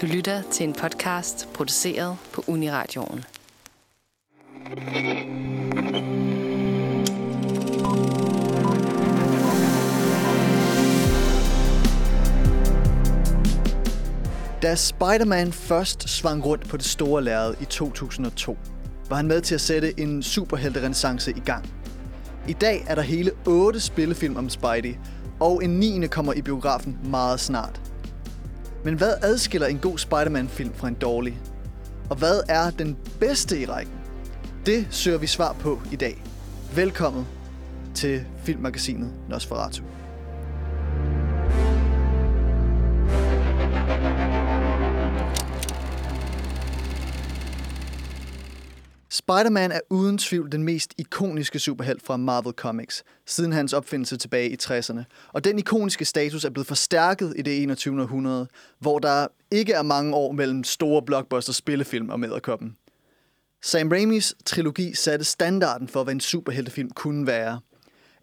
Du lytter til en podcast produceret på Uniradioen. Da Spider-Man først svang rundt på det store lærred i 2002, var han med til at sætte en superhelterenæssance i gang. I dag er der hele 8 spillefilm om Spidey, og en 9. kommer i biografen meget snart. Men hvad adskiller en god Spider-Man-film fra en dårlig? Og hvad er den bedste i rækken? Det søger vi svar på i dag. Velkommen til filmmagasinet Nosferatu. Spider-Man er uden tvivl den mest ikoniske superhelt fra Marvel Comics, siden hans opfindelse tilbage i 60'erne. Og den ikoniske status er blevet forstærket i det 21. århundrede, hvor der ikke er mange år mellem store blockbuster spillefilm og Medderkoppen. Sam Raimis trilogi satte standarden for, hvad en superheltefilm kunne være.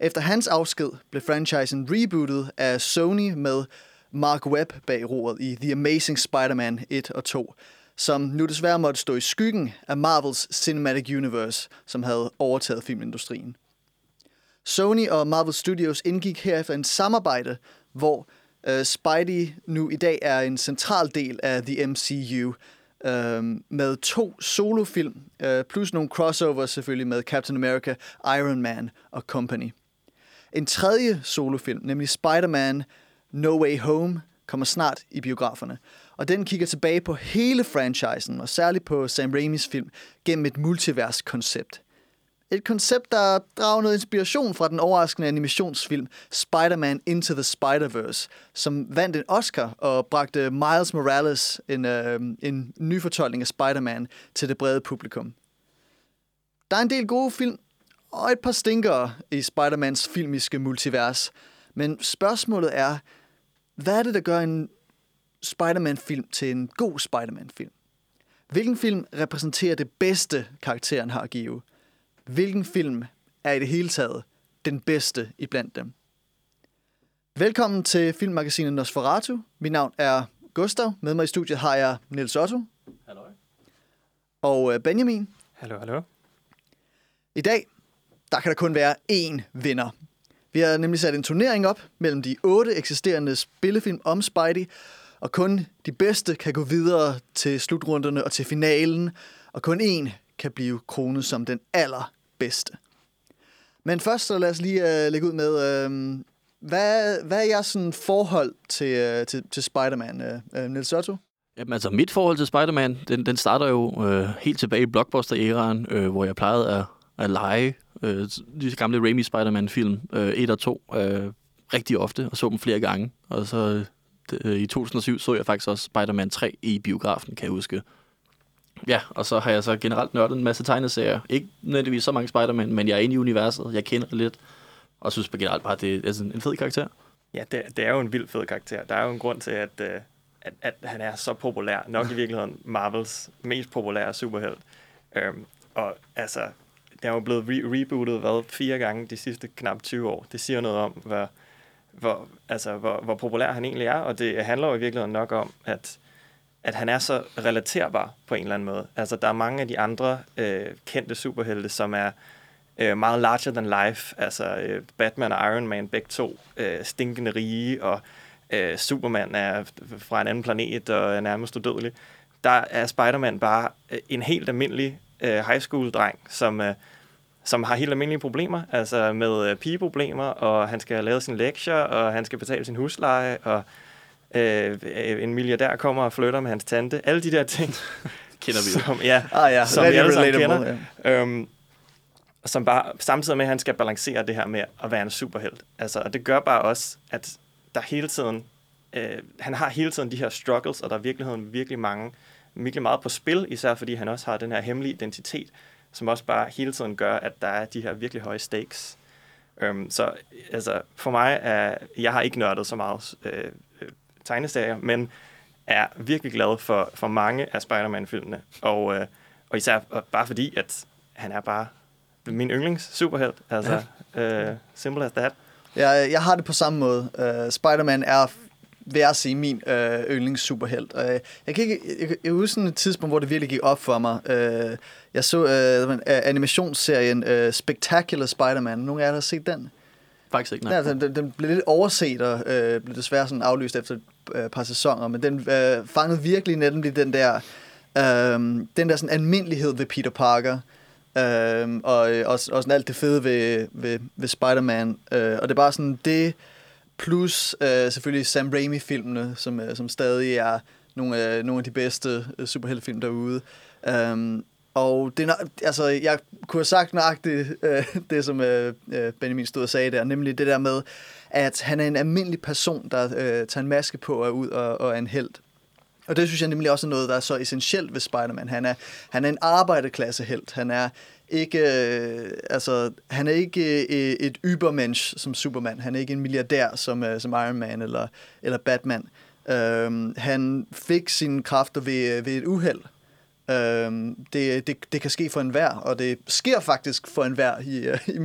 Efter hans afsked blev franchisen rebootet af Sony med Mark Webb bag roret i The Amazing Spider-Man 1 og 2, som nu desværre måtte stå i skyggen af Marvels Cinematic Universe, som havde overtaget filmindustrien. Sony og Marvel Studios indgik herefter en samarbejde, hvor uh, Spidey nu i dag er en central del af The MCU, uh, øh, med to solofilm, uh, plus nogle crossovers selvfølgelig med Captain America, Iron Man og Company. En tredje solofilm, nemlig Spider-Man No Way Home, kommer snart i biograferne. Og den kigger tilbage på hele franchisen, og særligt på Sam Raimis film, gennem et multivers-koncept. Et koncept, der drager noget inspiration fra den overraskende animationsfilm Spider-Man Into the Spider-Verse, som vandt en Oscar og bragte Miles Morales, en, øh, en ny fortolkning af Spider-Man, til det brede publikum. Der er en del gode film, og et par stinkere i Spider-Mans filmiske multivers. Men spørgsmålet er, hvad er det, der gør en Spider-Man-film til en god Spider-Man-film? Hvilken film repræsenterer det bedste, karakteren har at give? Hvilken film er i det hele taget den bedste iblandt dem? Velkommen til filmmagasinet Nosferatu. Mit navn er Gustav. Med mig i studiet har jeg Niels Otto. Hallo. Og øh, Benjamin. Hallo, hallo. I dag, der kan der kun være én vinder. Vi har nemlig sat en turnering op mellem de otte eksisterende spillefilm om Spidey, og kun de bedste kan gå videre til slutrunderne og til finalen, og kun én kan blive kronet som den allerbedste. Men først så lad os lige uh, lægge ud med, uh, hvad, hvad er jeres sådan, forhold til, uh, til, til Spider-Man, uh, Niels Otto? Jamen altså, mit forhold til Spider-Man, den, den starter jo uh, helt tilbage i Blockbuster-æraen, uh, hvor jeg plejede at, at lege uh, de gamle Raimi Spider-Man-film uh, 1 og 2 uh, rigtig ofte, og så dem flere gange. Og så uh, Øh, i 2007 så jeg faktisk også Spider-Man 3 i biografen, kan jeg huske. Ja, og så har jeg så generelt nørdet en masse tegneserier. Ikke nødvendigvis så mange Spider-Man, men jeg er inde i universet, jeg kender det lidt, og synes generelt bare, at det er sådan en fed karakter. Ja, det, det er jo en vild fed karakter. Der er jo en grund til, at, øh, at, at han er så populær. Nok i virkeligheden Marvels mest populære superhelt. Øhm, og altså, der er jo blevet re- rebootet hvad, fire gange de sidste knap 20 år. Det siger noget om, hvad, hvor, altså, hvor, hvor populær han egentlig er, og det handler jo i virkeligheden nok om, at at han er så relaterbar på en eller anden måde. Altså, der er mange af de andre øh, kendte superhelte, som er øh, meget larger than life. Altså, øh, Batman og Iron Man, begge to, øh, stinkende rige, og øh, Superman er fra en anden planet og er nærmest udødelig. Der er Spider-Man bare øh, en helt almindelig øh, high school-dreng, som... Øh, som har helt almindelige problemer, altså med øh, pigeproblemer, og han skal lavet sin lektier, og han skal betale sin husleje, og øh, en milliardær kommer og flytter med hans tante. Alle de der ting. kender vi som, ja, Ah ja, som vi alle sammen relatable, kender. Ja. Øhm, som bare, samtidig med, at han skal balancere det her med at være en superhelt. Altså, og det gør bare også, at der hele tiden, øh, han har hele tiden de her struggles, og der er i virkeligheden virkelig mange, virkelig meget på spil, især fordi han også har den her hemmelige identitet, som også bare hele tiden gør, at der er de her virkelig høje stakes. Øhm, så altså, for mig er, jeg har ikke nørdet så meget øh, tegneserier, men er virkelig glad for, for mange af Spider-Man-filmene. Og, øh, og især bare fordi, at han er bare min yndlings superhelt. Altså, ja. øh, simple as that. Jeg, jeg har det på samme måde. Uh, Spider-Man er vil jeg sige, min øh, yndlings superhelt. Øh, jeg kan ikke, jeg, jeg husker sådan et tidspunkt, hvor det virkelig gik op for mig. Øh, jeg så øh, øh, animationsserien øh, Spectacular Spider-Man. Nogle af jer der har set den? Faktisk ikke, nej. Ja, den, den, blev lidt overset og øh, blev desværre sådan aflyst efter et øh, par sæsoner, men den øh, fangede virkelig nemlig den der, øh, den der sådan almindelighed ved Peter Parker, øh, og, og, og sådan alt det fede ved, ved, ved Spider-Man. Øh, og det er bare sådan det, plus øh, selvfølgelig Sam Raimi-filmene, som, øh, som stadig er nogle, øh, nogle af de bedste øh, superheltefilm derude. Um, og det, er altså, jeg kunne have sagt nøjagtigt øh, det, som øh, øh, Benjamin stod og sagde der, nemlig det der med, at han er en almindelig person, der øh, tager en maske på og er ud og, og er en held. Og det synes jeg nemlig også er noget, der er så essentielt ved Spider-Man. Han er, han er en arbejderklassehelt. Han er ikke, øh, altså, han er ikke øh, et ybermensch som Superman. Han er ikke en milliardær som, øh, som Iron Man eller, eller Batman. Øh, han fik sine kræfter ved, øh, ved et uheld. Øhm, det, det, det kan ske for enhver, og det sker faktisk for enhver i, øh,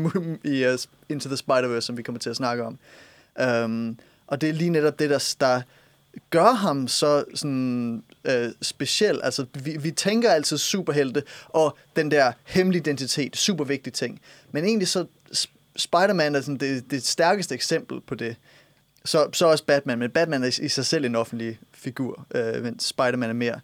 i, i uh, Into the Spider-Verse, som vi kommer til at snakke om. Øhm, og det er lige netop det, der, der gør ham så sådan, øh, speciel. Altså, vi, vi tænker altid superhelte, og den der hemmelige identitet, super vigtig ting. Men egentlig så, Spider-Man er sådan det, det stærkeste eksempel på det. Så, så også Batman, men Batman er i sig selv en offentlig figur, øh, men Spider-Man er mere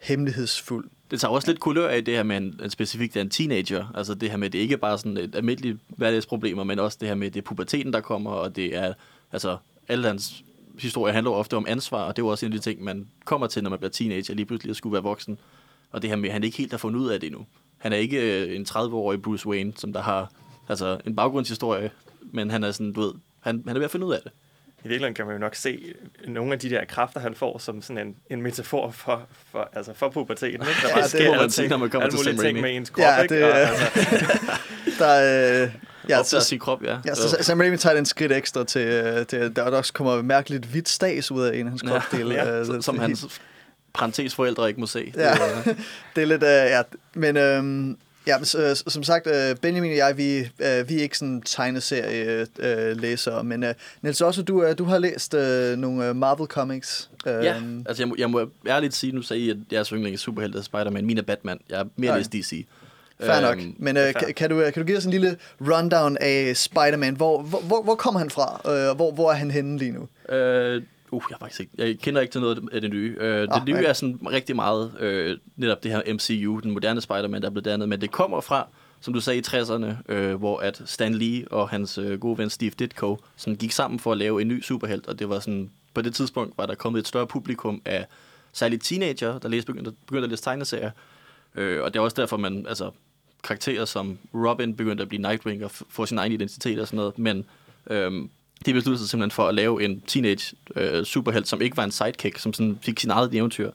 hemmelighedsfuld. Det tager også lidt kulør af det her med en, en specifikt en teenager. Altså det her med, det ikke bare sådan et almindeligt hverdagsproblemer, men også det her med, det er puberteten, der kommer, og det er, altså, alle hans historier handler ofte om ansvar, og det er jo også en af de ting, man kommer til, når man bliver teenager, lige pludselig at skulle være voksen. Og det her med, at han ikke helt har fundet ud af det endnu. Han er ikke øh, en 30-årig Bruce Wayne, som der har altså, en baggrundshistorie, men han er sådan, du ved, han, han er ved at finde ud af det i virkeligheden kan man jo nok se nogle af de der kræfter, han får, som sådan en, en metafor for, for, altså for puberteten. Ikke? Der bare ja, det må man sige, når man kommer til Sam ting med ens krop. Ja, ikke? det, og, altså, der er... Øh, ja, så, sin krop, ja. ja så Sam Raimi tager en skridt ekstra til, øh, til der også kommer mærkeligt hvidt stas ud af en af hans kropdele. Ja, øh, som, som hans parentes forældre ikke må se. Ja, det, det er lidt... Øh, ja, men... Øh, Ja, øh, som sagt, øh, Benjamin og jeg, vi, vi er ikke sådan tegneserie-læsere, men Niels, også du, du har læst nogle Marvel Comics. Ja, altså jeg må, jeg må ærligt sige, nu sagde I, at jeg er yndling superhelt af Spider-Man. Min er Batman. Jeg er mere læst DC. Fair nok. Øhm, men øh, kan, kan, du, kan du give os en lille rundown af Spider-Man? Hvor, hvor, hvor kommer han fra? Øh, hvor, hvor er han henne lige nu? Øh, Uh, jeg, faktisk ikke, jeg kender ikke til noget af det nye. Uh, det ah, nye okay. er sådan rigtig meget uh, netop det her MCU, den moderne Spider-Man, der er blevet dannet, men det kommer fra, som du sagde, i 60'erne, uh, hvor at Stan Lee og hans uh, gode ven Steve Ditko sådan gik sammen for at lave en ny superhelt, og det var sådan, på det tidspunkt var der kommet et større publikum af særligt teenager, der læste, begyndte, begyndte at læse tegneserier, uh, og det er også derfor, man, altså, karakterer som Robin begyndte at blive Nightwing og få sin egen identitet og sådan noget, men øhm, de besluttede sig simpelthen for at lave en teenage øh, superhelt, som ikke var en sidekick, som sådan fik sin eget eventyr.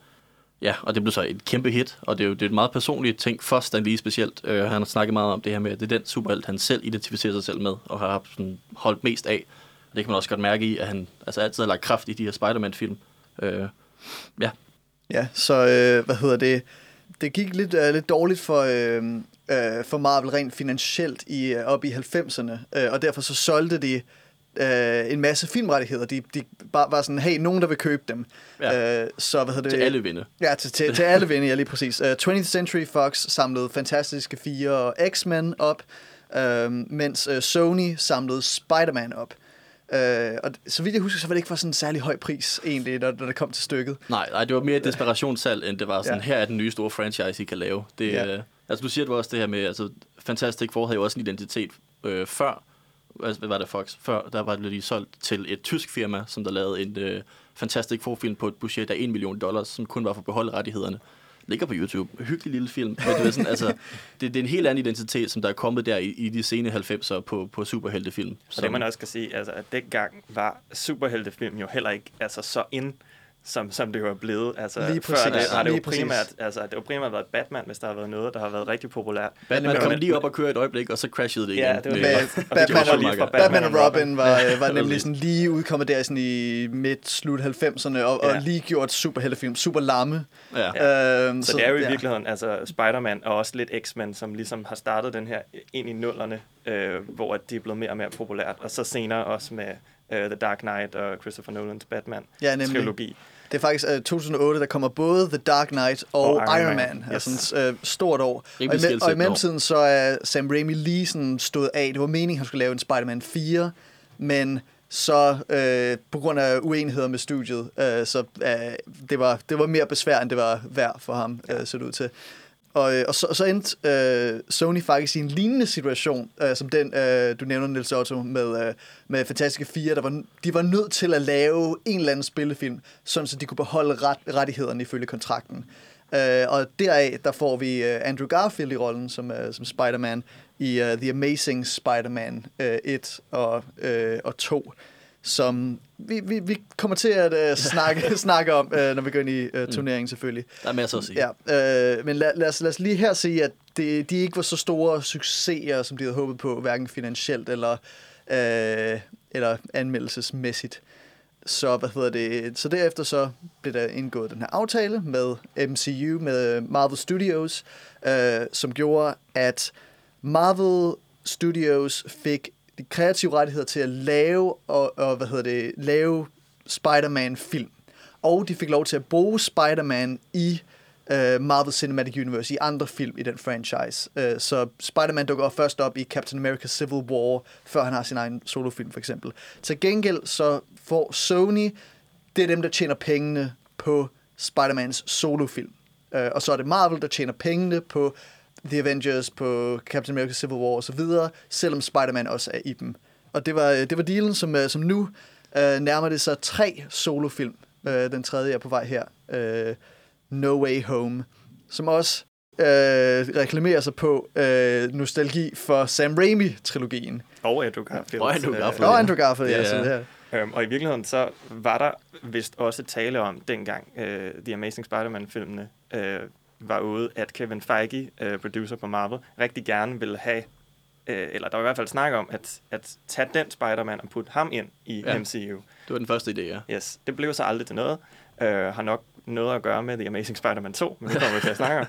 Ja, og det blev så et kæmpe hit, og det er jo det er et meget personligt ting for Stan Lee specielt. Øh, han har snakket meget om det her med, at det er den superhelt, han selv identificerer sig selv med, og har sådan holdt mest af. Og det kan man også godt mærke i, at han altså altid har lagt kraft i de her Spider-Man-film. Øh, ja. Ja, så øh, hvad hedder det? Det gik lidt, uh, lidt dårligt for, øh, øh, for Marvel rent finansielt i, øh, op i 90'erne, øh, og derfor så solgte de øh, en masse filmrettigheder. De, de bare var sådan, hey, nogen der vil købe dem. Ja. Øh, så hvad hedder det? Til alle vinde. Ja, til, til, til alle vinde, ja lige præcis. Uh, 20th Century Fox samlede Fantastiske Fire og X-Men op, uh, mens uh, Sony samlede Spider-Man op. Uh, og så vidt jeg husker, så var det ikke for sådan en særlig høj pris, egentlig, når, når det kom til stykket. Nej, nej, det var mere et desperationssalg, end det var sådan, ja. her er den nye store franchise, I kan lave. Det, ja. uh, altså, du siger det også det her med, altså, Fantastic Four havde jo også en identitet øh, før hvad var det Fox, før der var det lige solgt til et tysk firma, som der lavede en øh, fantastisk forfilm på et budget af 1 million dollars, som kun var for at beholde rettighederne. Ligger på YouTube. Hyggelig lille film. Men det, er sådan, altså, det, det, er en helt anden identitet, som der er kommet der i, i de sene 90'er på, på superheltefilm. Og det man også skal sige, altså, at dengang var superheltefilm jo heller ikke altså, så ind som, som det jo er blevet. Altså, lige præcis. Før det har det jo primært, altså, det har primært været Batman, hvis der har været noget, der har været rigtig populært. Batman kom lige op og køre et øjeblik, og så crashede det igen. Ja, det var med, Batman, og, Batman, Batman og Robin var, var nemlig sådan lige udkommet der sådan i midt-slut 90'erne, og, ja. og lige gjort superheltefilm, super lamme. Ja. Ja. Øhm, så, så det er jo i virkeligheden altså Spider-Man og også lidt X-Men, som ligesom har startet den her ind i nullerne, øh, hvor de er blevet mere og mere populært. Og så senere også med uh, The Dark Knight og Christopher Nolans Batman-trilogi. Ja, nemlig. Det er faktisk uh, 2008, der kommer både The Dark Knight og, Og Iron, Iron Man. Man, Altså yes. et uh, stort år. Og i, og i mellemtiden så er Sam Raimi lige sådan stået af. Det var meningen, han skulle lave en Spider-Man 4, men så øh, på grund af uenigheder med studiet, øh, så øh, det, var, det var mere besvær, end det var værd for ham, øh, så det ud til. Og, øh, og, så, og så endte øh, Sony faktisk i en lignende situation, øh, som den, øh, du nævner, Nils Otto, med, øh, med Fantastiske 4. Der var, de var nødt til at lave en eller anden spillefilm, sådan så de kunne beholde ret, rettighederne ifølge kontrakten. Øh, og deraf, der får vi øh, Andrew Garfield i rollen som, øh, som Spider-Man i øh, The Amazing Spider-Man øh, 1 og, øh, og 2 som vi, vi, vi kommer til at uh, snakke, snakke om, uh, når vi går ind i uh, turneringen selvfølgelig. Der er masser at sige. Ja, øh, men lad, lad, os, lad os lige her sige, at det, de ikke var så store succeser, som de havde håbet på, hverken finansielt eller, øh, eller anmeldelsesmæssigt. Så hvad hedder det? Så derefter så blev der indgået den her aftale med MCU, med Marvel Studios, øh, som gjorde, at Marvel Studios fik de kreative rettigheder til at lave og, og hvad hedder det, lave Spider-Man-film. Og de fik lov til at bruge Spider-Man i uh, Marvel Cinematic Universe, i andre film i den franchise. Uh, så Spider-Man dukker først op i Captain America Civil War, før han har sin egen solofilm for eksempel. Til gengæld så får Sony, det er dem, der tjener pengene på Spider-Mans solofilm. Uh, og så er det Marvel, der tjener pengene på The Avengers, på Captain America Civil War osv., selvom Spider-Man også er i dem. Og det var, det var dealen, som, øh, som nu øh, nærmer det sig tre solofilm. Øh, den tredje er på vej her. Øh, no Way Home. Som også øh, reklamerer sig på øh, nostalgi for Sam Raimi-trilogien. Og Andrew Garfield. Og Andrew Øh, Garfield. Og Andrew Garfield, ja. Ja, Så ja. Øhm, og i virkeligheden så var der vist også tale om dengang uh, The Amazing Spider-Man-filmene uh, var ude, at Kevin Feige, uh, producer på Marvel, rigtig gerne ville have, uh, eller der var i hvert fald snak om, at, at tage den Spider-Man og putte ham ind i Ja. ja. MCU. Det var den første idé, ja. Yes, det blev så aldrig til noget. Uh, har nok noget at gøre med The Amazing Spider-Man 2, men det kommer vi til at snakke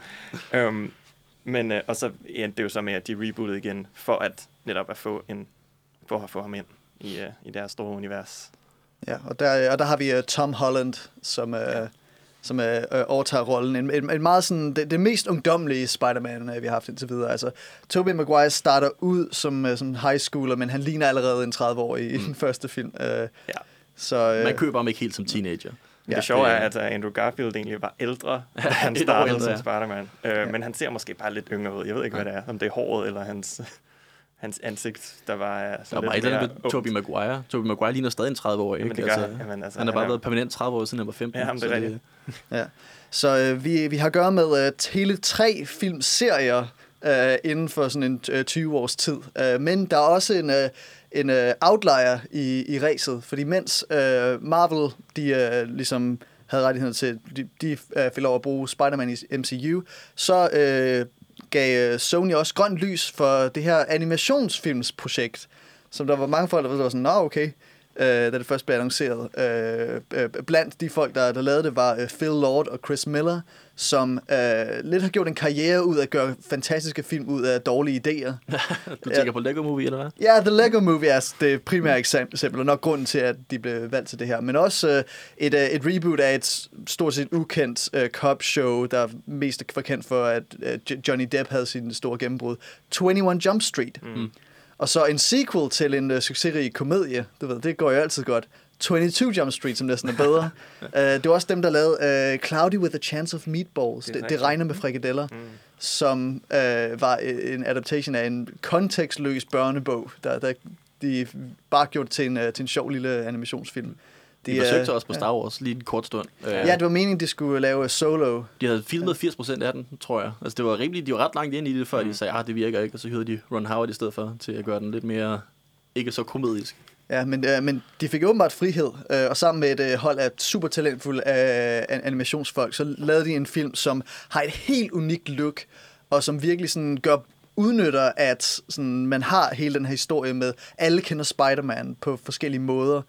om. Um, men, uh, og så endte det jo så med, at de rebootede igen, for at netop at få, en, for at få ham ind i, uh, i deres store univers. Ja, og der, og der har vi uh, Tom Holland, som, uh, som uh, overtager rollen. En, en, en meget sådan, det, det mest ungdomlige Spider-Man, uh, vi har haft indtil videre. Altså, Tobey Maguire starter ud som, uh, som high schooler, men han ligner allerede en 30-årig i den første film. Uh, Ja. så, uh, Man køber ham ikke helt som teenager. Ja, det sjove det- er, at uh, Andrew Garfield egentlig var ældre, da han startede ældre, som ja. Spider-Man. Uh, Men han ser måske bare lidt yngre ud. Jeg ved ikke, hvad det er. Om det er håret eller hans, hans ansigt, der var uh, Der var et eller andet med Tobey Maguire. Tobey Maguire ligner stadig en 30-årig, Jamen, ikke? det gør han. Jamen, altså, han har han bare er- været permanent 30 år siden han var 15. Ja, jamen, det er så rigtigt. Ja. Så øh, vi, vi har at gøre med øh, hele tre filmserier øh, inden for sådan en øh, 20 års tid. Øh, men der er også en, øh, en øh, outlier i, i racet, fordi mens øh, Marvel de øh, ligesom havde rettigheden til, de, de øh, fik lov at bruge Spider-Man i MCU, så øh, gav øh, Sony også grønt lys for det her animationsfilmsprojekt, som der var mange folk, der var sådan, nå okay, øh, da det først blev annonceret. Øh, øh, blandt de folk, der, der lavede det, var øh, Phil Lord og Chris Miller, som øh, lidt har gjort en karriere ud af at gøre fantastiske film ud af dårlige idéer. Du tænker på Lego Movie, eller hvad? Ja, The Lego Movie er det primære eksempel, og nok grunden til, at de blev valgt til det her. Men også øh, et, øh, et reboot af et stort set ukendt øh, cop-show, der mest er kendt for, at øh, Johnny Depp havde sin store gennembrud. 21 Jump Street. Mm. Og så en sequel til en uh, succesrig komedie. Du ved, det går jo altid godt. 22 Jump Street, som næsten er bedre. uh, det var også dem, der lavede uh, Cloudy with a Chance of Meatballs. Det Det, det, regner med frikadeller. Mm. Som uh, var en adaptation af en kontekstløs børnebog, der, der de bare gjort til en, uh, til en sjov lille animationsfilm. De er- forsøgte også på ja. Star Wars lige en kort stund. Øh, Ja, det var meningen, de skulle lave Solo. De havde filmet 80% af den, tror jeg. Altså, det var rimelig, de var ret langt ind i det, før Mm. de sagde, at det virker ikke, og så hyrede de Ron Howard i stedet for, til at gøre den lidt mere, ikke så komedisk. Ja, men, øh, men de fik åbenbart frihed, øh, og sammen med et øh, hold af super talentfulde øh, an- animationsfolk, så lavede de en film, som har et helt unikt look, og som virkelig sådan gør udnytter, at sådan, man har hele den her historie med, alle kender Spider-Man på forskellige måder.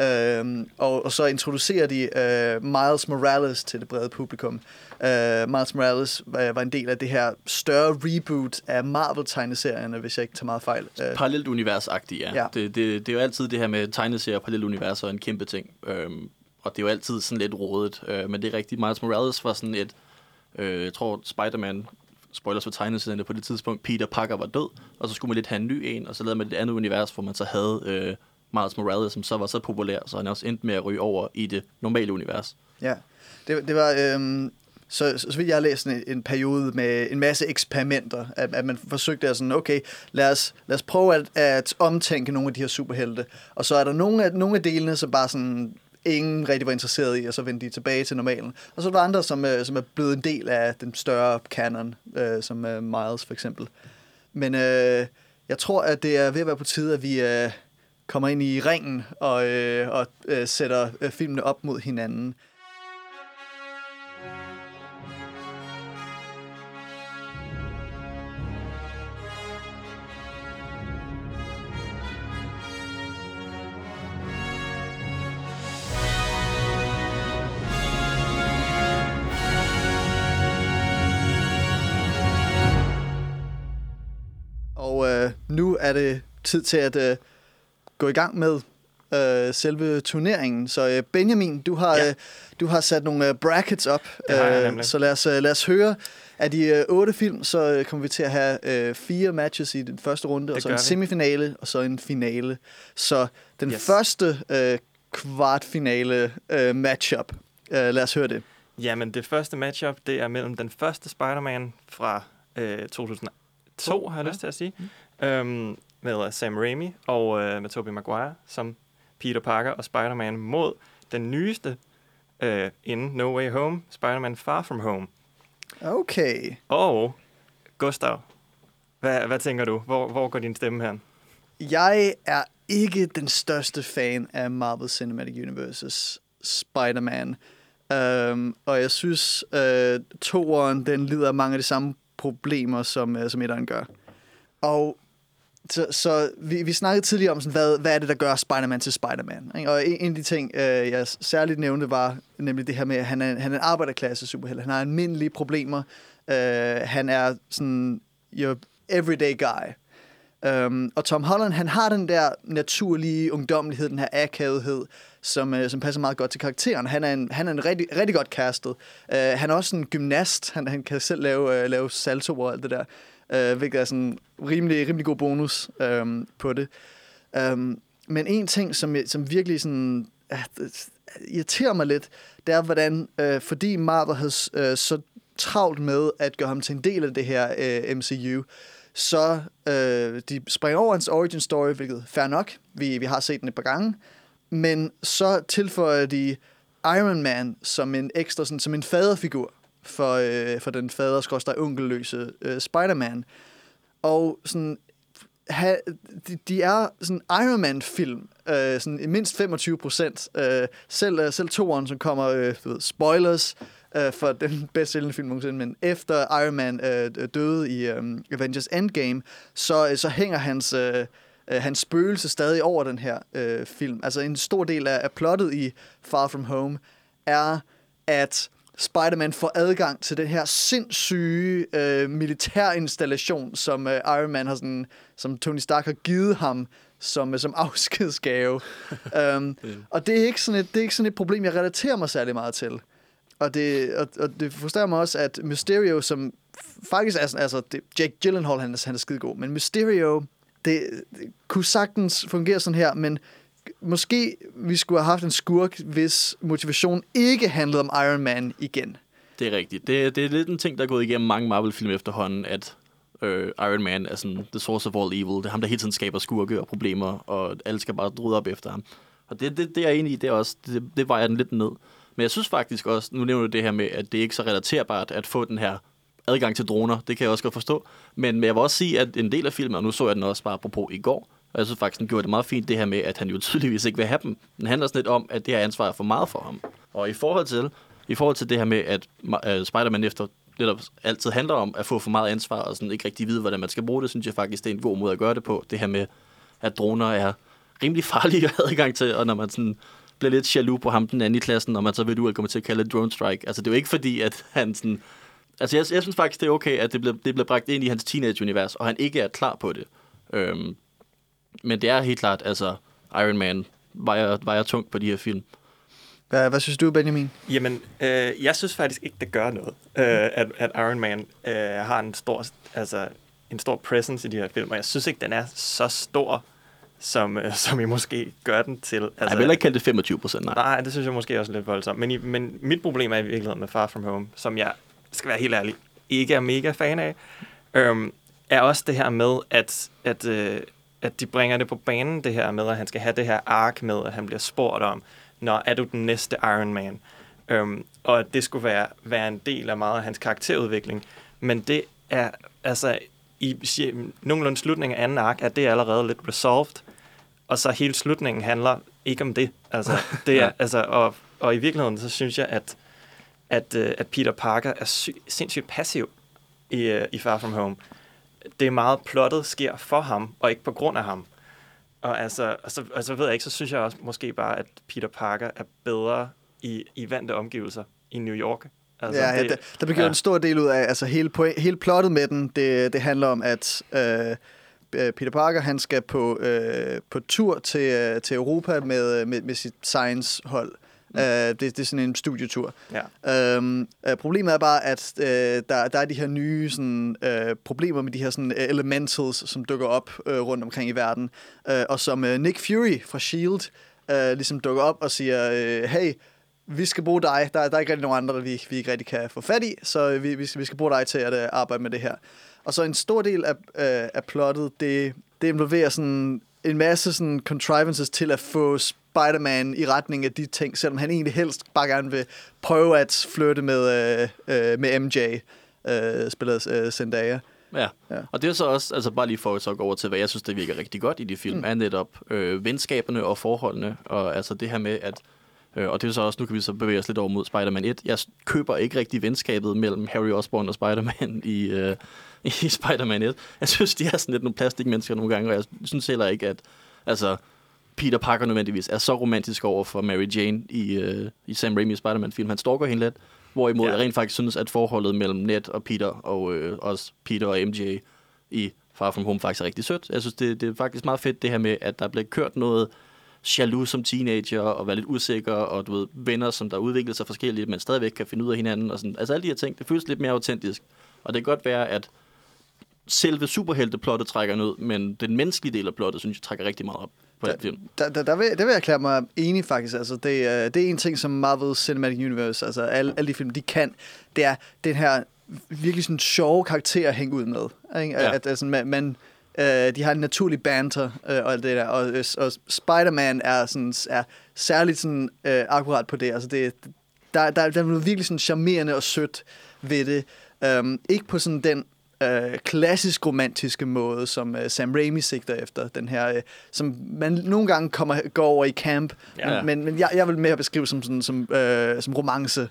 Øhm, og, og så introducerer de øh, Miles Morales til det brede publikum. Øh, Miles Morales var, var en del af det her større reboot af Marvel-tegneserierne, hvis jeg ikke tager meget fejl. Øh, Parallelt univers-agtigt, ja. Ja. Det, det, det er jo altid det her med tegneserier og parallelt universer er en kæmpe ting. Øhm, og det er jo altid sådan lidt rodet. Øh, men det er rigtigt. Miles Morales var sådan et... Øh, jeg tror, Spider-Man spoilers for tegneserierne på det tidspunkt, Peter Parker var død, og så skulle man lidt have en ny en, og så lavede man et andet univers, hvor man så havde øh, Miles Morales, som så var så populær, så han også endte med at ryge over i det normale univers. Ja, det, det var... Øhm, så, så, så vidt jeg har læst en, en periode med en masse eksperimenter, at, at man forsøgte at sådan, okay, lad os, lad os prøve at, at omtænke nogle af de her superhelte. Og så er der nogle af, nogle af delene, som bare sådan ingen rigtig var interesseret i, og så vendte de tilbage til normalen. Og så er der andre, som, øh, som er blevet en del af den større canon, øh, som øh, Miles for eksempel. Men øh, jeg tror, at det er ved at være på tide, at vi øh, kommer ind i ringen og, øh, og øh, sætter øh, filmene op mod hinanden. Og øh, nu er det tid til at øh, gå i gang med øh, selve turneringen. Så øh, Benjamin, du har, Ja. øh, du har sat nogle øh, brackets op. Øh, så lad os, øh, lad os høre. Af de øh, otte film, så øh, kommer vi til at have øh, fire matches i den første runde, og Det så gør en vi. semifinale, og så en finale. Så den Yes. første øh, kvartfinale øh, matchup, øh, lad os høre det. Jamen, det første matchup, det er mellem den første Spider-Man fra øh, 2002, har jeg ja. lyst til at sige, øhm, med uh, Sam Raimi og øh, med Tobey Maguire som Peter Parker og Spider-Man mod den nyeste øh, inden No Way Home, Spider-Man Far From Home. Okay. Og Gustav, hvad, hvad tænker du? Hvor, hvor går din stemme hen? Jeg er ikke den største fan af Marvel Cinematic Universe's Spider-Man. Um, og jeg synes, uh, toeren, den lider af mange af de samme problemer, som, uh, som etteren gør. Og så, så vi, vi snakkede tidligere om, sådan, hvad, hvad er det, der gør Spider-Man til Spider-Man? Ikke? Og en, en af de ting, øh, jeg særligt nævnte, var nemlig det her med, at han er, han er en arbejderklasse superhelt. Han har almindelige problemer. Øh, han er sådan your everyday guy. Um, og Tom Holland, han har den der naturlige ungdommelighed, den her akavethed, som, uh, som passer meget godt til karakteren. Han er en, han er en rigtig, rigtig godt castet. Uh, han er også en gymnast. Han, han kan selv lave, uh, lave salto og alt det der, øh, hvilket er sådan rimelig, rimelig god bonus øh, på det. Øh, men en ting, som, som virkelig sådan, uh, irriterer mig lidt, det er, hvordan, øh, fordi Marvel havde øh, så travlt med at gøre ham til en del af det her øh, MCU, så øh, de springer over hans origin story, hvilket fair nok. Vi, vi har set den et par gange. Men så tilføjer de Iron Man som en ekstra, sådan, som en faderfigur for, øh, for den fader onkelløse øh, Spider-Man. Og sådan, ha, de, de er sådan Iron Man-film, øh, sådan mindst 25 procent. Øh, selv, øh, selv toeren, som kommer, øh, du ved, spoilers, øh, for den bedst sælgende film nogensinde, men efter Iron Man øh, døde i øh, Avengers Endgame, så, øh, så hænger hans, øh, øh, hans spøgelse stadig over den her øh, film. Altså en stor del af, af plottet i Far From Home er, at Spider-Man får adgang til den her sindssyge øh, militærinstallation, som øh, Iron Man har sådan, som Tony Stark har givet ham som, som afskedsgave. um, og det er, ikke sådan et, det er ikke sådan et problem, jeg relaterer mig særlig meget til. Og det, og, og det frustrerer mig også, at Mysterio, som faktisk er sådan, altså, det, Jake Gyllenhaal, han er, han er skidegod, men Mysterio, det, det kunne sagtens fungere sådan her, men måske vi skulle have haft en skurk, hvis motivation ikke handlede om Iron Man igen. Det er rigtigt. Det, det er lidt en ting, der er gået igennem mange Marvel-film efterhånden, at øh, Iron Man er sådan the source of all evil. Det er ham, der hele tiden skaber skurke og problemer, og alle skal bare rydde op efter ham. Og det, det, det er jeg enig i, det, er også, det, det vejer den lidt ned. Men jeg synes faktisk også, nu nævner du det her med, at det ikke er så relaterbart at få den her adgang til droner. Det kan jeg også godt forstå. Men jeg vil også sige, at en del af filmen, og nu så jeg den også bare apropos i går, og jeg synes faktisk, han gjorde det meget fint, det her med, at han jo tydeligvis ikke vil have dem. Den handler sådan lidt om, at det her ansvar er for meget for ham. Og i forhold til, i forhold til det her med, at uh, Spider-Man efter netop altid handler om at få for meget ansvar, og sådan ikke rigtig vide, hvordan man skal bruge det, synes jeg faktisk, det er en god måde at gøre det på. Det her med, at droner er rimelig farlige at have adgang til, og når man sådan bliver lidt jaloux på ham den anden i klassen, og man så ved du, at kommer til at kalde det drone strike. Altså, det er jo ikke fordi, at han sådan... Altså, jeg, jeg synes faktisk, det er okay, at det bliver, det bliver bragt ind i hans teenage-univers, og han ikke er klar på det. Øhm, men det er helt klart, altså, Iron Man vejer, vejer tungt på de her film. Hvad, hvad synes du, Benjamin? Jamen, øh, jeg synes faktisk ikke, det gør noget, øh, at, at Iron Man øh, har en stor, altså, en stor presence i de her film, og jeg synes ikke, den er så stor, som, øh, som I måske gør den til. Altså, jeg vil ikke kalde det 25 procent, nej. Nej, det synes jeg måske også er lidt voldsomt. Men, i, men mit problem er i virkeligheden med Far From Home, som jeg, skal være helt ærlig, ikke er mega fan af, øhm, er også det her med, at, at, øh, at de bringer det på banen, det her med, at han skal have det her ark med, at han bliver spurgt om, når er du den næste Iron Man? Øhm, og at det skulle være, være en del af meget af hans karakterudvikling. Men det er, altså, i nogenlunde slutningen af anden ark, er det allerede lidt resolved. Og så hele slutningen handler ikke om det. Altså, det er, altså, og, og i virkeligheden, så synes jeg, at, at, øh, at Peter Parker er sy- sindssygt passiv i, uh, i Far From Home. Det er meget plottet sker for ham, og ikke på grund af ham. Og altså, og så, og så ved jeg ikke, så synes jeg også måske bare, at Peter Parker er bedre i, i vante omgivelser i New York. Altså, ja, det, ja, der, der bliver ja. en stor del ud af, altså hele, hele plottet med den, det, det handler om, at øh, Peter Parker, han skal på, øh, på tur til, øh, til Europa med, med, med sit science-hold. Mm. Uh, det, det er sådan en studietur. Ja. Um, uh, problemet er bare, at uh, der, der er de her nye sådan, uh, problemer med de her sådan, elementals, som dukker op uh, rundt omkring i verden. Uh, og som uh, Nick Fury fra S.H.I.E.L.D. Uh, ligesom dukker op og siger, uh, hey, vi skal bruge dig. Der, der er ikke rigtig nogen andre, vi, vi ikke rigtig kan få fat i, så vi, vi, vi skal bruge dig til at uh, arbejde med det her. Og så en stor del af, uh, af plottet, det, det involverer sådan en masse sådan contrivances til at få Spider-Man i retning af de ting, selvom han egentlig helst bare gerne vil prøve at flytte med, øh, øh, med MJ, øh, spillet øh, Zendaya. Ja. ja, og det er så også, altså bare lige for at så gå over til, hvad jeg synes, det virker rigtig godt i de film, mm. er netop øh, venskaberne og forholdene, og altså det her med, at Øh, og det er så også, nu kan vi så bevæge os lidt over mod Spider-Man 1. Jeg køber ikke rigtig venskabet mellem Harry Osborn og Spider-Man i, øh, i Spider-Man 1. Jeg synes, de er sådan lidt nogle plastikmennesker nogle gange, og jeg synes heller ikke, at altså, Peter Parker nødvendigvis er så romantisk over for Mary Jane i, øh, i Sam Raimi's Spider-Man-film. Han stalker hende lidt, hvorimod ja. jeg rent faktisk synes, at forholdet mellem Ned og Peter, og øh, også Peter og MJ i Far From Home faktisk er rigtig sødt. Jeg synes, det, det er faktisk meget fedt det her med, at der bliver kørt noget jaloux som teenager, og være lidt usikker, og du ved, venner, som der udvikler sig forskelligt, men stadigvæk kan finde ud af hinanden. Og sådan. Altså alle de her ting, det føles lidt mere autentisk. Og det kan godt være, at selve superhelteplottet trækker ned, men den menneskelige del af plottet, synes jeg, trækker rigtig meget op på der, den film. Der, der, der, vil, der vil jeg erklære mig enig faktisk. Altså, det, er, det er en ting, som Marvel Cinematic Universe, altså alle, alle de film, de kan, det er den her virkelig sådan sjove karakter at hænge ud med. Ikke? Ja. At, at, altså, man, man Øh, de har en naturlig banter øh, og alt det der. Og, øh, og Spider-Man er, sådan, er særligt sådan, øh, akkurat på det. Altså det, der, der, der er noget virkelig sådan charmerende og sødt ved det. Um, ikke på sådan den øh, klassisk romantiske måde, som øh, Sam Raimi sigter efter. Den her, øh, som man nogle gange kommer, går over i camp. Ja. Men, men jeg, jeg vil mere beskrive som, sådan, som, øh, som romance.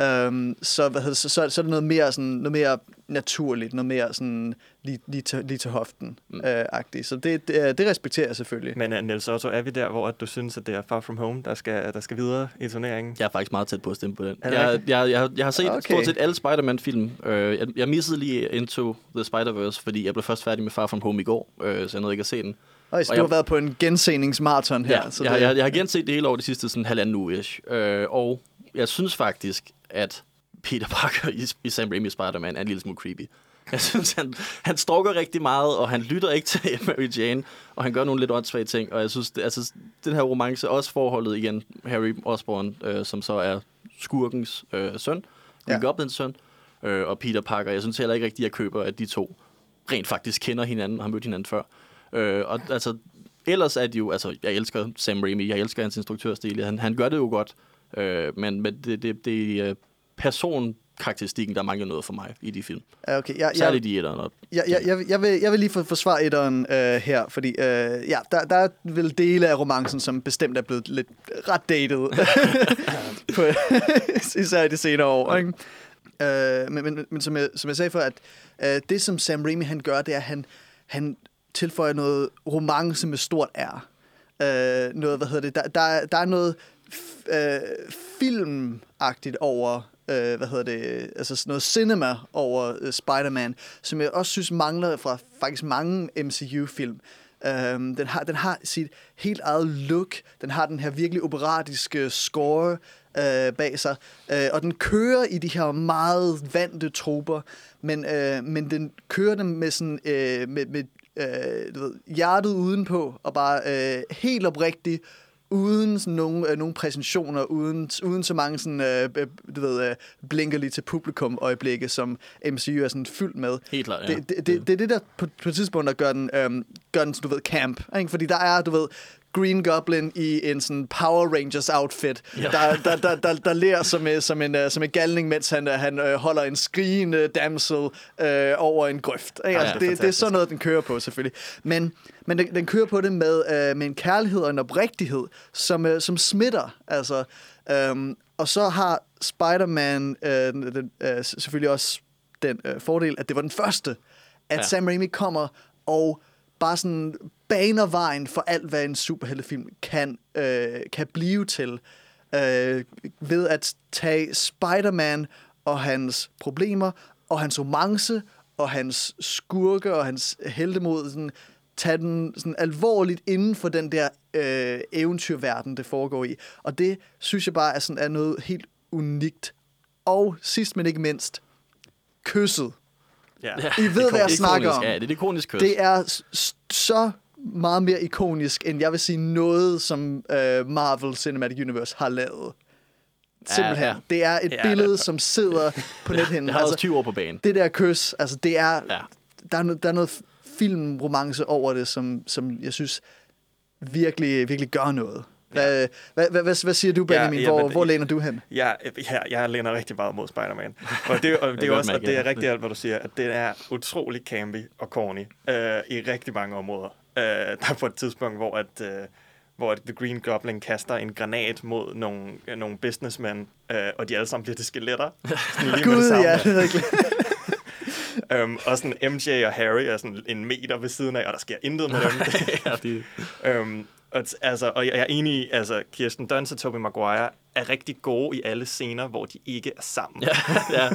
Um, så, hvad hedder, så, så, så er det noget mere, sådan, noget mere naturligt, noget mere sådan lige, lige, til, lige til hoften mm. øh, agtigt. Så det, det, det respekterer jeg selvfølgelig. Men uh, Niels Otto, er vi der, hvor du synes, at det er Far From Home, der skal, der skal videre i turneringen? Jeg er faktisk meget tæt på at stemme på den. Jeg, jeg, jeg, jeg har set okay. stort set alle Spider-Man-film. Uh, jeg, jeg missede lige Into the Spider-Verse, fordi jeg blev først færdig med Far From Home i går, uh, så jeg nåede ikke at se den. Og så du jeg, har været på en genseningsmarathon her. Ja, så jeg, det... jeg, jeg har genset det hele over de sidste sådan halvanden uge. Uh, og jeg synes faktisk, at Peter Parker i, i Sam Raimi Spider-Man er en lille smule creepy. Jeg synes, han, han stalker rigtig meget, og han lytter ikke til Mary Jane, og han gør nogle lidt åndssvage ting. Og jeg synes, det, altså, den her romance, også forholdet igen, Harry Osborn, øh, som så er skurkens øh, søn, ja. Goblins søn, øh, og Peter Parker. Jeg synes heller ikke rigtigt, at jeg køber, at de to rent faktisk kender hinanden og har mødt hinanden før. Øh, og altså, ellers er de jo, altså, jeg elsker Sam Raimi, jeg elsker hans instruktørstil, han, han gør det jo godt, øh, men, men det, det, det øh, person karakteristikken, der mangler noget for mig i de film. Okay, ja, Særligt i etteren. Ja, ja, jeg, jeg, vil, jeg vil lige forsvare etteren øh, her, fordi øh, ja, der, der er vel dele af romancen, som bestemt er blevet lidt ret dated. på, især i de senere år. Ikke? Øh, men men, men som, jeg, som jeg sagde før, at øh, det som Sam Raimi han gør, det er, at han, han tilføjer noget romance med stort R. øh, noget, hvad hedder det, der, der, er- der er noget øh, filmagtigt over, øh, hvad hedder det, altså sådan noget cinema over øh, Spider-Man, som jeg også synes mangler fra faktisk mange MCU-film. Um, øhm, den, har, den har sit helt eget look, den har den her virkelig operatiske score øh, bag sig, øh, og den kører i de her meget vante troper, men, øh, men den kører dem med sådan øh, med, med øh, du ved, hjertet udenpå, og bare øh, helt oprigtigt, uden sådan nogle, øh, nogle præsentioner, uden, uden så mange sådan, øh, øh, du ved, øh, blinker lige til publikum øjeblikke, som MCU er sådan fyldt med. Helt klart, ja. Det, det, det, det er det, der på, på et tidspunkt, der gør den, øhm, gør den du ved, camp. Ikke? Fordi der er, du ved, Green Goblin i en sådan Power Rangers outfit, Ja. der, der, der, der, der lærer som, en- som, en, øh, som en galning, mens han, øh, han øh, holder en skrigende damsel øh, over en grøft. Ikke? Ja, Altså, det er det, er sådan noget, den kører på, selvfølgelig. Men, men den, den kører på det med, øh, med en kærlighed og en oprigtighed, som, øh, som smitter. Altså, øhm, og så har Spider-Man øh, den, øh, selvfølgelig også den øh, fordel, at det var den første, at ja. Sam Raimi kommer og bare sådan baner vejen for alt, hvad en superheltefilm kan, øh, kan blive til. Øh, ved at tage Spider-Man og hans problemer, og hans romance, og hans skurke, og hans heltemod, sådan, tage den sådan alvorligt inden for den der øh, eventyrverden, det foregår i. Og det synes jeg bare er, sådan, er noget helt unikt. Og sidst men ikke mindst, kysset. Ja. I ved, hvad jeg snakker om. Ja, det er det kys. Det er så meget mere ikonisk, end jeg vil sige noget, som øh, Marvel Cinematic Universe har lavet. Simpelthen. ja. Ja, Det er et Ja, ja, billede, det er- som sidder på nethinden. Jeg har også 20 år på banen. det der kys, altså det er, Ja. ja. der, er der er noget filmromance over det, som, som jeg synes virkelig, virkelig gør noget. Hvad, hvad, hvad, hvad, hvad siger du, Benjamin? ja, hvor, men- hvor læner du hen? Jeg, jeg, jeg læner rigtig meget mod Spider-Man. Og det, og det, er også, og det er ja. rigtig alt, hvad du siger, at det er utrolig campy og corny øh, i rigtig mange områder. Øh, der er på et tidspunkt, hvor at, øh, hvor at The Green Goblin kaster en granat mod nogle, øh, nogle businessmen, øh, og de alle sammen bliver til skeletter. Gud, ja, det er virkelig. Øhm, og sådan MJ og Harry er sådan en meter ved siden af, og der sker intet med dem. ja, de, Øhm, og, altså, og jeg jeg er enig i, altså Kirsten Dunst og Tobey Maguire er rigtig gode i alle scener, hvor de ikke er sammen. ja, ja.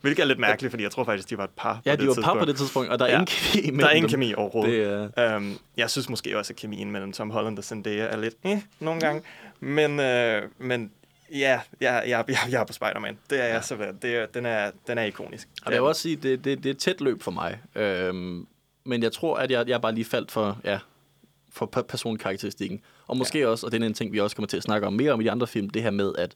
Hvilket er lidt mærkeligt, fordi jeg tror faktisk, de var et par ja, de det var par på tidspunkt. det tidspunkt, og der er Ja. ingen kemi imellem Der er ingen kemi overhovedet. Det er... Øhm, jeg synes måske også, at kemien mellem Tom Holland og Zendaya er lidt eh, nogle gange. Men, øh, men ja, jeg, jeg, jeg, jeg er på Spider-Man. Det er jeg simpelthen. Det er, den, er, den er ikonisk. Og jeg vil også sige, det, det, det er et tæt løb for mig. Øhm, men jeg tror, at jeg, jeg bare lige faldt for, ja, for pe- personkarakteristikken. Og måske ja. også, og det er en ting, vi også kommer til at snakke om mere om i de andre film, det her med, at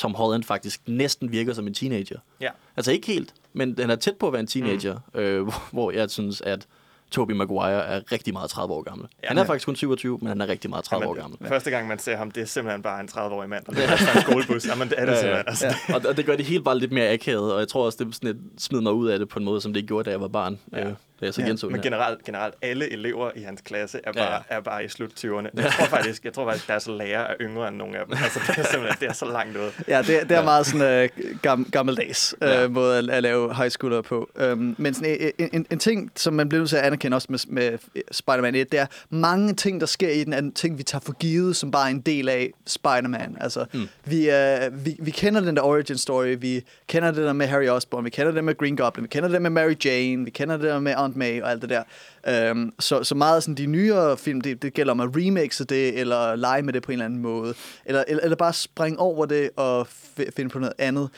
Tom Holland faktisk næsten virker som en teenager. Ja. Altså ikke helt, men den er tæt på at være en teenager, mm. øh, hvor- hvor jeg synes, at Tobey Maguire er rigtig meget 30 år gammel. Ja, han er ja. faktisk kun 27, men han er rigtig meget 30 år gammel. Første gang, man ser ham, det er simpelthen bare en 30-årig mand, der løber efter en skolebus. Jamen, det er det simpelthen. Altså, Ja. Og, og det gør det hele bare lidt mere akavet, og jeg tror også, det sådan smider mig ud af det på en måde, som det ikke gjorde, da jeg var barn. Ja. Øh, da jeg så Ja, genså Men generelt, generelt, alle elever i hans klasse er bare, ja. er bare i slut 20'erne. Jeg tror faktisk, jeg tror faktisk deres lærer er yngre end nogle af dem. Altså, det er simpelthen det er så langt ud. Ja, det, det er Ja. meget sådan uh, gam, gammeldags uh, Ja. ja. måde at, at lave high schooler på. Um, men sådan, en, en, en ting, som man bliver nødt til at anerkende også med, med Spider-Man 1, det er mange ting, der sker i den, er ting, vi tager for givet, som bare er en del af Spider-Man. Altså, mm. vi, uh, vi, vi kender den der origin story, vi kender det der med Harry Osborn, vi kender det med Green Goblin, vi kender det med Mary Jane, vi kender det der med Aunt May og alt det der. Um, så, så meget af sådan de nyere film, det, det gælder om at remixe det, eller lege med det på en eller anden måde. Eller, eller, eller bare springe over det og f- finde på noget andet.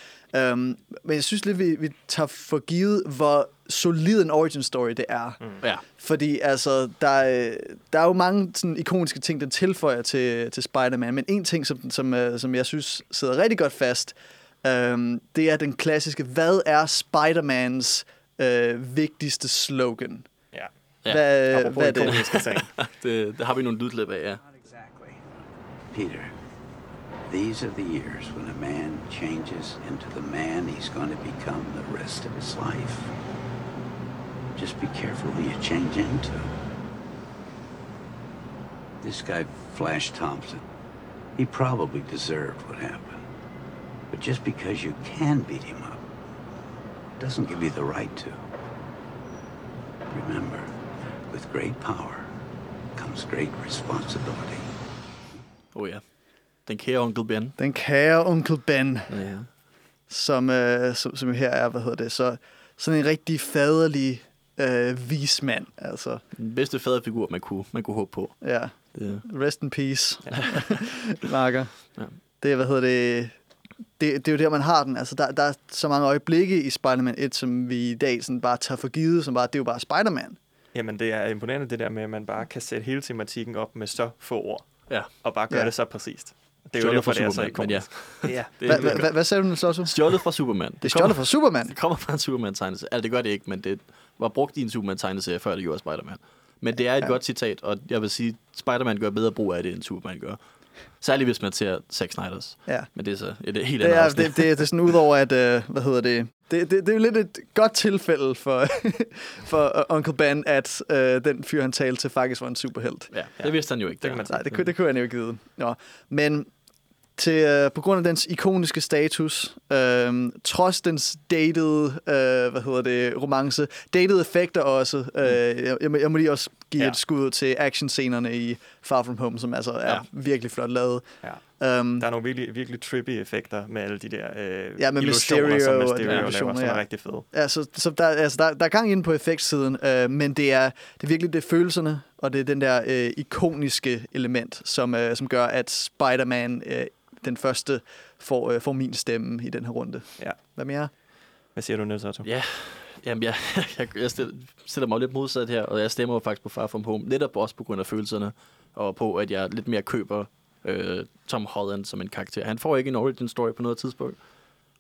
Um, men jeg synes lidt, vi, vi tager for givet, hvor solid en origin story det er. Mm. Ja. Fordi altså, der, er- der er jo mange sådan, ikoniske ting, den tilføjer til, til Spider-Man. Men en ting, som, som, øh, som jeg synes sidder rigtig godt fast, um, det er den klassiske, hvad er Spider-Mans øh, vigtigste slogan? Ja. Ja. Hvad, Apropos hvad er det? ikoniske. Det, det har vi nogle lydklip af, ja. Exactly. Peter, these are the years when a man changes into the man he's going to become the rest of his life. Just be careful who you change into. This guy, Flash Thompson, he probably deserved what happened. But just because you can beat him up doesn't give you the right to. Remember, with great power comes great responsibility. Oh ja. Den kære onkel Ben. Den kære onkel Ben, Ja. som, øh, som, som her er, hvad hedder det, så sådan en rigtig faderlig øh, vismand, altså. Den bedste faderfigur, man kunne, man kunne håbe på. Ja, Det, rest in peace, Marker. Ja. Det er, hvad hedder det, det, det er jo der, man har den. Altså, der, der er så mange øjeblikke i Spider-Man 1, som vi i dag sådan bare tager for givet, som bare, det er jo bare Spider-Man. Jamen, det er imponerende det der med, at man bare kan sætte hele tematikken op med så få ord, ja. og bare gøre Ja. det så præcist. Det er jo derfor, fra det er så Superman, men ja. ikonisk. Ja. Det, Hva, hvad sagde du, Slotto? Stjålet fra Superman. Det er stjålet fra Superman. Det kommer fra en Superman-tegneserie. Altså, det gør det ikke, men det var brugt i en Superman-tegneserie, før det gjorde Spider-Man. Men det er et ja. godt citat, og jeg vil sige, Spider-Man gør bedre brug af det, end Superman gør. Særligt hvis man ser Zack Snyder's. Ja. Men det er så et helt Det andet er, afsnit. det, det, det er sådan udover, at, øh, hvad hedder det, det, det, det er jo lidt et godt tilfælde for, for uh, Uncle Ben, at øh, den fyr, han talte til, faktisk var en superhelt. Ja, det vidste han jo ikke. Det kan man. Nej, det, kunne- det kunne han jo ikke vide. Nå. Men til, øh, på grund af dens ikoniske status, øh, trods dens dated, øh, hvad hedder det, romance, dated effekter også, øh, jeg, jeg, må- jeg må lige også give Ja. et skud til actionscenerne i Far From Home, som altså er ja. virkelig flot lavet. Ja. Um, Der er nogle virkelig, virkelig trippy effekter med alle de der øh, Ja, med illusioner, Mysterio som og Mysterio laver, som er ja. rigtig fede. Ja, så, så der, altså, der, der er gang inde på effektsiden, øh, men det er, det er virkelig det er følelserne, og det er den der øh, ikoniske element, som, øh, som gør, at Spider-Man, øh, den første, får, øh, får min stemme i den her runde. Ja. Hvad mere? Hvad siger du, Niels Otto? Ja, jamen jeg, jeg, jeg stiller, stiller mig lidt modsat her, og jeg stemmer jo faktisk på Far From Home, netop også på grund af følelserne, og på, at jeg lidt mere køber øh, Tom Holland som en karakter. Han får ikke en origin story på noget tidspunkt,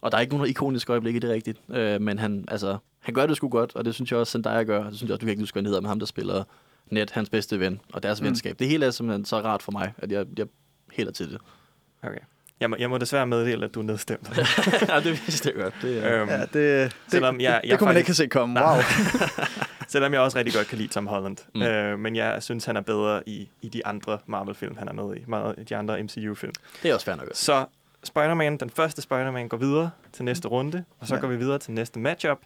og der er ikke nogen ikoniske øjeblikke, det er rigtigt, øh, men han, altså, han gør det sgu godt, og det synes jeg også, Zendaya gør, det synes jeg også, du kan ikke huske, hvad han hedder, med ham, der spiller Ned, hans bedste ven, og deres Mm. venskab. Det hele er simpelthen så rart for mig, at jeg, jeg hælder til det. Okay. Jeg må, jeg må desværre meddele, at du er nedstemt. ja, det vidste jeg godt. Det, er, øhm, Ja, det, det, Selvom jeg- det, jeg det kunne man ikke faktisk- have set komme. Wow. Selvom jeg også rigtig godt kan lide Tom Holland. Mm. Mm. Øh, men jeg synes, han er bedre i, i de andre Marvel-film, han er med i. Meget, de andre MCU-film. det er også fair nok. Så Spider-Man, den første Spider-Man, går videre til næste runde. Og så Ja. går vi videre til næste matchup.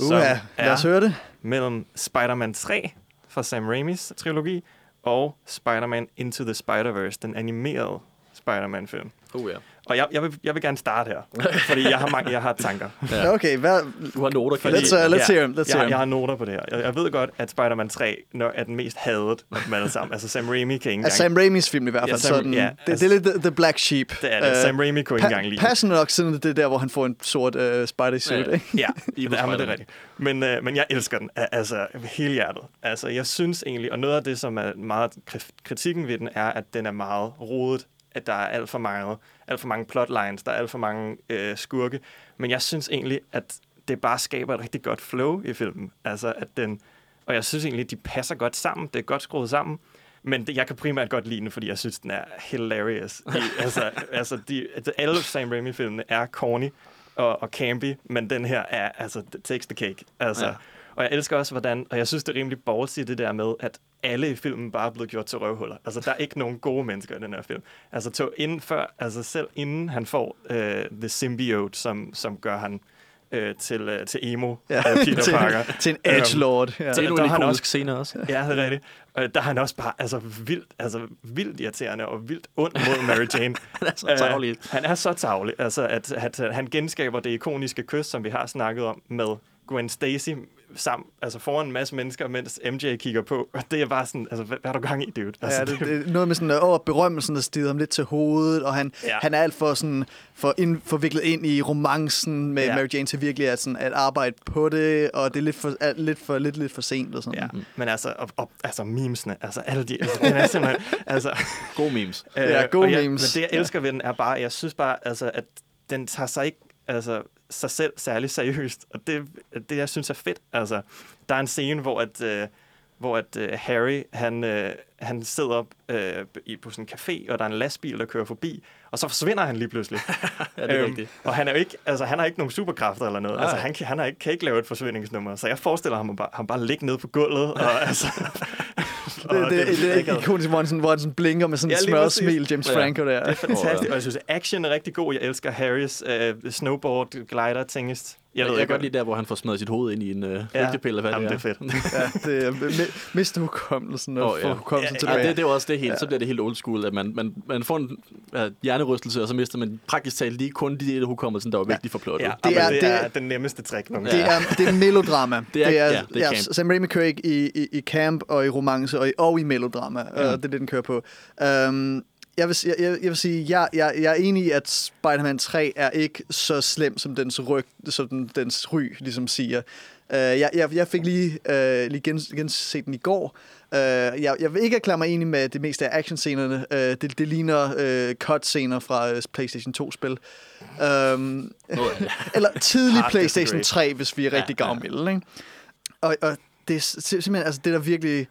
Uh, som ja. Lad os høre det. mellem Spider-Man 3 fra Sam Raimis trilogi og Spider-Man Into the Spider-Verse, den animerede Spider-Man-film. Oh, ja. Og jeg, jeg, vil, jeg vil gerne starte her, fordi jeg har, mange, jeg har tanker. Ja. Okay, hvad, Du har noter, kan Let's, jeg uh, let's hear him. Let's jeg, hear jeg him. har noter på det her. Jeg, jeg ved godt, at Spider-Man 3 når, er den mest hadet af dem alle sammen. Altså Sam Raimi kan ikke engang... Altså Sam Raimis film i hvert Ja, fald. Sam- sådan, ja, det, altså- det er lidt the, the black sheep. Det er det. Øh, Sam Raimi kunne ikke engang lide Pa- passende nok, siden det er der, hvor han får en sort uh, spider suit, Ja. ikke? Ja, det er, men det er rigtigt. Men, øh, men jeg elsker den, Al- altså hele hjertet. Altså, jeg synes egentlig, og noget af det, som er meget kri- kritikken ved den, er, at den er meget rodet, at der er alt for mange, alt for mange plotlines, der er alt for mange øh, skurke. Men jeg synes egentlig, at det bare skaber et rigtig godt flow i filmen. Altså, at den, og jeg synes egentlig, at de passer godt sammen. Det er godt skruet sammen. Men det, jeg kan primært godt lide den, fordi jeg synes, den er hilarious. I, altså, altså de, altså, alle Sam Raimi-filmene er corny og, og campy, men den her er, altså, takes the cake. Altså, Ja. Og jeg elsker også, hvordan, og jeg synes, det er rimelig ballsy, det der med, at alle i filmen bare er blevet gjort til røvhuller. Altså, der er ikke nogen gode mennesker i den her film. Altså, to, inden før, altså selv inden han får øh, The Symbiote, som, som gør han øh, til, øh, til emo, Ja. øh, Peter til, Parker. til en edgelord. Ja. Det er der nogle er han også- scener også. Ja, det er rigtigt. Og der er han også bare altså, vildt, altså, vildt irriterende og vildt ond mod Mary Jane. Han er så tavlig. Øh, han er så tavlig, altså, at, at, at han genskaber det ikoniske kys, som vi har snakket om med Gwen Stacy sammen, altså foran en masse mennesker, mens MJ kigger på. Og det er bare sådan, altså, hvad, hvad er du gang i, dude? Altså, Ja, det, det er noget med sådan, åh, berømmelsen, der stiger ham lidt til hovedet, og han, ja. Ja. han er alt for, sådan, for ind, forviklet ind i romancen med ja. Ja. Mary Jane til virkelig at, sådan, at arbejde på det, og det er lidt for, er lidt for, lidt, lidt for sent og sådan. Ja, men altså, og, og, altså memesene, altså alle de, altså, den er simpelthen, altså, Gode memes. Ja, gode jeg, memes. Men det, jeg elsker ved den, er bare, jeg synes bare, altså, at den tager sig ikke altså, sig selv særlig seriøst. Og det, det, jeg synes er fedt. Altså, der er en scene, hvor at, øh, hvor at øh, Harry, han, øh, han sidder øh, i, på sådan en café, og der er en lastbil, der kører forbi, og så forsvinder han lige pludselig. Ja, det er rigtigt. Og han er jo ikke, altså, han har ikke nogen superkræfter eller noget. Nej. Altså, han, kan, han har ikke, kan ikke lave et forsvindingsnummer. Så jeg forestiller ham at bare, ham bare ligge nede på gulvet. Og, altså, Det, det, det, det er ikke ikonisk, hvor han, sådan, hvor han sådan blinker med sådan Ja, et lige smør præcis. smil, James Ja. Franco der. Det er fantastisk, og jeg synes, action er rigtig god. Jeg elsker Harrys øh, snowboard glider tingest. Jeg, jeg, ved jeg ikke, kan godt lide der, hvor han får smadret sit hoved ind i en øh, Ja. lygtepille, hvad Jamen, det det er. fedt. Ja, det er mi- miste hukommelsen og oh, ja. få hukommelsen Ja, Ja, tilbage. det, det er også det helt. Så bliver det helt old school, at man, man, man får en ja, hjernerystelse, og så mister man praktisk talt lige kun de dele hukommelsen, der var vigtige for plottet. Ja, Det det, er- er, det det er er- den nemmeste trick. Nogle Det er, det er melodrama. Det er- ja, det er camp. Sam Raimi kører ikke i, i, i camp og i romance og i, og i melodrama. Mm. Uh, det er det, den kører på. Um, jeg vil, jeg, jeg jeg vil sige, jeg, jeg, jeg er enig i, at Spider-Man 3 er ikke så slem, som dens, ryg, som den, dens ry ligesom siger. Uh, jeg, jeg, jeg fik lige, uh, lige gens, genset den i går. Uh, jeg, jeg vil ikke erklære mig enig med det meste af actionscenerne. Uh, det, det ligner uh, cut-scener fra uh, PlayStation 2-spil. Um, Noget af det. eller tidlig Hard PlayStation disagree. 3, hvis vi er rigtig Ja, ja. gavmilde. Ikke? Og, og det er sim- simpelthen, altså det der virkelig,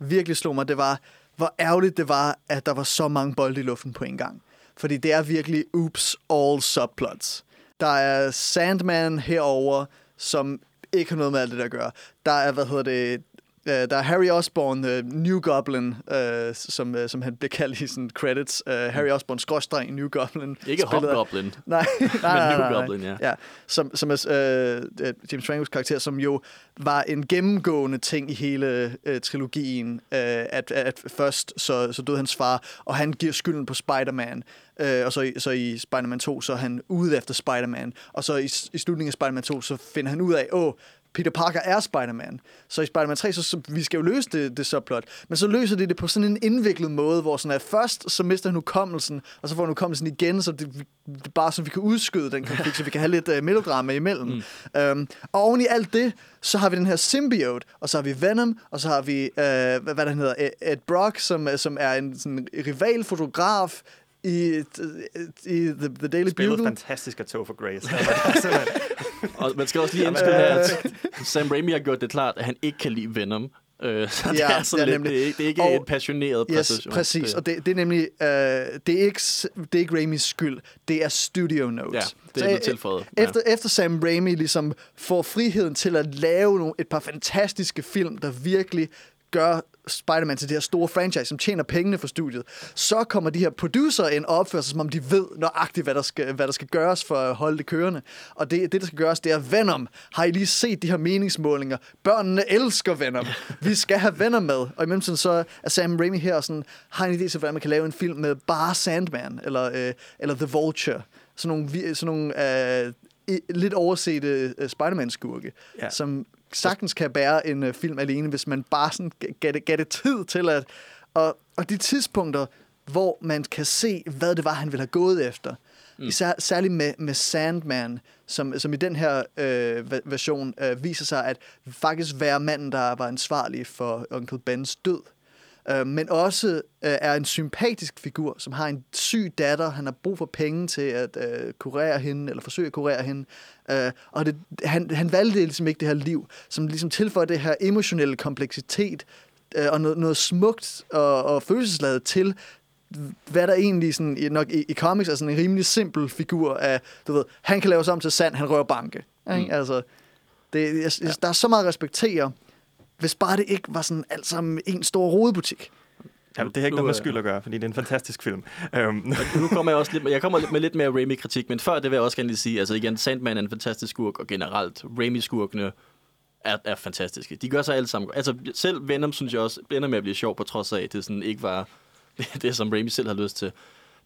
virkelig slog mig, det var, hvor ærgerligt det var, at der var så mange bolde i luften på en gang. Fordi det er virkelig oops all subplots. Der er Sandman herover, som ikke har noget med alt det der at gøre. Der er, hvad hedder det, øh, der er Harry Osborn, uh, New Goblin, uh, som, uh, som han bliver kaldt i sådan credits. Uh, Harry Osborn, skråstreng, New Goblin. Ikke Hobgoblin. Nej, nej, nej, New nej, nej. Goblin, ja. ja. Som, som er øh, James Francos karakter, som jo var en gennemgående ting i hele øh, trilogien, øh, at, at først så, så døde hans far, og han giver skylden på Spider-Man, øh, og så, i- så i Spider-Man 2, så er han ude efter Spider-Man, og så i, i slutningen af Spider-Man 2, så finder han ud af, åh, Peter Parker er Spider-Man. Så i Spider-Man 3, så, så vi skal jo løse det, det subplot. Men så løser de det på sådan en indviklet måde, hvor sådan at først så mister han hukommelsen, og så får han hukommelsen igen, så det, det bare så vi kan udskyde den konflikt, så vi kan have lidt uh, melodrama imellem. Mm. Um, og oven i alt det, så har vi den her symbiote, og så har vi Venom, og så har vi, uh, hvad, hvad der hedder, Ed- Ed Brock, som, som er en sådan, rival fotograf i, i The, The Daily spillet Bugle. fantastisk af Topher Grace. Altså, simpelthen. Og man skal også lige indskyde her, at Sam Raimi har gjort det klart, at han ikke kan lide Venom. Øh, så det Ja, er sådan ja, lidt, nemlig. det er ikke, det er ikke Og- en passioneret Yes, præcision. præcis. Det- Og det, det er nemlig, øh, det, er ikke, det er ikke Raimis skyld, det er studio notes. Ja, det er Så, blevet øh, tilføjet. Ja. Efter, efter Sam Raimi ligesom får friheden til at lave nogle, et par fantastiske film, der virkelig gør Spider-Man til det her store franchise, som tjener pengene for studiet, så kommer de her producer ind og opfører sig, som om de ved nøjagtigt, hvad der skal, hvad der skal gøres for at holde det kørende. Og det, det, der skal gøres, det er Venom. Har I lige set de her meningsmålinger? Børnene elsker Venom. Vi skal have Venom med. Og i mellemtiden så er Sam Raimi her og sådan, har en idé til, hvordan man kan lave en film med bare Sandman, eller, øh, eller The Vulture. Sådan nogle, sådan nogle øh, lidt oversete øh, Spider-Man-skurke. Ja. som sagtens kan bære en øh, film alene, hvis man bare sådan ga- gav det, gav det tid til at... Og, og de tidspunkter, hvor man kan se, hvad det var, han ville have gået efter. Mm. Især, særligt med, med Sandman, som, som i den her øh, ver- version øh, viser sig at faktisk være manden, der var ansvarlig for Onkel Bens død. Øh, men også øh, er en sympatisk figur, som har en syg datter. Han har brug for penge til at øh, kurere hende, eller forsøge at kurere hende. Øh, og det, han, han valgte ligesom ikke det her liv, som ligesom tilføjer det her emotionelle kompleksitet, øh, og noget, noget smukt og, og følelsesladet til, hvad der egentlig sådan, i- nok i, i comics er sådan en rimelig simpel figur af, du ved, han kan lave sig om til sand, han rører banke. Ikke? Mm. Altså, det, jeg, ja. Der er så meget at respektere, hvis bare det ikke var sådan alt sammen en stor rodebutik. Jamen, det har ikke Nu, noget med skyld at gøre, fordi det er en fantastisk film. Um, nu kommer jeg også lidt, jeg kommer lidt med lidt mere Raimi-kritik, men før det vil jeg også gerne lige sige, altså igen, Sandman er en fantastisk skurk, og generelt, Raimi-skurkene er, er fantastiske. De gør sig alle sammen. Altså, selv Venom, synes jeg også, ender med at blive sjov, på trods af, at det sådan ikke var det, som Raimi selv har lyst til.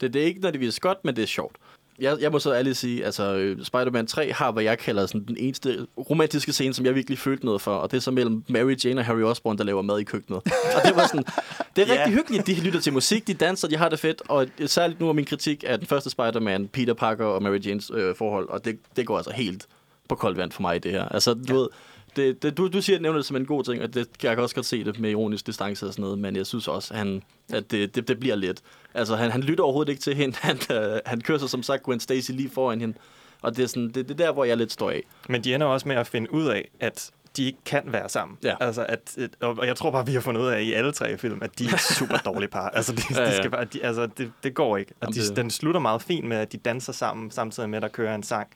Det, det er ikke nødvendigvis godt, men det er sjovt. Jeg, jeg må så ærligt sige, altså øh, Spider-Man 3 har, hvad jeg kalder sådan, den eneste romantiske scene, som jeg virkelig følte noget for, og det er så mellem Mary Jane og Harry Osborn, der laver mad i køkkenet. Og det var sådan, det er Ja. rigtig hyggeligt, de lytter til musik, de danser, de har det fedt, og særligt nu er min kritik af den første Spider-Man, Peter Parker og Mary Janes øh, forhold, og det, det går altså helt på koldt vand for mig, det her. Altså, du ja. ved, det, det, du, du siger, at nævner det som en god ting, og det, jeg kan også godt se det med ironisk distance og sådan noget, men jeg synes også, han, at det, det, det bliver lidt. Altså, han, han lytter overhovedet ikke til hende. Han, øh, han kører sig som sagt Gwen Stacy lige foran hende. Og det er, sådan, det, det er der, hvor jeg lidt står af. Men de ender også med at finde ud af, at de ikke kan være sammen. Ja. Altså, at, at, og jeg tror bare, vi har fundet ud af i alle tre film, at de er et super dårlige par. Altså, de, Ja, ja, ja. De skal bare, de, altså det, det går ikke. Og Jamen, de, det- den slutter meget fint med, at de danser sammen, samtidig med, at der kører en sang.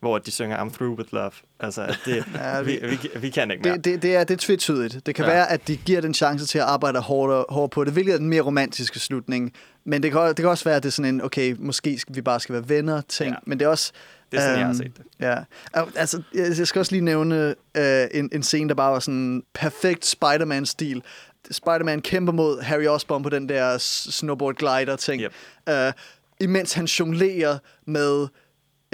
Hvor de synger I'm through with love. Altså, det, Ja, vi, vi- vi, vi kan ikke mere. Det, det, det, er, det er tvetydigt. Det kan ja. Være, at de giver den chance til at arbejde hårdere, hårdere på det, hvilket er den mere romantiske slutning. Men det kan, det kan også være, at det er sådan en, okay, måske skal vi bare skal være venner ting. Ja. Men det er også... Det er sådan, jeg har øhm, set det. Ja. Al- Altså, jeg skal også lige nævne øh, en, en scene, der bare var sådan perfekt Spider-Man-stil. Spider-Man kæmper mod Harry Osborn på den der snowboard glider ting. Yep. Øh, imens han jonglerer med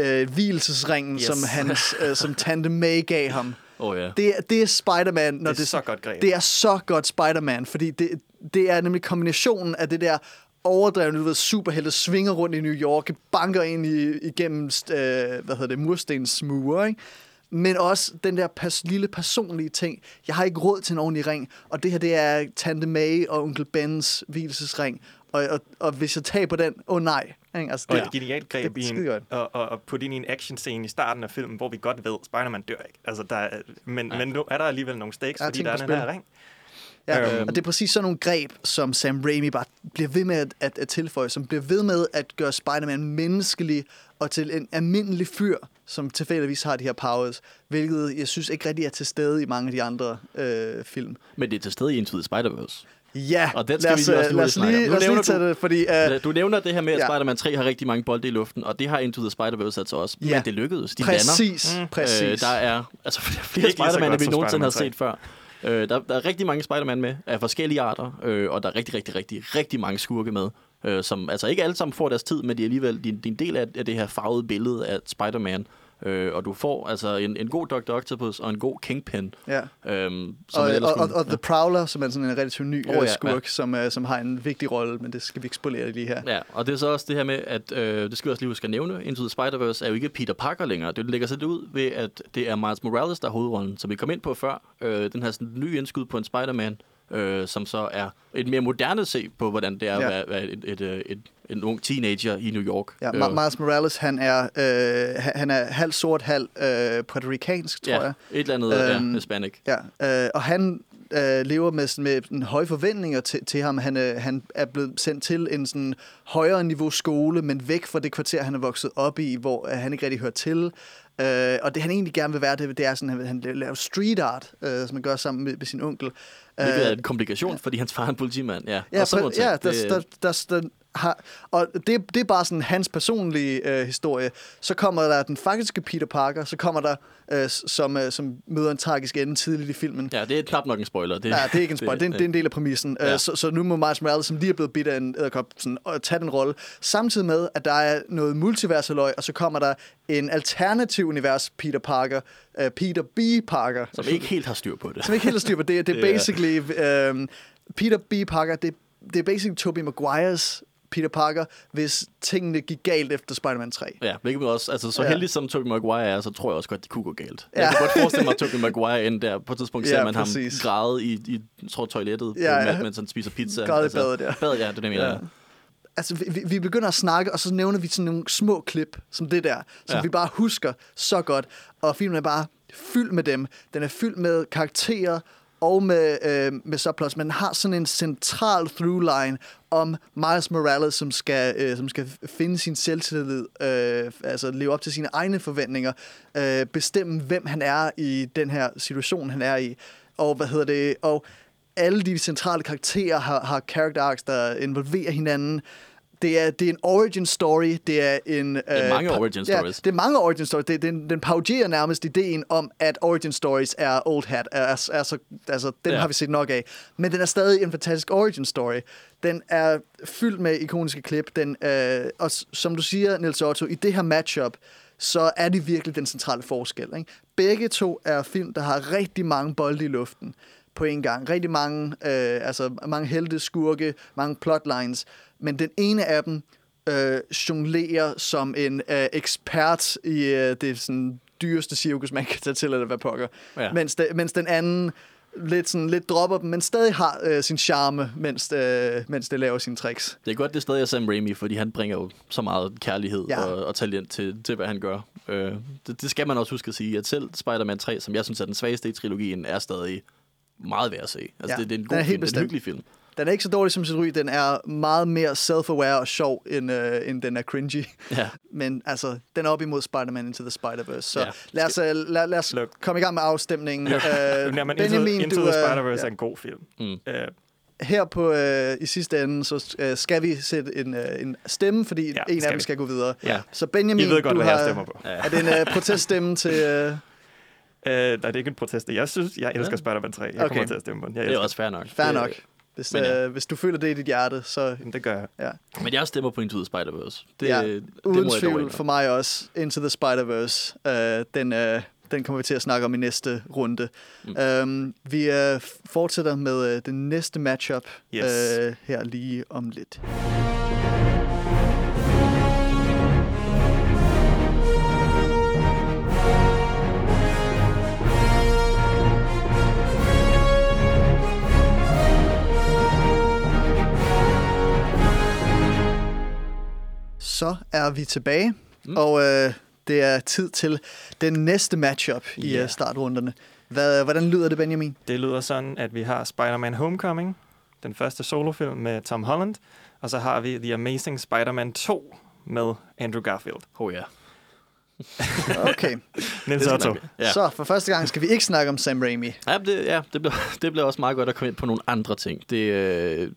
øh, hvilesesringen, Yes. som, hans, øh, som Tante May gav ham. Oh, ja. Det, er- det er Spider-Man. Når Det er så godt greb. Det er så godt Spider-Man, fordi det, det er nemlig kombinationen af det der overdrevne, du ved, superhelte svinger rundt i New York, banker ind i, igennem øh, hvad hedder det, murstensmure, ikke? Men også den der pas, lille personlige ting. Jeg har ikke råd til en ordentlig ring, og det her, det er Tante May og onkel Bens hvilesesring. Og, og, og hvis jeg taber den, åh oh nej. Ikke? Altså, Og det, et genialt greb det er i en, og, og, og putte ind i en actionscene i starten af filmen, hvor vi godt ved, Spider-Man dør ikke. Altså, der er, men, men nu er der alligevel nogle stakes, Der er fordi ting der er på den spil. her ring. Ja, Øhm. og det er præcis sådan nogle greb, som Sam Raimi bare bliver ved med at, at, at tilføje, som bliver ved med at gøre Spider-Man menneskelig og til en almindelig fyr, som tilfældigvis har de her powers, hvilket jeg synes ikke rigtig er til stede i mange af de andre øh, film. Men det er til stede i Into the Spider-Verse. Ja, Og den skal lad vi os, lige også øh, lad os lige, lad os lige tage du- det, fordi... Uh, Du nævner det her med, at ja. Spider-Man 3 har rigtig mange bolde i luften, og det har Into the Spider-Verse altså også. Ja. Men det lykkedes. De lander. præcis, Mm. præcis. Øh, der er altså flere Spider-Man, end vi nogensinde har set før. Øh, der, der er rigtig mange Spider-Man med, af forskellige arter, øh, og der er rigtig, rigtig, rigtig, rigtig mange skurke med, øh, som altså ikke alle sammen får deres tid, men de er alligevel de, de er en del af, af det her farvede billede af Spider-Man. Øh, og du får altså en, en god Dr. Octopus og en god Kingpin. ja. Øhm, som Og, og, og, og The Prowler, som er sådan en relativt ny oh, ja, skurk, som, uh, som har en vigtig rolle, men det skal vi ikke spolere lige her. Ja, og det er så også det her med, at øh, det skal vi også lige huske at nævne, Into the Spider-Verse er jo ikke Peter Parker længere. Det lægger sig lidt ud ved, at det er Miles Morales, der er hovedrollen, som vi kom ind på før. Øh, den her sådan, nye indskud på en Spider-Man, øh, som så er et mere moderne se på, hvordan det er Ja. at være, være et, et, et, et, en ung teenager i New York. Ja, Øh, Ma- Miles Morales, han er, øh, han- er halv sort, halv øh, puertoricansk, tror ja, jeg. et eller andet øhm, ja, Hispanic. Ja, øh, og han øh, lever med, sådan- med en høje forventninger til, til ham. Han, øh, han er blevet sendt til en sådan højere niveau skole, men væk fra det kvarter, han er vokset op i, hvor øh, han ikke rigtig hører til. Øh, og det han egentlig gerne vil være, det, det er sådan, at han laver street art, øh, som han gør sammen med, med sin onkel. Øh, er en komplikation, fordi hans far er en politimand. Ja, Ja, og ting. ja der, Det- der, der, der, har, og det, det er bare sådan hans personlige øh, historie. Så kommer der den faktiske Peter Parker, så kommer der, øh, som, øh, som møder en tragisk ende tidligt i filmen. Ja, det er knap nok en spoiler. Det, Ja, det er ikke en spoil. Det, er en- det er en del af præmissen. Ja. Ja. Så, så nu må Miles Morales, som lige er blevet bidt af en æderkop, sådan, at tage den rolle. Samtidig med, at der er noget multiversaløg, og så kommer der en alternativ univers Peter Parker, uh, Peter B. Parker. Som ikke helt har styr på det. som ikke helt er styr på det. Det er Det basically... Um, Peter B. Parker, det, det er basically Tobey Maguires Peter Parker, hvis tingene gik galt efter Spider-Man 3. Ja, hvilket også, altså så Ja. heldig som Tobey Maguire er, så tror jeg også godt, det kunne gå galt. Ja. Jeg kan godt forestille mig, at Tobey Maguire endte der. På et tidspunkt ser Ja, man præcis. ham græde i, i tror, toilettet, Ja, ja, ja. mens han spiser pizza. Græde i badet, ja. Badet, ja, det er det, jeg. Ja. Altså, vi, vi- begynder at snakke, og så nævner vi sådan nogle små klip, som det der, som ja. vi bare husker så godt. Og filmen er bare fyldt med dem. Den er fyldt med karakterer og med, øh, med subplots, men har sådan en central throughline om Miles Morales, som skal, øh, som skal finde sin selvtillid, øh, altså leve op til sine egne forventninger, øh, bestemme, hvem han er i den her situation, han er i. Og hvad hedder det? Og alle de centrale karakterer har, har character arcs, der involverer hinanden. Det er, det er en origin story. Det er en... Det er mange origin stories. Ja, det er mange origin stories. Det, den, den parodierer nærmest ideen om, at origin stories er old hat. Er, er, er så, altså, den Ja. har vi set nok af. Men den er stadig en fantastisk origin story. Den er fyldt med ikoniske klip. Den, øh, og som du siger, Niels Otto, i det her matchup, så er det virkelig den centrale forskel. Ikke? Begge to er film, der har rigtig mange bolde i luften på en gang. Rigtig mange, øh, altså mange helte, skurke, mange plotlines. Men den ene af dem øh, jonglerer som en øh, ekspert i øh, det sådan, dyreste cirkus, man kan tage til, eller hvad pokker. Ja. Mens, de, mens den anden lidt, sådan, lidt dropper dem, men stadig har øh, sin charme, mens, øh, mens det laver sine tricks. Det er godt, det stadig er Sam Raimi, fordi han bringer jo så meget kærlighed ja. Og, og talent til, til, hvad han gør. Øh, det, det skal man også huske at sige, at selv Spider-Man 3, som jeg synes er den svageste i trilogien, er stadig meget værd at se. Altså, Ja, det, det er en god er film, det er en hyggelig film. Den er ikke så dårlig som sit ry. Den er meget mere self-aware og sjov, end, øh, end den er cringy. Ja. Men altså, den er op imod Spider-Man Into the Spider-Verse. Så Ja. lad, os, øh, lad, lad os Look. komme i gang med afstemningen. Øh, Ja, men Into, Into du, the øh, Spider-Verse ja. er en god film. Mm. Øh, her på øh, i sidste ende, så øh, skal vi sætte en, øh, en stemme, fordi Ja, en af skal dem vi. skal gå videre. Ja. Så Benjamin, I ved godt, du hvad jeg har, stemmer på. Er det en øh, proteststemme til... Øh, Øh, nej, det er ikke en protest. Jeg synes, jeg elsker Ja. Spider-Man 3. Jeg Okay. kommer til at stemme på den. Jeg Det er elsker også fair nok. fair nok. Hvis, men ja. øh, hvis du føler det i dit hjerte, så den. Det gør jeg. ja. Men jeg stemmer på Into the Spider-Verse. Det, Ja, det Uden må tvivl for mig også. Into the Spider-Verse. Øh, den, øh, den kommer vi til at snakke om i næste runde. Mm. Mm. Øhm, vi øh, fortsætter med øh, den næste matchup Yes. øh, her lige om lidt. Så er vi tilbage, Mm. og øh, det er tid til den næste matchup i Ja. yeah. startrunderne. Hvad, hvordan lyder det, Benjamin? Det lyder sådan, at vi har Spider-Man Homecoming, den første solofilm med Tom Holland, og så har vi The Amazing Spider-Man 2 med Andrew Garfield. Oh, ja. Okay, Niels Otto. Ja. så for første gang skal vi ikke snakke om Sam Raimi. Ja, det, ja, det bliver, det bliver også meget godt at komme ind på nogle andre ting. Det, øh,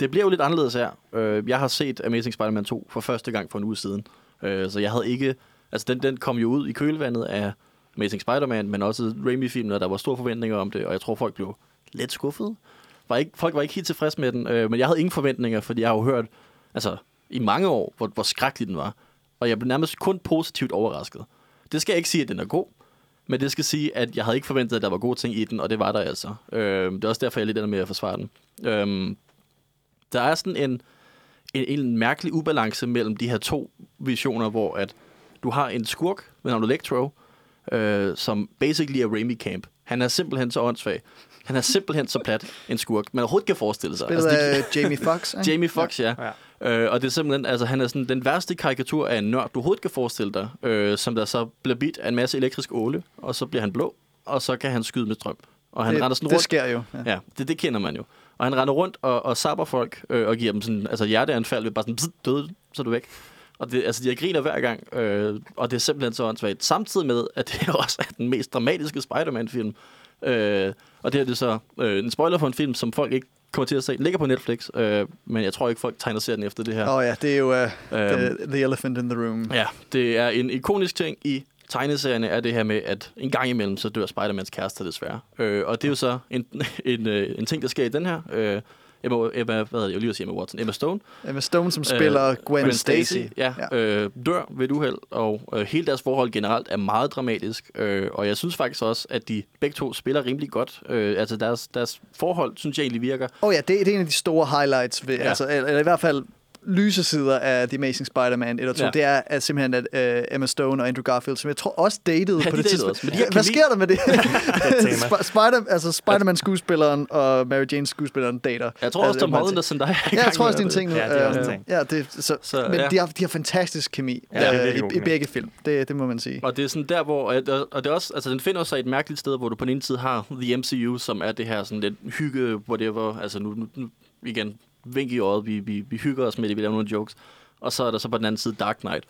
det bliver jo lidt anderledes her. Øh, jeg har set Amazing Spider-Man 2 for første gang for en uge siden. Øh, så jeg havde ikke... Altså, den, den kom jo ud i kølvandet af Amazing Spider-Man, men også Raimi-filmen, og der var store forventninger om det, og jeg tror, folk blev lidt skuffet. Var ikke, folk var ikke helt tilfredse med den, øh, men jeg havde ingen forventninger, fordi jeg har jo hørt altså, i mange år, hvor, hvor skrækkelig den var. Og jeg blev nærmest kun positivt overrasket. Det skal jeg ikke sige, at den er god, men det skal sige, at jeg havde ikke forventet, at der var gode ting i den, og det var der altså. Øh, det er også derfor, jeg er lidt ender med at forsvare den. Øh, der er sådan en, en, en mærkelig ubalance mellem de her to visioner, hvor at du har en skurk ved navn Electro, øh, som basically er Raimi Camp. Han er simpelthen så åndssvag. Han er simpelthen så plat en skurk, man overhovedet kan forestille sig. Spillet Altså, af Jamie Foxx. ikke? Jamie Foxx, ja. Ja. Øh, og det er simpelthen, altså han er sådan den værste karikatur af en nørd, du overhovedet kan forestille dig, øh, som der så bliver bidt af en masse elektrisk åle, og så bliver han blå, og så kan han skyde med strøm. Og han det, render sådan det rundt. sker jo. Ja. Ja, det, det kender man jo. Og han render rundt og, og sapper folk, øh, og giver dem sådan, altså hjerteanfald ved bare sådan, bzz, døde, så er du væk. Og det, altså, de griner hver gang, øh, og det er simpelthen så åndssvagt. Samtidig med, at det også er den mest dramatiske Spider-Man-film. Øh, og det her det er så øh, en spoiler for en film, som folk ikke kommer til at se. Den ligger på Netflix, øh, men jeg tror ikke, folk tegner serien efter det her. Åh oh, ja, det er jo uh, Øhm. the, the elephant in the room. Ja, det er en ikonisk ting i tegneserierne, er det her med, at en gang imellem, så dør Spider-Mans kæreste desværre. Øh, og det er jo så en, en, øh, en ting, der sker i den her. Øh, Emma, Emma, hvad hedder det, jeg lige at sige Emma Watson, Emma Stone. Emma Stone, som spiller Øh, Gwen, Stacy. ja, Ja. Øh, dør ved et uheld, og øh, hele deres forhold generelt er meget dramatisk. Øh, og jeg synes faktisk også, at de begge to spiller rimelig godt. Øh, altså deres, deres forhold, synes jeg egentlig virker. Åh oh, ja, det, det er en af de store highlights, ved, ja. altså, eller, eller i hvert fald lyse sider af The Amazing Spider-Man 1 og 2, Ja. ja. det er at simpelthen at uh, Emma Stone og Andrew Garfield, som jeg tror også datede Ja, på de det tidspunkt. også, men de har Hvad sker der med det? Sp- Spider, altså Spider-Man-skuespilleren og Mary Jane-skuespilleren dater. Jeg tror også, Altså, Tom man Holland og Zendaya er Ja, jeg tror også, det er en ting nu. Ja, det er også en Øhm, ting. Ja, det, så, Så, men ja. de, har, de har fantastisk kemi Ja, det er ja, virkelig i, i begge film. Det, det må man sige. Og det er sådan der, hvor... Og det er også, altså, den finder sig et mærkeligt sted, hvor du på den ene side har The MCU, som er det her sådan lidt hygge, whatever. Altså nu, nu, nu igen, vink i øjet, vi, vi, vi hygger os med det, vi laver nogle jokes. Og så er der så på den anden side Dark Knight.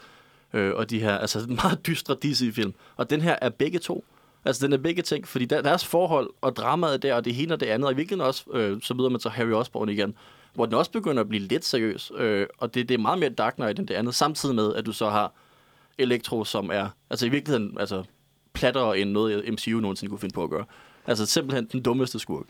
Øh, og de her, altså meget dystre DC-film. Og den her er begge to. Altså den er begge ting, fordi der, deres forhold og dramaet der, og det ene og det andet, og i virkeligheden også, øh, så møder man så Harry Osborn igen, hvor den også begynder at blive lidt seriøs. Øh, og det, det er meget mere Dark Knight end det andet, samtidig med, at du så har Electro, som er, altså i virkeligheden, altså plattere end noget MCU nogensinde kunne finde på at gøre. Altså simpelthen den dummeste skurk.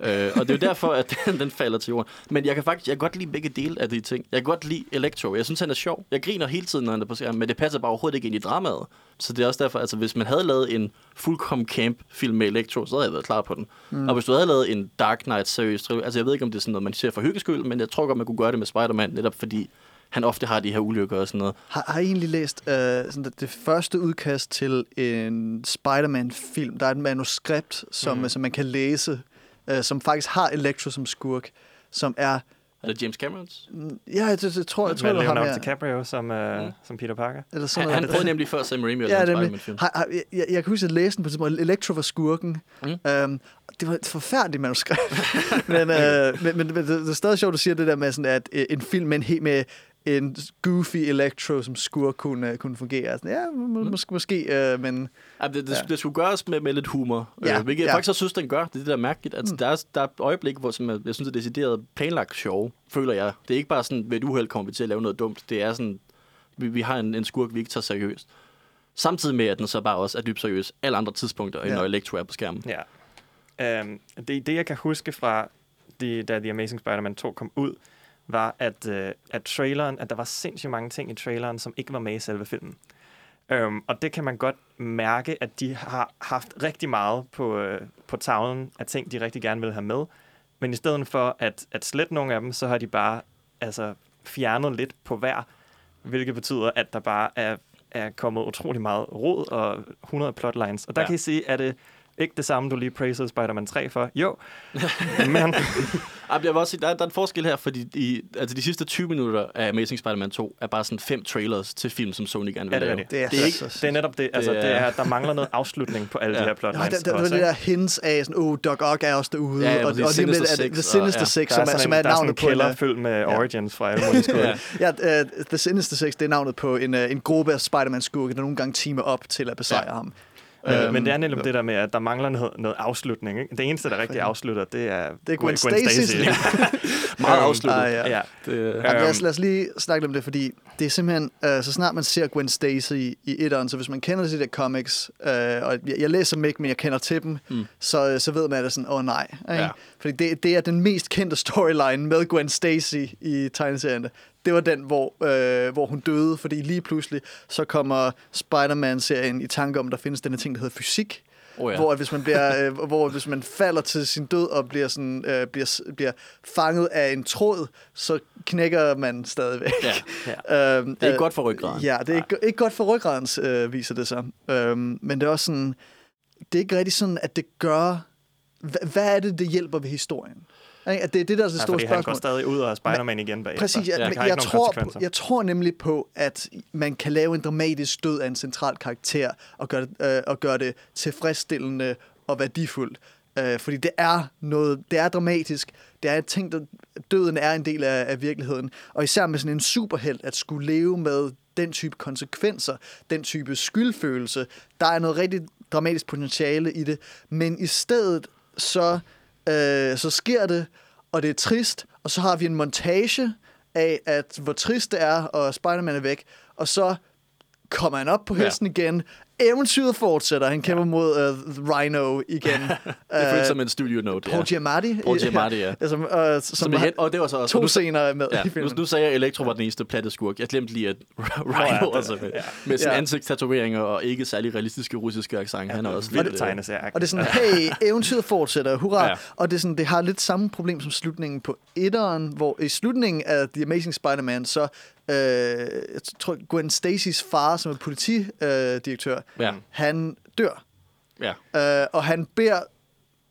Øh, og det er jo derfor, at den, den falder til jorden. Men jeg kan faktisk jeg kan godt lide begge dele af de ting. Jeg kan godt lide Electro. Jeg synes, han er sjov. Jeg griner hele tiden, når han er på skærmen, men det passer bare overhovedet ikke ind i dramaet. Så det er også derfor, altså hvis man havde lavet en fullkommen camp-film med Electro, så havde jeg været klar på den. Mm. Og hvis du havde lavet en Dark Knight seriøs altså jeg ved ikke, om det er sådan noget, man ser for hyggeskyld, men jeg tror godt, man kunne gøre det med Spider-Man, netop fordi han ofte har de her ulykker og sådan noget. Har, har I egentlig læst øh, sådan det, det første udkast til en Spider-Man-film? Der er et manuskript, som, mm. som man kan læse, øh, som faktisk har Electro som skurk, som er Er det James Camerons? Ja, jeg, jeg, jeg tror, jeg tror, det var ham Leonardo her. DiCaprio som, uh, Mm. som Peter Parker. Eller sådan Han, noget. han prøvede nemlig før Sam Raimi at Ja, nemlig. Spider-Man-film. Har, har, jeg, jeg, jeg kan huske, at jeg læste den på et tidspunkt. Electro var skurken. Mm. Øhm, det var et forfærdeligt manuskript. men, øh, men, men, men det, det er stadig sjovt, at du siger det der med, sådan, at øh, en film med en, helt med en goofy Electro som skurk kunne, øh, kunne fungere. Sådan, ja, må, Mm. måske, måske øh, men Ja, det, det, Ja. det skulle gøres med, med lidt humor, Ja, ja, øh, hvilket ja. jeg faktisk også synes, den gør. Det er det der er mærkeligt. Altså, Mm. der, er, der er øjeblik, hvor som jeg, jeg synes, det er decideret planlagt sjov, føler jeg. Det er ikke bare sådan, ved et uheld kommer vi til at lave noget dumt. Det er sådan, vi, vi har en, en skurk, vi ikke tager seriøst. Samtidig med, at den så bare også er dybt seriøs alle andre tidspunkter, end Ja. når Electro er på skærmen. Ja. Um, det, det, jeg kan huske fra, de, da The Amazing Spider-Man 2 kom ud, var, at, uh, at traileren, at der var sindssygt mange ting i traileren, som ikke var med i selve filmen. Um, og det kan man godt mærke, at de har haft rigtig meget på, uh, på tavlen af ting, de rigtig gerne vil have med. Men i stedet for at, at slette nogle af dem, så har de bare altså, fjernet lidt på hver, hvilket betyder, at der bare er, er kommet utrolig meget rod og 100 plotlines. Og der ja. Kan I sige, at det ikke det samme, du lige praisede Spider-Man 3 for. Jo, men Ej, Jeg vil også sige, der, er, der er en forskel her, fordi i, altså de sidste 20 minutter af Amazing Spider-Man 2 er bare sådan fem trailers til film, som Sony gerne vil Ja, det er lave. det er, Det er ikke- det er netop det. Altså, Det det er- er, der mangler noget afslutning på alle Ja. de her Nej, plotlines. der, der, der var også, det ikke? der hints af, sådan, oh, Doc Ock er også derude, Ja, ja, og, og lidt Sinister er det The Six, og- Sinister ja. Six, der som er, er, sådan som er der er sådan navnet en på en, kælder øh, fyldt med ja. origins fra alle mulige. Ja. Ja, uh, The Sinister Six, det er navnet på en, uh, en gruppe af Spider-Man-skurke, der nogle gange teamer op til at besejre Ja. ham. Øh, Øhm, men det er netop det der med, at der mangler noget, noget afslutning. Ikke? Det eneste, der rigtig afslutter, det er, Det er Gwen Stacy. Meget Øhm, afsluttet. Ah, ja. ja. Det, Jamen, lad, os, Øhm. lad os lige snakke lidt om det, fordi det er simpelthen, øh, så snart man ser Gwen Stacy i etteren, så hvis man kender de der comics, øh, og jeg, jeg læser dem ikke, men jeg kender til dem, mm. Mm. så, så ved man, at det er sådan, åh oh, nej. Ikke? Ja. Fordi det, det er den mest kendte storyline med Gwen Stacy i tegneserien. Det var den, hvor, øh, hvor hun døde, fordi lige pludselig så kommer Spider-Man-serien i tanke om, at der findes den her ting, der hedder fysik, oh, ja. ja. hvor, at hvis man bliver, øh, hvor hvis man falder til sin død og bliver, sådan, øh, bliver, bliver fanget af en tråd, så knækker man stadigvæk. ja. Øhm, Det er ikke godt for ryggraden. Ja, det er ikke, ikke godt for ryggraden, øh, viser det sig. Øhm, men det er også sådan, det er ikke rigtig sådan, at det gør... Hva, hvad er det, det hjælper ved historien? At det er det, der er det Ja, store fordi han går spørgsmål. stadig ud og er Spider-Man igen bagefter. Præcis, jeg, Ja, jeg, nogen tror, jeg tror nemlig på, at man kan lave en dramatisk død af en central karakter og gøre det, øh, og gøre det tilfredsstillende og værdifuldt. Øh, fordi det er noget, det er dramatisk. Det er ting, der døden er en del af, af virkeligheden. Og især med sådan en superhelt, at skulle leve med den type konsekvenser, den type skyldfølelse, der er noget rigtig dramatisk potentiale i det. Men i stedet, så, øh, så sker det, og det er trist, og så har vi en montage af, at hvor trist det er, og Spider-Man er væk, og så kommer han op på Ja. hesten igen. Eventyret fortsætter. Han kæmper mod uh, Rhino igen. Det føles som en studio note. Paul ja. Giamatti. Paul Giamatti, ja. ja. Som, uh, som, Som har hen- og det var så også... to nu, scener med ja, i nu, filmen. nu sagde jeg, at Elektro var den eneste platte skurk. Jeg glemte lige, at Rhino ja, det- også med, ja. med sin Ja. ansigtstatoveringer og ikke særlig realistiske russiske accent. Han er også vildt lidt... øh, tegneserie. Og det er sådan, hey, eventyret fortsætter, hurra. Ja. Ja. Og det, er sådan, det har lidt samme problem som slutningen på etteren, hvor i slutningen af The Amazing Spider-Man, så øh, jeg tror, Gwen Stacys far, som er politidirektør, øh, direktør, Ja. han dør. Ja. Øh, og han beder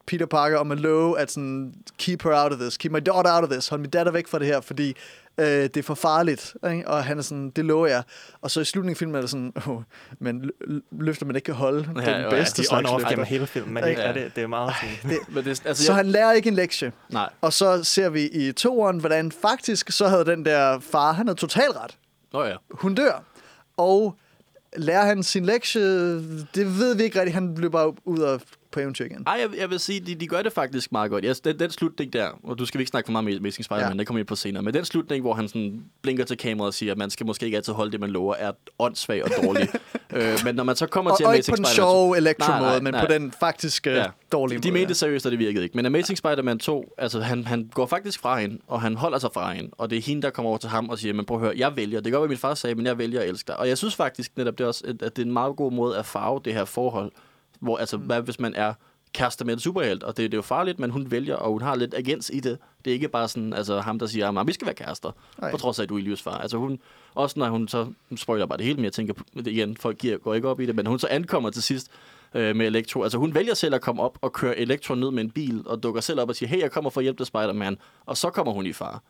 Peter Parker om at love, at sådan, keep her out of this, keep my daughter out of this, hold min datter væk fra det her, fordi øh, det er for farligt. Ikke? Og han er sådan, det lover jeg. Og så i slutningen af filmen er det sådan, oh, men lø- løfter man ikke kan holde, Ja, den ja, bedste de slags løfter. gennem hele filmen, men Ja. er det, det er meget sådan... Det, Men det, altså, så jeg, han lærer ikke en lektie. Nej. Og så ser vi i toeren, hvordan faktisk så havde den der far, han havde total ret. Nå ja. Hun dør. Og lærer han sin lektie, det ved vi ikke rigtigt. Han blev bare ud og på eventyr igen. Ej, jeg, jeg vil sige, de, de gør det faktisk meget godt. Yes, den, den slutning der, og du skal ikke snakke for meget med Amazing Spider-Man, Ja. ja. det kommer ind på senere, men den slutning, hvor han sådan blinker til kameraet og siger, at man skal måske ikke altid holde det, man lover, er åndssvag og dårlig. øh, men når man så kommer Og, til og ikke Amazing på den Spider-Man 2, sjove elektro-måde, Nej, nej, men nej. på den faktiske ja. dårlige de måde. mente det seriøst, og det virkede ikke. Men Amazing Spider-Man 2, altså han, han går faktisk fra hende, og han holder sig fra hende, og det er hende, der kommer over til ham og siger, men prøv at høre, jeg vælger. Det kan godt være, min far sagde, men jeg vælger at elske dig. Og jeg synes faktisk netop, det er også, at at det er en meget god måde at farve det her forhold, hvor altså, hvad hvis man er kærester med en superhelt, og det, det er jo farligt, men hun vælger, og hun har lidt agens i det. Det er ikke bare sådan, altså ham, der siger, at vi skal være kærester, Nej. på trods af, at du er Ilius far. Altså hun, også når hun så, nu spoiler bare det hele, men jeg tænker, det igen, folk giver, går ikke op i det, men hun så ankommer til sidst øh, med Elektro. Altså hun vælger selv at komme op og køre Elektro ned med en bil, og dukker selv op og siger, hey, jeg kommer for at hjælpe dig, Spider-Man, og så kommer hun i far.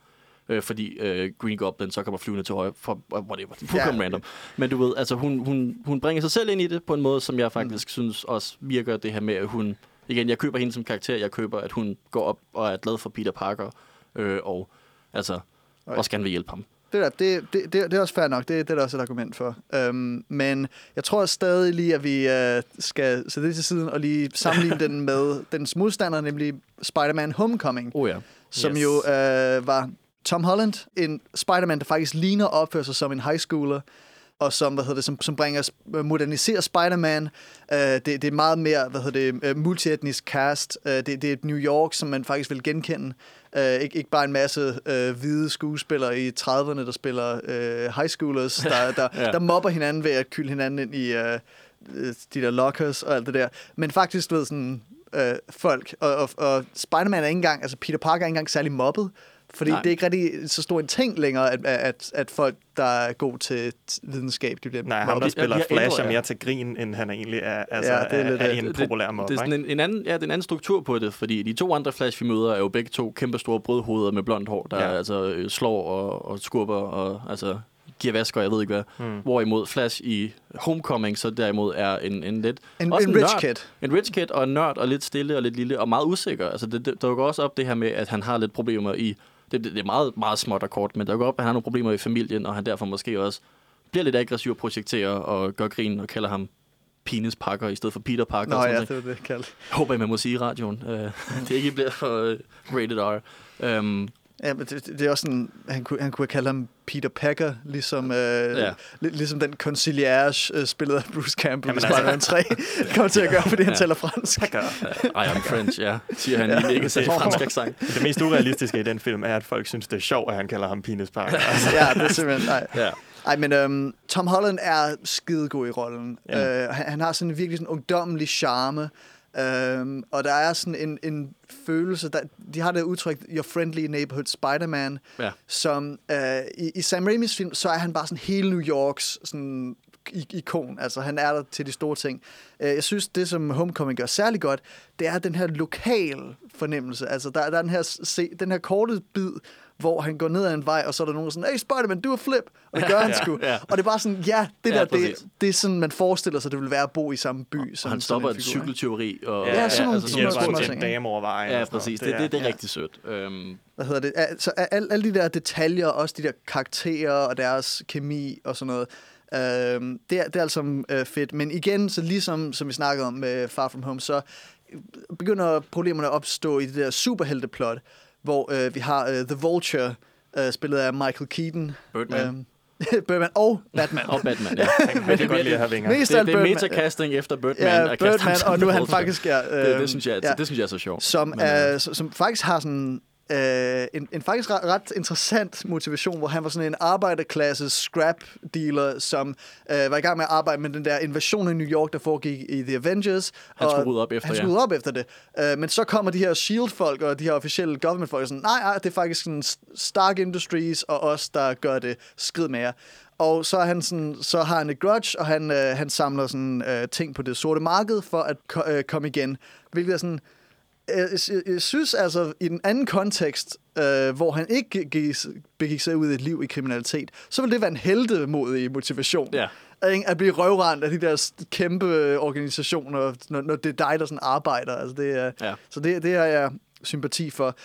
Øh, fordi øh, Green Goblin så kommer flyvende til højre, for whatever, fuldkommen Ja. random. Men du ved, altså hun, hun, hun bringer sig selv ind i det på en måde, som jeg faktisk mm. synes også virker det her med, at hun, igen, jeg køber hende som karakter, jeg køber, at hun går op og er glad for Peter Parker, øh, og altså også gerne vil hjælpe ham. Det, der, det, det, det, det er også fair nok. Det, det er der også et argument for. Øhm, men jeg tror stadig lige, at vi øh, skal sætte det til siden og lige sammenligne den med dens modstander, nemlig Spider-Man Homecoming, Oh ja. som Yes. jo øh, var Tom Holland, en Spider-Man, der faktisk ligner og opfører sig som en high schooler, og som, hvad hedder det, som, som bringer, moderniserer Spider-Man. Øh, det, det er meget mere, hvad hedder det, øh, multietnisk cast. Øh, det, det er et New York, som man faktisk vil genkende. Øh, ikke, ikke bare en masse øh, hvide skuespillere i 30'erne, der spiller øh, high schoolers, der, der, Ja. der mobber hinanden ved at kylde hinanden ind i øh, øh, de der lockers og alt det der. Men faktisk, du ved, sådan øh, folk. Og, og, og Spider-Man er ikke engang, altså Peter Parker er ikke engang særlig mobbet. Fordi Nej. Det er ikke rigtig så stor en ting længere, at, at, at folk, der er god til videnskab, de bliver Nej, ham, der de- spiller de Flash, er mere til grin, end han egentlig er, altså, Ja, det er er, lidt, er, øh, en det, populær måde. det, er sådan en, en anden, ja, det er en anden struktur på det, fordi de to andre Flash, vi møder, er jo begge to kæmpe store brødhoveder med blondt hår, der Ja. altså øh, slår og, og skubber og altså giver vasker, jeg ved ikke hvad. Hmm. Hvorimod Flash i Homecoming så derimod er en, en lidt... En, også en rich nørd. kid. En rich kid og en nørd og lidt stille og lidt lille og meget usikker. Altså det, det, der går også op det her med, at han har lidt problemer i... Det, det, det er meget, meget småt og kort, men der går op, at han har nogle problemer i familien, og han derfor måske også bliver lidt aggressiv og projekterer og gør grin og kalder ham Penis Parker i stedet for Peter Parker. Nå ja, det var det, jeg kaldte. Jeg håber, man må sige i radioen. Uh, det ikke bliver for uh, rated R. Um, Ja, men det, det er også sådan, han kunne, han kunne kalde ham Peter Packer, ligesom, øh, Ja. ja. ligesom den conciliage øh, spillet af Bruce Campbell i altså- Spider-Man 3 kommer til at gøre, fordi han Ja. taler fransk. I am French, ja. Siger han i en mega særlig fransk accent. Det mest urealistiske i den film er, at folk synes, det er sjovt, at han kalder ham Penis Parker. Altså, ja, det er simpelthen... Nej. Ja. Ej, men øhm, Tom Holland er skidegod i rollen. Ja. Ja. Øh, han, han har sådan en virkelig sådan ungdommelig charme. Øhm, og der er sådan en, en følelse, der, de har det udtryk, Your Friendly Neighborhood Spider-Man, Ja. som øh, i, i Sam Raimis film, så er han bare sådan hele New Yorks sådan, ikon. Altså, han er der til de store ting. Øh, jeg synes, det som Homecoming gør særlig godt, det er den her lokal fornemmelse. Altså, der, der er den her, se, den her korte bid, hvor han går ned ad en vej, og så er der nogen, der er sådan, hey Spider-Man, du er flip. Og det gør han Ja, sgu. ja. Og det er bare sådan, ja, det Ja, der, det, præcis. det er sådan, man forestiller sig, det vil være at bo i samme by. Og som, han som stopper en et cykeltyveri. Og, Ja, altså, sådan Hjælper nogle ham små til en ting, dame over vejen. Ja, og sådan præcis. noget. Det, det, det er ja. rigtig sødt. Um, hvad hedder det, altså alle, alle de der detaljer, også de der karakterer og deres kemi og sådan noget, øhm, det, er, det er altså øh, fedt. Men igen, så ligesom som vi snakkede om med Far From Home, så begynder problemerne at opstå i det der superhelteplot, hvor øh, vi har øh, The Vulture, øh, spillet af Michael Keaton. Birdman. Øhm, Birdman og Batman. og Batman, ja. Han kan godt lide at have vinger. Mest Det, det er metacasting efter Birdman. Ja, Birdman, og nu er han faktisk... Ja, Det, øhm, det, synes jeg, ja, det synes jeg er så sjovt. som, Men, er, øh, som, som faktisk har sådan øh, en, en faktisk ret, ret interessant motivation, hvor han var sådan en arbejderklasse scrap dealer, som øh, var i gang med at arbejde med den der invasion i New York, der foregik i The Avengers. Han skulle rydde op efter, Han ja. skulle rydde op efter det. Øh, men så kommer de her SHIELD-folk og de her officielle government-folk og sådan, nej, nej, det er faktisk sådan Stark Industries og os, der gør det skrid mere. Og så, er han sådan, så har han et grudge, og han, øh, han samler sådan, øh, ting på det sorte marked for at ko- øh, komme igen. Hvilket er sådan, jeg synes altså, i den anden kontekst, øh, hvor han ikke gik, begik sig ud i et liv i kriminalitet, så vil det være en heldemodig motivation. Ja. Ikke? At blive røvrendt af de der kæmpe øh, organisationer, når, når det er dig, der sådan arbejder. Altså det er, Ja. Så det, det har jeg sympati for.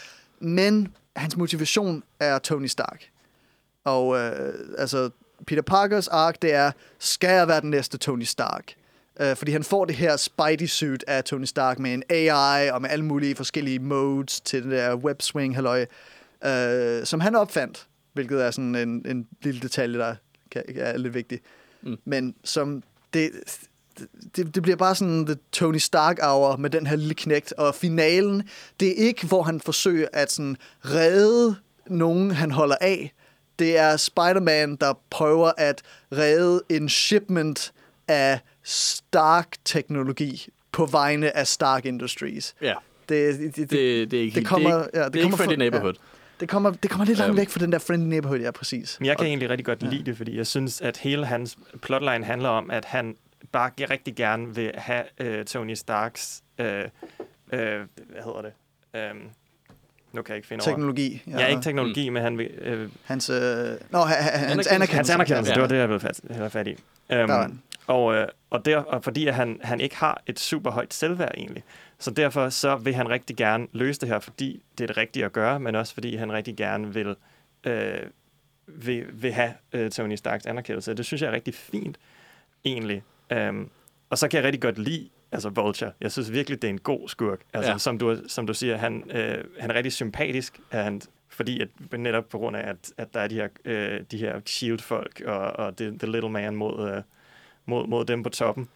Men hans motivation er Tony Stark. Og øh, altså, Peter Parkers ark, det er, skal jeg være den næste Tony Stark? Øh, fordi han får det her Spidey-suit af Tony Stark med en AI og med alle mulige forskellige modes til det der web-swing halløj, øh, som han opfandt, hvilket er sådan en, en lille detalje, der kan, er lidt vigtig. Mm. Men som det, det, det bliver bare sådan the Tony Stark hour med den her lille knægt, og finalen, det er ikke, hvor han forsøger at sådan redde nogen, han holder af. Det er Spider-Man, der prøver at redde en shipment af Stark-teknologi på vegne af Stark Industries. Ja, Det, det, det, det, det er ikke det kommer- det er ikke, ja, det det er kommer ikke friendly neighborhood. det, kommer, det kommer lidt langt Øhm. væk fra den der friendly neighborhood, ja, præcis. Men jeg kan egentlig rigtig godt lide det, fordi jeg synes, at hele hans plotline handler om, at han bare rigtig gerne vil have øh, Tony Starks, øh, øh, hvad hedder det, øh, nu kan jeg ikke finde over. Teknologi. Ja, ikke teknologi, men han vil, øh, Hans, øh, nå, ha, ha, hans Anerkendelse. anerkendelse. hans anerkendelse, Ja. det var det, jeg ville fat, have fat i. Um. Og, øh, og, der, og fordi at han, han ikke har et super højt selvværd egentlig. Så derfor så vil han rigtig gerne løse det her, fordi det er det rigtige at gøre, men også fordi han rigtig gerne vil, øh, vil, vil have øh, Tony Starks anerkendelse. Det synes jeg er rigtig fint, egentlig. Um, og så kan jeg rigtig godt lide altså Vulture. Jeg synes virkelig, det er en god skurk. Altså, Ja. som, du, som du siger, han, øh, han er rigtig sympatisk, han, fordi at, netop på grund af, at, at der er de her, øh, de her shield-folk og, og the, the little man mod, øh, mod, mod dem på toppen.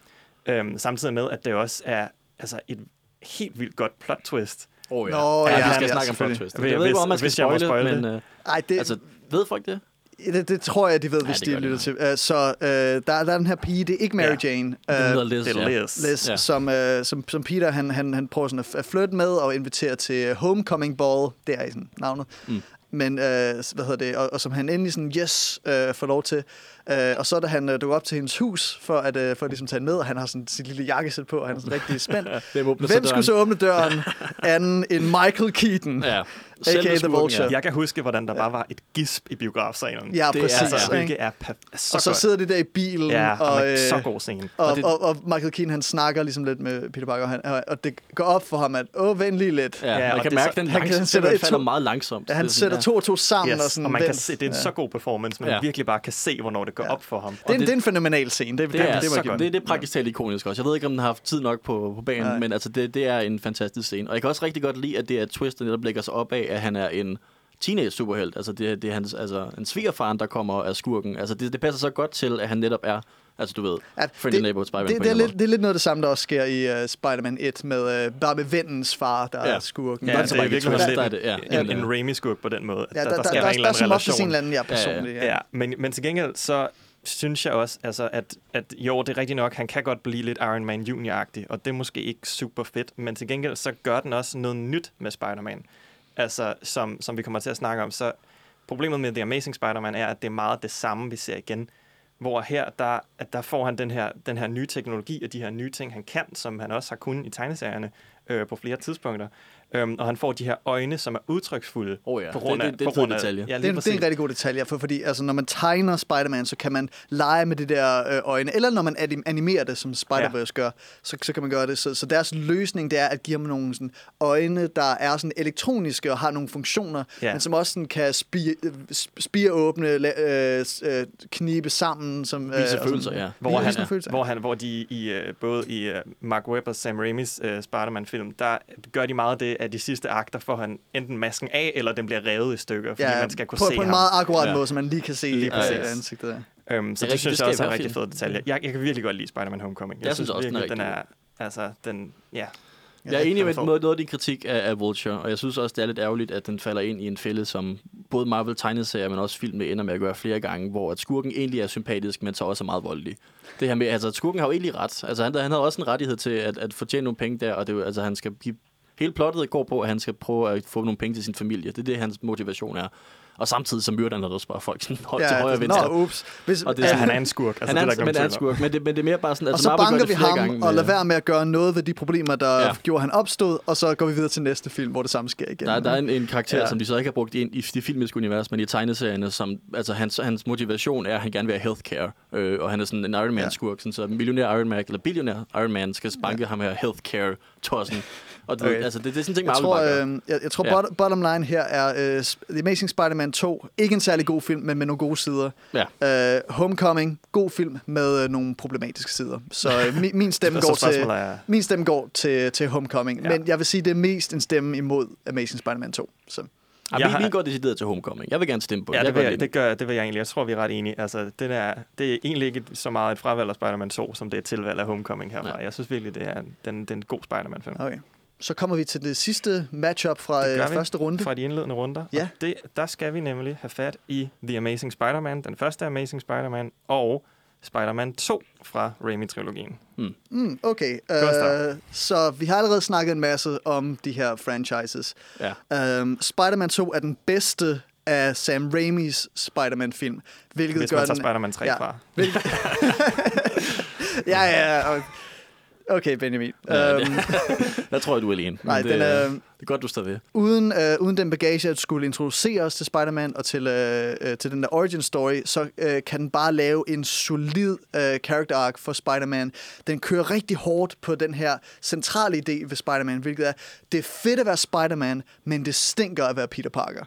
Øhm, samtidig med, at det også er altså, et helt vildt godt plot twist. Oh, ja. Nå, ja, ja, vi skal ja, snakke om plot twist. Hvis- Jeg ved ikke, hvor man skal hvis jeg må spoile, spoile men det. øh, Ej, det, altså, ved folk det? det, det tror jeg, de ved, hvis det de lytter til. Uh, så uh, der, der er den her pige, det er ikke Mary Ja. Jane. Den hedder Uh, Liz, Det er ja. Liz. Liz, Ja. ja. som, uh, som, som Peter han, han, han prøver sådan at, at flytte med og invitere til Homecoming Ball. Det er i sådan navnet. Mm. Men, uh, hvad hedder det, og, og som han endelig sådan, yes, uh, får lov til. Uh, og så da han uh, dukker op til hendes hus, for at, uh, for at ligesom tage hende med, og han har sådan sit lille jakkesæt på, og han er sådan rigtig spændt. Hvem Hvem så skulle så åbne døren anden end Michael Keaton? Ja. A.k.a. The Vulture. Jeg kan huske, hvordan der bare var et gisp i biografsalen. Ja, Det er- præcis. altså, ikke? Er perf- så og så godt. sidder de der i bilen, Ja, og, og, øh, så god scene. og, Og det- og, og Michael Keaton, han snakker ligesom lidt med Peter Parker, og, han, og det går op for ham, at åh, vent lige lidt. Ja, Ja, man kan er mærke, så- den han han sætter falder to- meget langsomt. Ja, han er sætter to og to sammen. Yes, og, sådan, og man kan se, det er en ja. så god performance, man Ja. ja. virkelig bare kan se, hvornår det går Ja. op for ham. Det er, en, det- det er en fænomenal scene. Det, Det er, det, det, så var godt. godt. Det, det er praktisk talt ikonisk også. Jeg ved ikke, om den har haft tid nok på, på banen, Nej. men altså, det, det er en fantastisk scene. Og jeg kan også rigtig godt lide, at det er twist, der netop lægger sig op af, at han er en teenage superhelt. Altså, det, er- det er hans, altså, en svigerfaren, der kommer af skurken. Altså, det, det passer så godt til, at han netop er, altså du ved, Ja, friendly neighborhood Spider-Man det, det, er lidt, det er lidt noget af det samme, der også sker i uh, Spider-Man 1, med, uh, bare med vennens far, der Ja. er skurken. Ja, Ja, det er det er virkelig lidt det, ja. en, en Raimi-skurk på den måde. Ja, der, der, der, der, der, en der, er som oftest en eller anden, ja, personlig. Ja, Ja, men, men til gengæld, så synes jeg også, altså, at, at jo, det er rigtigt nok, han kan godt blive lidt Iron Man Junior-agtig, og det er måske ikke super fedt, men til gengæld, så gør den også noget nyt med Spider-Man. Altså, som, som vi kommer til at snakke om, så problemet med The Amazing Spider-Man er, at det er meget det samme, vi ser igen. Hvor her, der, at der får han den her, den her nye teknologi og de her nye ting, han kan, som han også har kunnet i tegneserierne øh, på flere tidspunkter. Øhm, og han får de her øjne, som er udtryksfulde. Åh ja, på grund det- af, det- det er på en grund af, detalje. Ja, det, er, en- det er en rigtig god detalje, for, fordi altså, når man tegner Spider-Man, så kan man lege med de der øh, øjne, eller når man anim- animerer det, som Spider-Verse ja. gør, så, så kan man gøre det. Så, så deres løsning, det er at give ham nogle sådan, øjne, der er sådan elektroniske og har nogle funktioner, Ja. men som også sådan, kan spire, spire åbne, la- øh, øh, knibe sammen. Som, øh, Vise følelser, ja. Hvor Vise han, nogle følelser. hvor han, hvor de i øh, både i øh, Mark Webb og Sam Raimis øh, Spider-Man-film, der gør de meget det, at de sidste akter får han enten masken af, eller den bliver revet i stykker, fordi ja, man skal kunne på, se på en ham. meget akkurat Ja. måde, så man lige kan se Lige øh, præcis. ansigtet. af. Øhm, så Det det, synes det jeg også er rigtig film. fed detalje. Jeg, jeg kan virkelig godt lide Spider-Man Homecoming. Jeg synes også, den er virkelig, den rigtig er, altså, den, ja. Jeg er enig med noget, noget af din kritik af, af Vulture, og jeg synes også, det er lidt ærgerligt, at den falder ind i en fælde, som både Marvel tegneserier, men også film ender med at gøre flere gange, hvor at skurken egentlig er sympatisk, men så også er meget voldelig. Det her med, altså skurken har jo egentlig ret. Altså han, han havde også en rettighed til at, at fortjene nogle penge der, og det er altså han skal give, hele plottet går på, at han skal prøve at få nogle penge til sin familie. Det er det, hans motivation er. Og samtidig så myrder han også bare folk sådan, ja, til højre og det- venstre. Nå, ups. Hvis, Og det Ja, er- altså, han er en skurk. Altså, han det er, er der men er skurk, men det, men det er mere bare sådan, og altså så Marvel banker det vi ham gange og lader være med at gøre noget ved de problemer, der Ja. ja. gjorde, han opstod, og så går vi videre til næste film, hvor det samme sker igen. Der, der er en, en karakter, ja. Ja. som de så ikke har brugt ind i det filmiske univers, men i tegneserierne, som, altså hans, hans motivation er, at han gerne vil have healthcare, øh, og han er sådan en Iron Man-skurk, sådan, så millionær Iron Man, eller billionær Iron Man, skal spanke ja. ham her healthcare-tossen. Og det, Okay. altså, det, det er sådan en ting, Jeg tror, øh, jeg, jeg tror Ja. bot, bottom line her er uh, The Amazing Spider-Man 2. Ikke en særlig god film, men med nogle gode sider. Ja. Uh, Homecoming, god film med uh, nogle problematiske sider. Så uh, min, min stemme Så går til er- min stemme går til, til Homecoming. Ja. Men jeg vil sige, det er mest en stemme imod Amazing Spider-Man 2. Så. Ja, Jeg vi, har- vi går decideret til Homecoming. Jeg vil gerne stemme på Ja, det vil, jeg, det, gør, det vil jeg egentlig. Jeg tror, vi er ret enige. Altså, det, der, det er egentlig ikke så meget et fravalg af Spider-Man 2, som det er et tilvalg af Homecoming herfra. Ja. Jeg synes virkelig, det er, den, den en god Spider-Man-film. Okay. Så kommer vi til det sidste matchup fra Det gør vi. første runde. Fra de indledende runder. Ja. Og det, der skal vi nemlig have fat i The Amazing Spider-Man, den første Amazing Spider-Man, og Spider-Man 2 fra Raimi-trilogien. Mm, okay, Godt start. uh, så vi har allerede snakket en masse om de her franchises. Ja. Um, Spider-Man 2 er den bedste af Sam Raimis Spider-Man-film, hvilket Hvis gør man tager den... Spider-Man 3 ja. fra. Hvilket... ja, ja, og Okay, Benjamin. Ja, Øhm, Der tror jeg, du er alene. Nej, det, den er- det er godt, du står ved. uden, øh, uden den bagage at skulle introducere os til Spider-Man og til, øh, øh, til den der origin story, så øh, kan den bare lave en solid øh, character arc for Spider-Man. Den kører rigtig hårdt på den her centrale idé ved Spider-Man, hvilket er, det er fedt at være Spider-Man, men det stinker at være Peter Parker.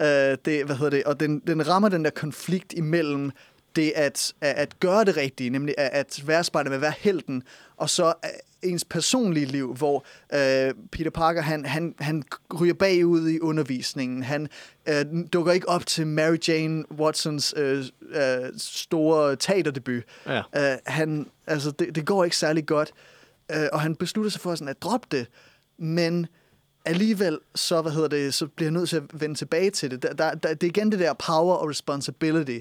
Øh, det, hvad hedder det? Og den, den rammer den der konflikt imellem det at, at, at gøre det rigtige, nemlig at, at være Spider-Man, være helten, og så øh, ens personlige liv, hvor øh, Peter Parker, han, han, han ryger bagud i undervisningen. Han øh, dukker ikke op til Mary Jane Watsons øh, øh, store teaterdebut. Ja. Øh, han, altså, det, det går ikke særlig godt, øh, og han beslutter sig for sådan at droppe det, men alligevel så, hvad hedder det, så bliver jeg nødt til at vende tilbage til det. Der, der, der, det er igen det der power og responsibility,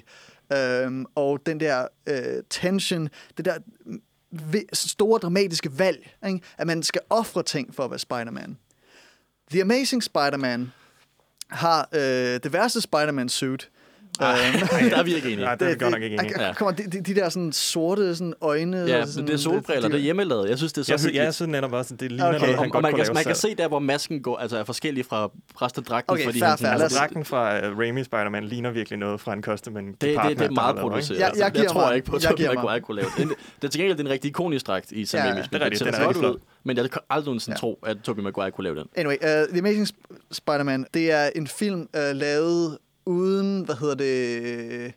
øhm, og den der øh, tension, det der mm, store dramatiske valg, ikke? at man skal ofre ting for at være Spider-Man. The Amazing Spider-Man har øh, det værste Spider-Man-suit. Ej, Øhm, der er vi ikke enige. Nej, det er vi godt nok ikke enige. Ja. Kommer de, de, de der sådan sorte sådan øjne. Ja, og sådan, men det er solbriller, det er hjemmelavet. Jeg synes, det er så Jeg, sy- hyggeligt. jeg synes netop også, at det ligner Okay. noget, han og, godt man, kunne kan, lave man kan se der, hvor masken går, altså er forskellig fra resten af dragten. Okay, fordi fair, han, fair. Altså, dragten fra uh, Raimi Spider-Man ligner virkelig noget fra en costume Det, det, det er meget produceret. Jeg- altså. jeg jeg tror ikke på, at jeg Tobey. Maguire kunne lave det. Det er til gengæld det en rigtig ikonisk dragt i Sam Raimi's det er rigtigt, den er rigtig flot. ud, Men jeg kan aldrig nogensinde Ja. tro, at Tobey Maguire kunne lave den. Anyway, uh, The Amazing Sp- Spider-Man, det er en film uh, lavet uden, hvad hedder det,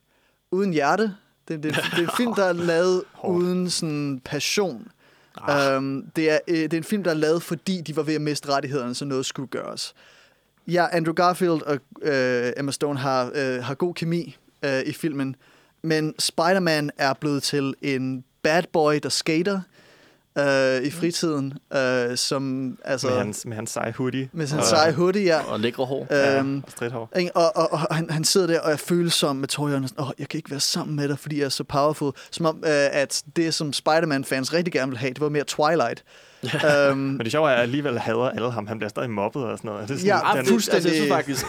uden hjerte. Det, det, det er en film, der er lavet uden sådan passion. Ah. Um, det, er, uh, det er en film, der er lavet, fordi de var ved at miste rettighederne, så noget skulle gøres. Ja, Andrew Garfield og uh, Emma Stone har, uh, har god kemi uh, i filmen, men Spider-Man er blevet til en bad boy, der skater uh, i fritiden, uh, som altså... Med hans, med hans seje hoodie. Med sin og- seje hoodie, ja. Og lækre hår. Ja, Øhm, og stridthår. Og, og, og han, han sidder der og er følsom med tårer i øjnene, og sådan, Åh, jeg kan ikke være sammen med dig, fordi jeg er så powerful. Som om, øh, at det, som Spider-Man-fans rigtig gerne vil have, det var mere Twilight. øhm, Men det sjove er, at alligevel hader alle ham. Han bliver stadig mobbet og sådan noget. Det er sådan, Ja, den, fuldstændig- altså, jeg synes faktisk,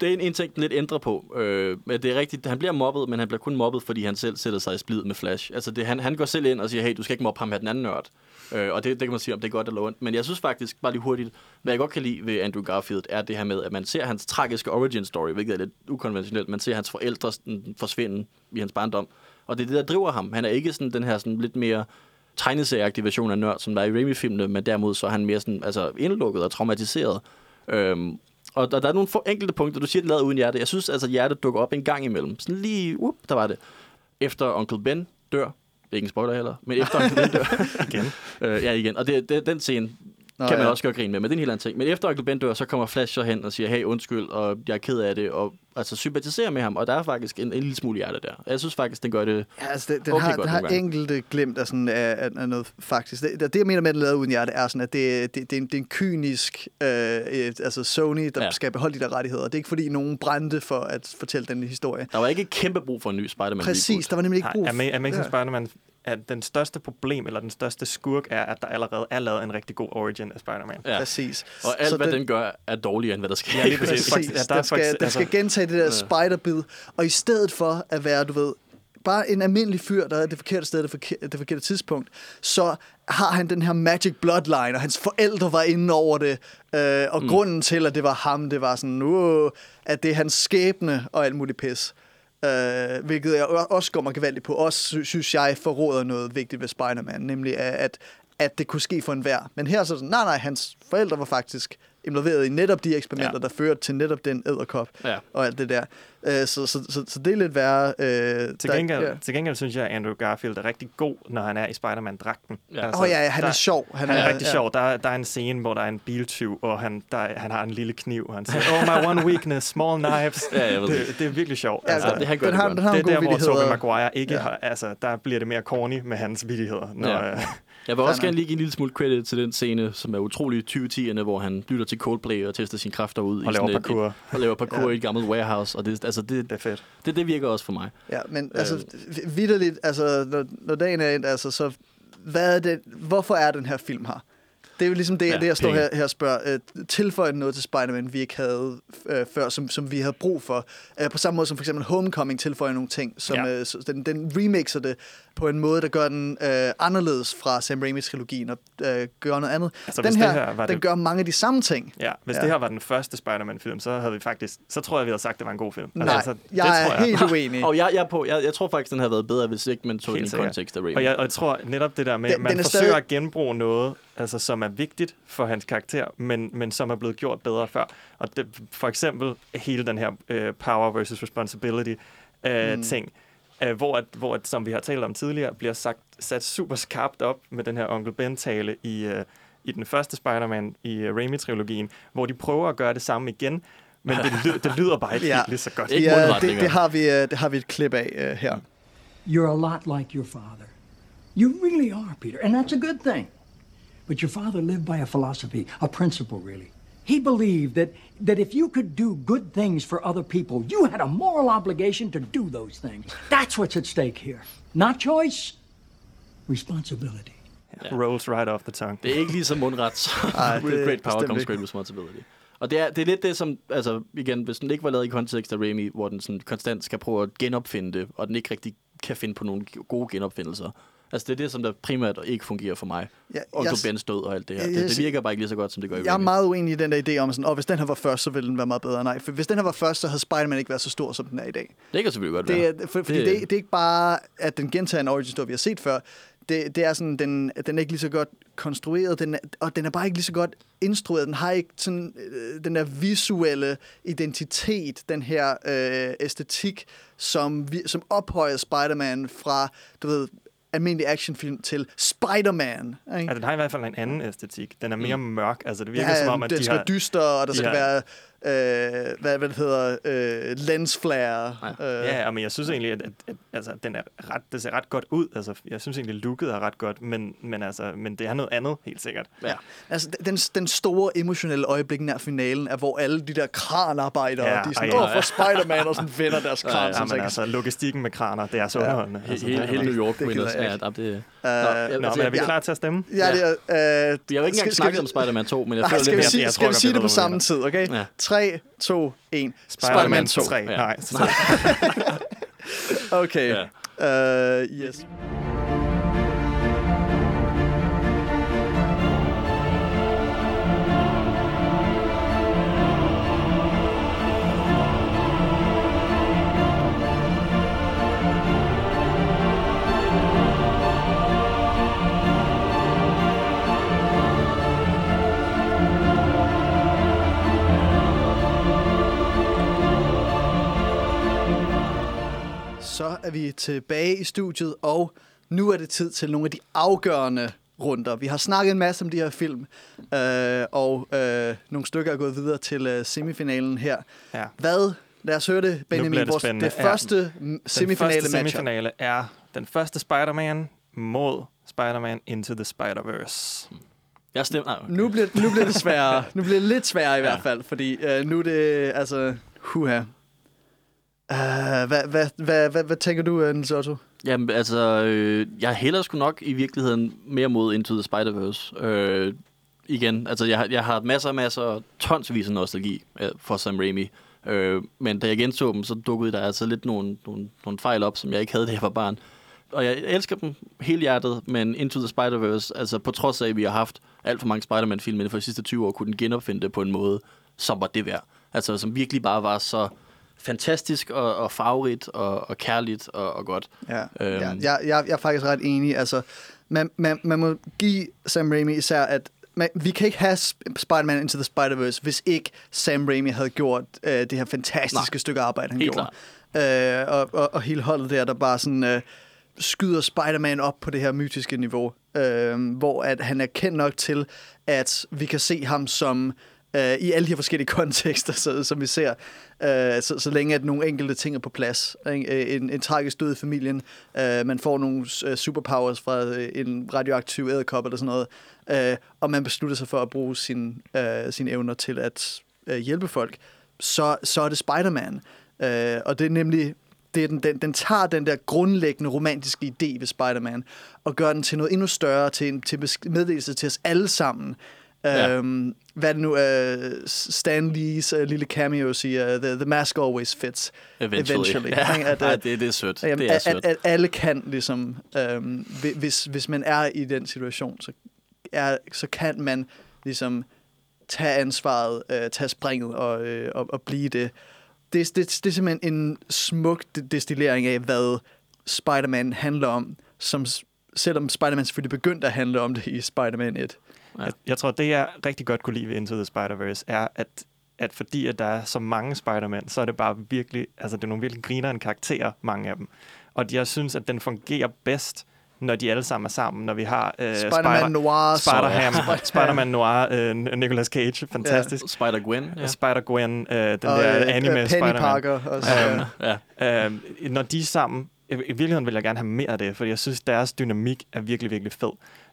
det er en, en ting, den lidt ændrer på. Øh, men det er rigtigt, han bliver mobbet, men han bliver kun mobbet, fordi han selv sætter sig i splid med Flash. Altså, det, han, han går selv ind og siger, hey, du skal ikke mobbe ham her, den anden nørd. Øh, og det, det kan man sige, om det er godt eller ondt. Men jeg synes faktisk, bare lige hurtigt, hvad jeg godt kan lide ved Andrew Garfield, er det her med, at man ser hans tragiske origin story, hvilket er lidt ukonventionelt. Man ser hans forældre forsvinde i hans barndom. Og det er det, der driver ham. Han er ikke sådan den her sådan lidt mere tegneserieagtig version af nørd, som der er i Raimi-filmene, men derimod så er han mere sådan, altså indlukket og traumatiseret. Øhm, og der, der er nogle få enkelte punkter, du siger, det lavet uden hjerte. Jeg synes altså, at hjertet dukker op en gang imellem. Sådan lige, up, der var det. Efter Onkel Ben dør, det er ikke en spoiler heller, men efter Onkel Ben dør, igen. øh, ja igen, og det, det, den scene Nå, kan man ja. også gøre grin med, men det er en helt anden ting. Men efter Onkel Ben dør, så kommer Flash så hen og siger, hey, undskyld, og jeg er ked af det, og altså sympatiserer med ham, og der er faktisk en, en lille smule hjerte der. Jeg synes faktisk, den gør det... ja, altså, det, den Okay, har, godt den har enkelte glemt af, sådan, af, af, noget faktisk. Det, det, jeg mener med, at den lavet uden hjerte, er sådan, at det, det, det, er, en, det er en kynisk, øh, et, altså Sony, der Ja. skal beholde de der rettigheder. Det er ikke fordi, nogen brændte for at fortælle den historie. Der var ikke kæmpe brug for en ny Spider-Man Præcis, der var nemlig ikke brug Ama- Amazing Ja. Spider-Man at den største problem, eller den største skurk, er, at der allerede er lavet en rigtig god origin af Spider-Man. Ja. Præcis. Og alt, Så hvad den- den gør, er dårligere, end hvad der sker. Ja, lige præcis. Præcis. Ja, der er den, skal, faktisk- den altså- skal gentage det der spiderbid, og i stedet for at være, du ved, bare en almindelig fyr, der er det forkerte sted, det forkerte, det forkerte tidspunkt, så har han den her magic bloodline, og hans forældre var inde over det, øh, og mm. grunden til, at det var ham, det var sådan, uh, at det er hans skæbne og alt muligt pis. Øh, hvilket jeg også går mig gevaldigt på. Også synes jeg forråder noget vigtigt ved Spider-Man, nemlig at, at, at det kunne ske for enhver. Men her så er det sådan, nej nej, hans forældre var faktisk involveret i netop de eksperimenter, Ja. ja. der førte til netop den æderkop Ja. og alt det der. Øh, så, så, så, så det er lidt værre. Øh, Til der- gengæld, ja. til gengæld synes jeg, at Andrew Garfield er rigtig god, når han er i Spider-Man-dragten. Ja. Åh oh, ja, han er der- sjov. Han er rigtig ja. sjov. Der, er- der er en scene, hvor der er en biltyv, og han, der, er- han har en lille kniv, og han siger, oh, my one weakness, small knives. Ja, jeg ved det. det, det er virkelig sjovt. Ja, altså, det- han gør den det har, godt. den har det er der, hvor Tobey. Maguire ikke Ja. har, altså, der bliver det mere corny med hans vittigheder. Når, Ja. Jeg vil også gerne lige give en lille smule credit til den scene, som er utrolig 2010'erne, hvor han lytter til Coldplay og tester sine kræfter ud. og i laver et- parkour. Og laver parkour Ja. i et gammelt warehouse. Og det, altså, det, Det er fedt. det, det virker også for mig. Ja, men altså, vidderligt, altså, når, når dagen er endt, altså, så hvad er det, hvorfor er den her film her? Det er jo ligesom det, Ja, det jeg står her, her og spørger. Øh, tilføje noget til Spider-Man, vi ikke havde øh, før, som, som vi havde brug for. Øh, på samme måde som for eksempel Homecoming tilføjer nogle ting, som Ja. øh, den, den remixer det på en måde, der gør den øh, anderledes fra Sam Raimi-trilogien og øh, gør noget andet. Altså, den hvis det her, her var den det- gør mange af de samme ting. Ja, hvis Ja. det her var den første Spider-Man-film, så havde vi faktisk, så tror jeg, vi havde sagt, at det var en god film. Nej, altså, det jeg tror er helt uenig. Og jeg, jeg, er på, jeg, jeg tror faktisk, den havde været bedre, hvis ikke man tog Helt den i kontekst af Raimi. Og jeg, og jeg tror netop det der med, at man er forsøger stadig- at genbruge noget, altså, som er vigtigt for hans karakter, men, men som er blevet gjort bedre før. Og det, for eksempel hele den her uh, power versus responsibility Mm. mm. ting, uh, hvor, at, hvor at, som vi har talt om tidligere, bliver sagt, sat super skarpt op med den her Onkel Ben-tale i, uh, i den første Spider-Man i uh, Raimi-trilogien, hvor de prøver at gøre det samme igen, men det, ly- det lyder bare ikke Ja. lige så godt. Ikke Ja, det, det, har vi, øh, det har vi et klip af øh, her. You're a lot like your father. You really are, Peter, and that's a good thing. But your father lived by a philosophy, a principle, really. He believed that, that if you could do good things for other people, you had a moral obligation to do those things. That's what's at stake here. Not choice, responsibility. Rolls right off the tongue. Det er ikke lige så mundret, så Ej, with great power comes great responsibility. Og det er, det er lidt det, som, altså igen, hvis den ikke var lavet i kontekst af Raimi, hvor den sådan konstant skal prøve at genopfinde det, og den ikke rigtig kan finde på nogle gode genopfindelser. Altså det er det, som der primært ikke fungerer for mig. Ja, og jeg- Bens død og alt det her. jeg- Det, det virker bare ikke lige så godt, som det gør i Jeg er meget uenig i den der idé om, sådan, og hvis den her var først, så ville den være meget bedre. Nej, for hvis den her var først, så havde Spider-Man ikke været så stor, som den er i dag. Det kan selvfølgelig godt Det, være. er, for, fordi det, det, det er ikke bare, at den gentager en origin story, vi har set før. Det, det er sådan, den, den er ikke lige så godt konstrueret, den er, og den er bare ikke lige så godt instrueret. Den har ikke sådan, øh, den der visuelle identitet, den her øh, æstetik, som, vi, som ophøjer Spider-Man fra, du ved, almindelig actionfilm til Spider-Man. Ikke? Ja, den har i hvert fald en anden æstetik. Den er mere mm. mørk. Altså, det virker Ja, som om, at den de skal har... være dyster, og der de skal har- være, øh, hvad, hvad det hedder, øh, lensflare. Øh, Ja, men jeg synes egentlig, at, at, at altså, den er ret, det ser ret godt ud. Altså, jeg synes egentlig, looket er ret godt, men, men, altså, men det er noget andet, helt sikkert. Ja. Altså, den, den store emotionelle øjeblik nær finalen er, hvor alle de der kranarbejdere, Ja, ja, de er sådan, ej, ja. åh, for Spider-Man, og sådan vender deres kran. Ja, så men altså, logistikken med kraner, det er så underholdende. He- Altså, hele, hele New York jeg Ja, det, det, Øh, Nå, jeg- Nå, altså, men er vi ja. klar til at stemme? Ja, det er... Øh, Vi har jo ikke engang snakket vi- om Spider-Man 2, men jeg føler lidt, sige, jeg skal vi sige jeg det på samme tid, okay? Ja. 3, 2, 1. Spider-Man 2. 3. Ja. Nej, Okay. Ja. Uh, yes. Så er vi tilbage i studiet, og nu er det tid til nogle af de afgørende runder. Vi har snakket en masse om de her film, øh, og øh, nogle stykker er gået videre til øh, semifinalen her. Ja. Hvad? Lad os høre det, Benjamin. det Vores- det Ja. første ja. semifinale Den første match. semifinale er den første Spider-Man mod Spider-Man Into the Spider-Verse. Jeg stemmer... Nej, okay. Nu bliver, nu bliver det sværere. Nu bliver det lidt sværere i hvert fald, fordi øh, nu er det, altså, huha. Uh, hvad, hvad, hvad, hvad, hvad tænker du, øh, Niels Otto? Jamen, altså, øh, jeg hælder sgu nok i virkeligheden mere mod Into the Spider-Verse. Øh, igen, altså, jeg, jeg har masser, masser, tonsvis af nostalgi øh, for Sam Raimi. Øh, men da jeg genså dem, så dukkede der altså lidt nogle, nogle, nogle fejl op, som jeg ikke havde, da jeg var barn. Og jeg elsker dem helt hjertet, men Into the Spider-Verse, altså på trods af, at vi har haft alt for mange Spider-Man-film inden for de sidste 20 år, kunne den genopfinde det på en måde, som var det værd. Altså, som virkelig bare var så fantastisk og, og farverigt og, og kærligt og, og godt. Ja, Øhm. ja jeg, jeg, jeg er faktisk ret enig. Altså, man, man, man må give Sam Raimi især, at man, vi kan ikke have Sp- Spider-Man Into the Spider-Verse, hvis ikke Sam Raimi havde gjort øh, det her fantastiske Nej. stykke arbejde, han Helt gjorde. Øh, og, og, og hele holdet der, der bare sådan... Øh, skyder Spider-Man op på det her mytiske niveau, øh, hvor at han er kendt nok til, at vi kan se ham som øh, i alle de her forskellige kontekster, så, som vi ser, øh, så, så længe at nogle enkelte ting er på plads. Ikke? Øh, en, en tragisk død i familien, øh, man får nogle øh, superpowers fra øh, en radioaktiv æderkop eller sådan noget, øh, og man beslutter sig for at bruge sin, øh, sine evner til at øh, hjælpe folk, så, så er det Spider-Man. Øh, og det er nemlig det er den, den, den tager den der grundlæggende romantiske idé ved Spider-Man og gør den til noget endnu større, til en til meddelelse til os alle sammen, Ja. Øhm, hvad er det nu? Øh, Stan Lees øh, lille cameo siger, the, the mask always fits. Eventually. Eventually. Ja, Ikke? At, Ej, øh, det, det er sødt. Jamen, det er at, sødt. at, at alle kan ligesom, øhm, hvi- hvis, hvis man er i den situation, så, er, så kan man ligesom tage ansvaret, øh, tage springet og, øh, og, og blive det. Det, det. det er simpelthen en smuk de- destillering af, hvad Spider-Man handler om, som selvom Spider-Man selvfølgelig begyndte at handle om det i Spider-Man 1. Ja. Jeg, jeg tror, det jeg rigtig godt kunne lide ved Into the Spider-Verse, er, at, at fordi at der er så mange Spider-Man, så er det bare virkelig, altså det er nogle virkelig grinerende karakterer, mange af dem. Og jeg synes, at den fungerer bedst, når de alle sammen er sammen, når vi har øh, Spider-Man Noir, så- Spider-Ham, Spider-Man Noir, øh, Nicolas Cage, fantastisk. Spider-Gwen. Ja. Spider-Gwen, øh, den og der øh, anime Penny Spider-Man. Parker også. Øhm, ja. ja. Øh, når de er sammen, i, i virkeligheden vil jeg gerne have mere af det, fordi jeg synes, deres dynamik er virkelig, virkelig fed.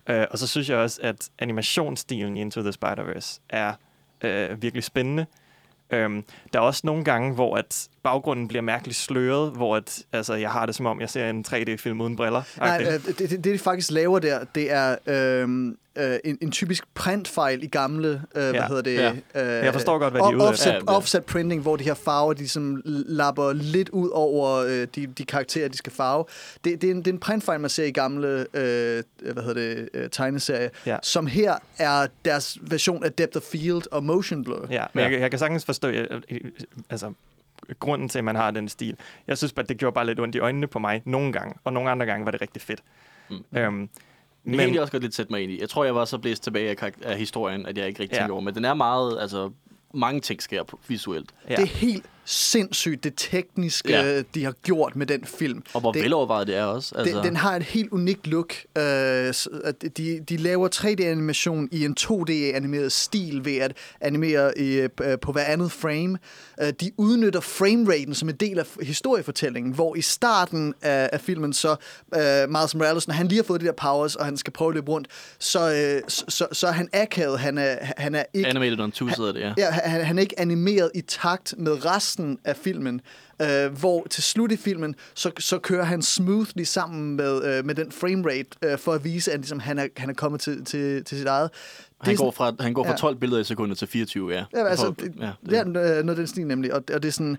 Øh, og så synes jeg også, at animationsstilen i Into the Spider-Verse er øh, virkelig spændende. Øhm, der er også nogle gange, hvor at baggrunden bliver mærkeligt sløret, hvor at, altså, jeg har det som om, jeg ser en 3D-film uden briller. Nej, øh, det, det, det, de faktisk laver der, det er øhm, øh, en, en typisk printfejl i gamle, øh, hvad Ja, hedder det? ja. Øh, Jeg forstår godt, hvad de er ude offset, Ja, det- offset printing, hvor de her farver, de som lapper lidt ud over øh, de, de karakterer, de skal farve. Det, det, er en, det er en printfejl, man ser i gamle øh, hvad hedder det, øh, tegneserier, Ja. som her er deres version af Depth of Field og Motion Blur. Ja, men Ja. Jeg, kan- jeg kan sagtens forstå, øh, øh, altså, grunden til, at man har den stil. Jeg synes bare, det gjorde bare lidt ondt i øjnene på mig nogle gange, og nogle andre gange var det rigtig fedt. Mm. Øhm, Men... Det kan jeg også godt lidt sætte mig ind i. Jeg tror, jeg var så blæst tilbage af, historien, at jeg ikke rigtig Ja. tænker over. Men den er meget, altså, mange ting sker på- visuelt. ja. Det er helt sindssygt, det tekniske, Ja. de har gjort med den film. Og hvor det, velovervejet det er også. Altså, Den, den har et helt unikt look. Uh, de, de laver 3D-animation i en 2D-animeret stil ved at animere i, uh, på hver andet frame. Uh, de udnytter frameraten som en del af historiefortællingen, hvor i starten af, af filmen, så uh, Miles Morales, når han lige har fået de der powers, og han skal prøve at løbe rundt, så, uh, så, så, så er han akavet. Han er, han er ikke Animated on two hedder det, ja. Ja, han, han er ikke animeret i takt med resten af filmen. Øh, hvor til slut i filmen, så, så kører han smoothly sammen med, øh, med den framerate, øh, for at vise, at ligesom, han, er, han er kommet til, til, til sit eget. Han er går, fra, han går fra ja. 12 billeder i sekundet til 24, ja. Ja, altså, det, ja, det, det er øh, noget af den stil nemlig, og, og det er sådan...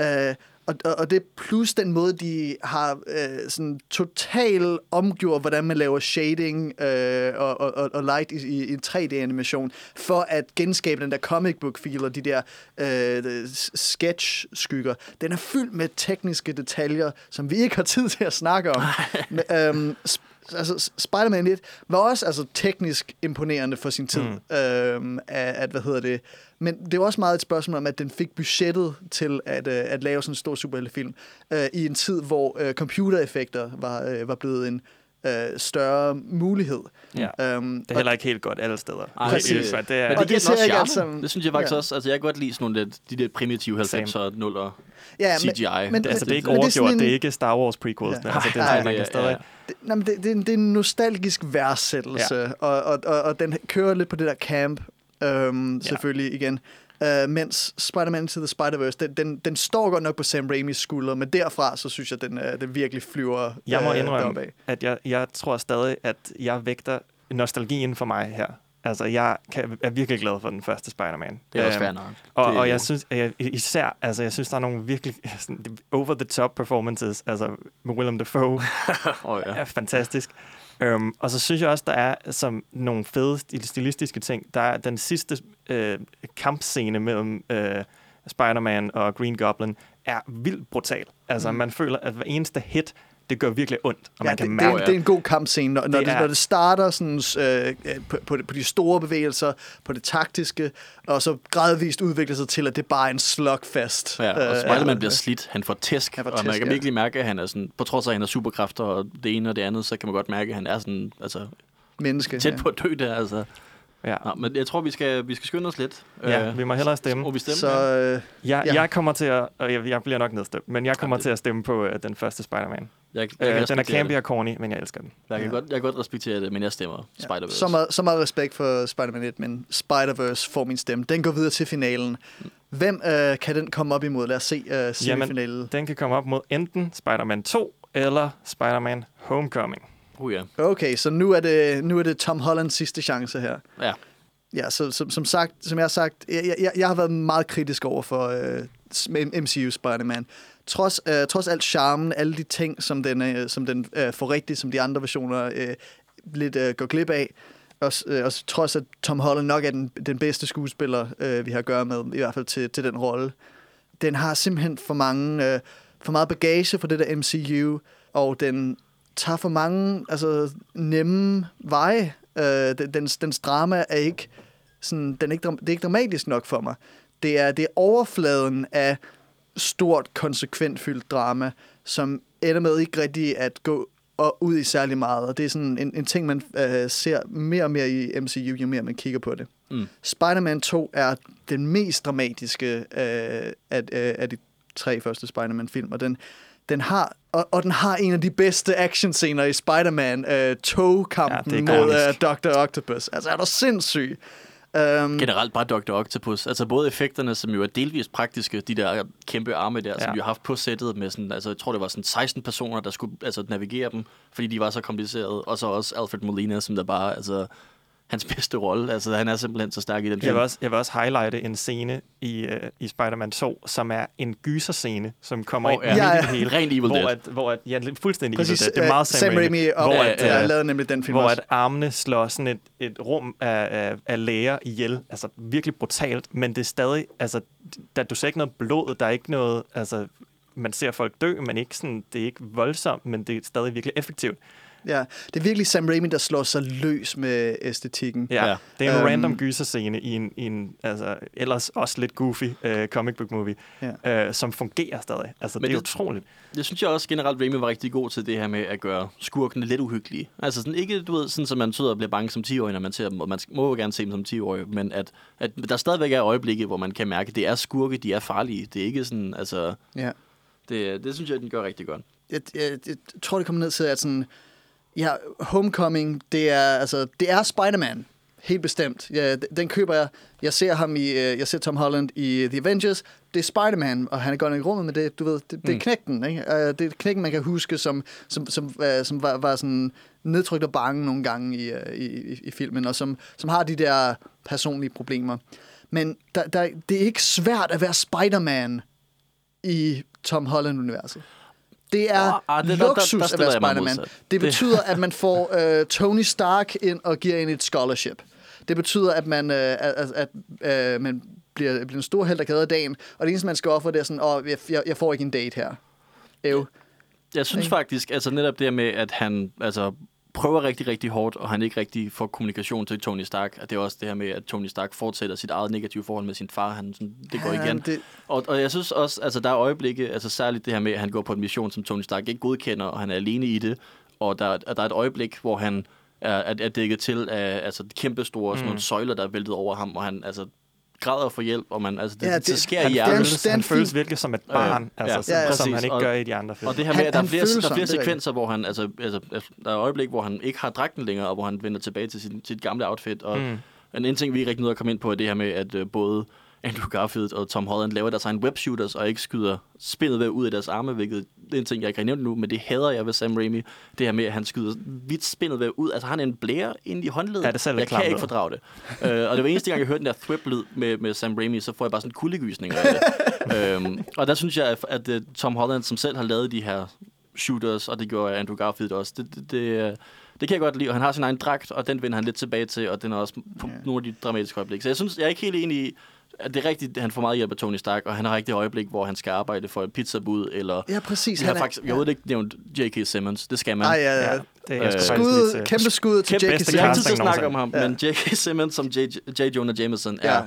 Øh, og, og, og det plus den måde, de har øh, sådan total omgjort, hvordan man laver shading øh, og, og, og- light i, i, i en 3D-animation, for at genskabe den der comic book feel og de der øh, sketch-skygger. Den er fyldt med tekniske detaljer, som vi ikke har tid til at snakke om. Men, øhm, altså, Spider-Man 1 var også altså, teknisk imponerende for sin tid. Mm. Øhm, at, at, hvad hedder det? Men det var også meget et spørgsmål om, at den fik budgettet til at, øh, at lave sådan en stor superheltefilm øh, i en tid, hvor øh, computereffekter var, øh, var blevet en øh, større mulighed. Ja. Øhm, Det er heller ikke helt godt alle steder. Ej, Præcis. Helt svært. det er, Men det giver det også ser ikke charme. alt sammen- Det synes jeg faktisk Ja. også. Altså, jeg kan godt lide sådan nogle, de der primitive 90'er og 0'er ja, CGI. men- altså, det er ikke det er sådan overgjort. en- Det er ikke Star Wars prequels. Ja. Altså, det er, nej, man kan stadig... Det, nej, men det, det, er en, det er en nostalgisk værdsættelse, ja. og, og, og, og den kører lidt på det der camp, øhm, ja. selvfølgelig igen. Uh, mens Spider-Man Into the Spider-Verse, den, den, den står godt nok på Sam Raimis skuldre, men derfra, så synes jeg, den, uh, den virkelig flyver Jeg må øh, indrømme, deropad. at jeg, jeg tror stadig, at jeg vægter nostalgien for mig her. Altså, jeg kan, er virkelig glad for den første Spider-Man. Det er også Øhm, fair nok. Og, og jeg synes at jeg, især, altså jeg synes, der er nogle virkelig sådan, over-the-top performances. Altså med Willem Dafoe oh, ja. er fantastisk. Um, og så synes jeg også, der er som nogle fede stil- stilistiske ting. Der er den sidste øh, kampscene mellem øh, Spider-Man og Green Goblin er vildt brutal. Altså, mm. man føler, at hver eneste hit, det gør virkelig ondt, og Ja, man kan det, mærke det, er, det er en god kampscene, når, når, Det det, er- når det starter sådan, øh, øh, på, på, det- på de store bevægelser, på det taktiske, og så gradvist udvikler sig til, at det bare er en slugfest. Ja, og Øh, Spider-Man øh, bliver slidt. Han får tæsk, Han får og man tæsk, kan ja. virkelig mærke, at han er sådan, på trods af, at han har superkræfter og det ene og det andet, så kan man godt mærke, at han er sådan, altså, menneske. tæt ja. på at dø der, altså. Ja. Nå, men jeg tror, vi skal, vi skal skynde os lidt. Ja, Øh, vi må hellere stemme. Må vi stemme? Så ja. øh, Jeg, Ja. jeg kommer til at, og jeg, jeg bliver nok nedstemt, men jeg kommer det- til at stemme på uh, den første Spider-Man. jeg, jeg, Uh, kan den er campy og corny, men jeg elsker den. Jeg kan, Ja. godt, jeg kan godt respektere det, men jeg stemmer ja, Spider-Verse. så, meget, så meget respekt for Spider-Man 1, men Spider-Verse får min stemme. Den går videre til finalen. Hvem øh, kan den komme op imod? Lad os se øh, semifinalen. Den kan komme op mod enten Spider-Man 2 eller Spider-Man Homecoming. Uh, ja. Okay, så nu er det, nu er det Tom Hollands sidste chance her. ja. ja, så, som, som sagt, som jeg har sagt, jeg, jeg, jeg har været meget kritisk over for øh, MCU Spider-Man. Trods, øh, trods alt charmen, alle de ting, som den, øh, som den øh, får rigtigt, som de andre versioner øh, lidt øh, går glip af, og, øh, og trods at Tom Holland nok er den, den bedste skuespiller, øh, vi har at gøre med, i hvert fald til, til den rolle, den har simpelthen for mange, øh, for meget bagage for det der MCU, og den tager for mange altså, nemme veje. Øh, den, dens, dens drama er ikke sådan, den er ikke, det er ikke dramatisk nok for mig. Det er, det er overfladen af stort, konsekvent fyldt drama, som ender med ikke rigtig at gå og ud i særlig meget. Og det er sådan en, en ting, man øh, ser mere og mere i MCU, jo mere man kigger på det. Mm. Spider-Man 2 er den mest dramatiske øh, af, øh, af de tre første Spider-Man-film, og den, den har og, og den har en af de bedste actionscener i Spider-Man, øh, togkampen ja, mod øh, Dr. Octopus. Altså, er du sindssyg? Um, Generelt bare Dr. Octopus. Altså både effekterne, som jo er delvist praktiske, de der kæmpe arme der, ja. som vi har haft på sættet med sådan, altså jeg tror det var sådan 16 personer, der skulle altså, navigere dem, fordi de var så komplicerede. Og så også Alfred Molina, som der bare, altså hans bedste rolle. Altså, han er simpelthen så stærk i den film. Jeg vil også, jeg vil også highlighte en scene i, uh, i Spider-Man 2, som er en gyserscene, som kommer oh, ind ja. ja, det hele. Rent Evil hvor Dead. At, hvor at, ja, fuldstændig Præcis, Evil Dead. Det er meget Sam, Sam Raimi. Raimi hvor at, ja, ja. lavede nemlig den film Hvor også. at armene slår sådan et, et rum af, af, af læger ihjel. Altså virkelig brutalt, men det er stadig, altså, der, du ser ikke noget blod, der er ikke noget, altså, man ser folk dø, men ikke sådan, det er ikke voldsomt, men det er stadig virkelig effektivt. Ja, det er virkelig Sam Raimi, der slår sig løs med æstetikken. Ja, ja. det er en um, random gyserscene i en, i en altså, ellers også lidt goofy uh, comic book movie, ja. uh, som fungerer stadig. Altså, Men det er det, utroligt. Det synes jeg også generelt, Raimi var rigtig god til det her med at gøre skurkene lidt uhyggelige. Altså sådan, ikke, du ved, sådan, så man sidder og bliver bange som 10-årig, når man ser dem, og man må jo gerne se dem som 10-årig, men at, at der stadigvæk er øjeblikke, hvor man kan mærke, at det er skurke, de er farlige. Det er ikke sådan, altså... Ja. Det, det synes jeg, den gør rigtig godt. Jeg, jeg, jeg tror, det kommer ned til, at sådan Ja, Homecoming, det er, altså, det er Spider-Man. Helt bestemt. Ja, den køber jeg. Jeg ser ham i, øh, jeg ser Tom Holland i The Avengers. Det er Spider-Man, og han er godt i rummet med det. Du ved, det, det er mm. knækken, ikke? Uh, det er knækken, man kan huske, som, som, som, som var, var sådan nedtrykt og bange nogle gange i, i, i, i filmen, og som, som har de der personlige problemer. Men der, der, det er ikke svært at være Spider-Man i Tom Holland-universet. Det er oh, ah, det, luksus der, der, der at være Spider-Man. Det betyder, at man får uh, Tony Stark ind og giver en et scholarship. Det betyder, at man, uh, at, at uh, man bliver, bliver en stor held, der kan dagen. Og det eneste, man skal ofre, det er sådan, åh, oh, jeg, jeg får ikke en date her. Ew. Jeg synes faktisk, altså netop det med, at han altså, prøver rigtig, rigtig hårdt, og han ikke rigtig får kommunikation til Tony Stark. Og det er også det her med, at Tony Stark fortsætter sit eget negative forhold med sin far. Han, sådan, det går igen. Det... Og, og jeg synes også, altså der er øjeblikke, altså særligt det her med, at han går på en mission, som Tony Stark ikke godkender, og han er alene i det. Og der, der er et øjeblik, hvor han er, er dækket til af altså, kæmpe store mm. sådan nogle søjler, der er væltet over ham, og han altså, græder for hjælp, og man, altså, det, ja, det, det sker han, i hjernen. Han, han føles virkelig som et barn, øh, altså, ja, ja, som han ikke og, gør i de andre film. Og det her med, at der er flere, der er flere sekvenser, hvor han, altså, altså, der er øjeblik, hvor han ikke har dragten længere, og hvor han vender tilbage til sit, sit gamle outfit. Og mm. en, en ting, vi ikke rigtig nåede at komme ind på, er det her med, at uh, både Andrew Garfield og Tom Holland laver deres egen webshooters og ikke skyder spindet ved ud af deres arme, hvilket det er en ting, jeg ikke har nævnt nu, men det hader jeg ved Sam Raimi. Det her med, at han skyder vidt spindet ved ud. Altså han er en blære ind i håndledet. Ja, det selv jeg kan ikke fordrage det. uh, og det var eneste gang, jeg hørte den der thwip-lyd med, med Sam Raimi, så får jeg bare sådan en kuldegysning af det. um, og der synes jeg, at, at uh, Tom Holland, som selv har lavet de her shooters, og det gjorde Andrew Garfield også, det, det, det, det kan jeg godt lide, og han har sin egen dragt, og den vender han lidt tilbage til, og den er også på yeah. nogle af de dramatiske øjeblikke. Så jeg synes, jeg er ikke helt enig i, det er rigtigt, at han får meget hjælp af Tony Stark, og han har rigtig øjeblik, hvor han skal arbejde for et pizzabud, eller... Ja, præcis. Jeg har faktisk, jeg ja. ved ikke nævnt J.K. Simmons. Det skal man. Ej, ja, ja. ja. Det er øh, skud, kæmpe skud til J.K. Simmons. Jeg har altid snakke om ham, ja. men J.K. Simmons som J. J. Jonah Jameson er ja.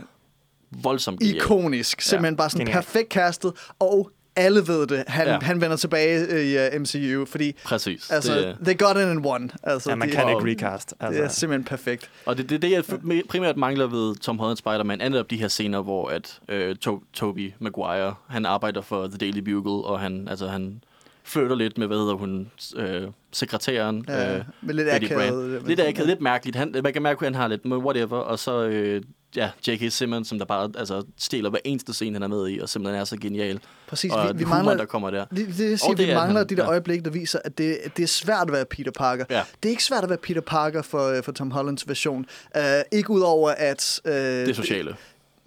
voldsomt genial. Ikonisk. Simpelthen ja. bare sådan Genial. perfekt castet, og alle ved det. Han, ja. han vender tilbage i uh, MCU, fordi... Præcis. Altså, det, they got it in one. Altså, ja, man de, kan ikke recast. Altså. Det er simpelthen perfekt. Og det er det, det, jeg primært mangler ved Tom Holland Spider-Man, andet op de her scener, hvor at uh, to- Toby Maguire, han arbejder for The Daily Bugle, og han, altså, han flytter lidt med, hvad hedder hun, øh, sekretæren. Ja, øh, med lidt akavet. Lidt akavet, lidt mærkeligt. Han, man kan mærke, at han har lidt, whatever, og så... Øh, ja, J.K. Simmons, som der bare altså, stjæler hver eneste scene, han er med i, og simpelthen er så genial. Præcis, og vi, vi mangler, der kommer der. Det, det, det siger, Og det vi er mangler han, de der ja. øjeblikke, der viser, at det, det er svært at være Peter Parker. Ja. Det er ikke svært at være Peter Parker for, øh, for Tom Hollands version. Uh, ikke udover at... Uh, Det sociale.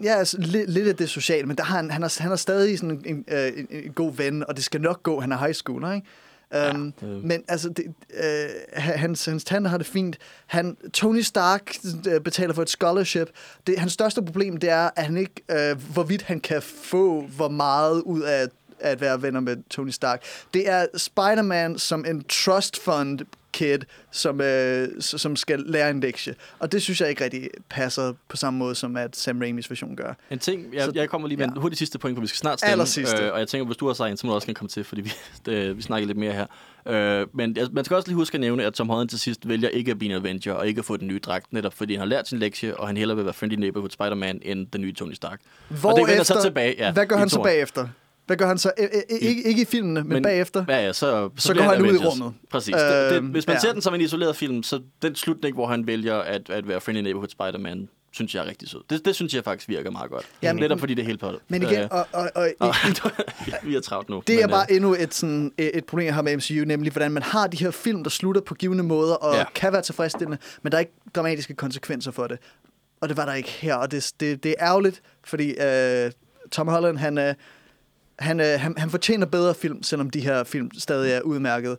Ja, altså, lidt, lidt af det sociale, men der har han, han, er, han er stadig sådan en, en, en, en god ven, og det skal nok gå. Han er high schooler, ikke? Um, Ja, det- Men altså, det, øh, hans, hans tante har det fint. Han, Tony Stark øh, betaler for et scholarship. Det, hans største problem, det er, at han ikke, øh, hvorvidt han kan få hvor meget ud af at være venner med Tony Stark. Det er Spider-Man som en trust fund kid, som, øh, som skal lære en lektie. Og det synes jeg ikke rigtig passer på samme måde, som at Sam Raimis version gør. En ting, jeg, Så- jeg kommer lige med ja. en hurtig sidste point, for vi skal snart stemme. Allersidste. Øh, og jeg tænker, hvis du har sagt en, så må du også gerne komme til, fordi vi, det, vi snakker lidt mere her. Øh, men jeg, man skal også lige huske at nævne, at Tom Holland til sidst vælger ikke at blive en Avenger og ikke at få den nye dragt, netop fordi han har lært sin lektie, og han hellere vil være Friendly Neighborhood Spider-Man end den nye Tony Stark. Hvor og det vender så tilbage. Ja, hvad gør han så bagefter? Hvad gør han så? Æ, æ, ikke, ikke i filmene, men, men bagefter? Ja, ja, så, så, Så går han ud i rummet. Præcis. det, det, Øhm, hvis man ja. ser den som en isoleret film, så den slutning, hvor han vælger at, at være Friendly Neighborhood Spider-Man, synes jeg er rigtig sød. Det, det synes jeg faktisk virker meget godt. Ja, men- Netop fordi det er helt på det. Men igen, Øh, og, og, og, og, vi er travlt nu. Det er men, bare endnu et, sådan, et problem, jeg har med MCU, nemlig hvordan man har de her film, der slutter på givende måder, og ja. kan være tilfredsstillende, men der er ikke dramatiske konsekvenser for det. Og det var der ikke her, og det, det, det er ærgerligt, fordi øh, Tom Holland, han, øh, han, øh, han, han fortjener bedre film, selvom de her film stadig er udmærket.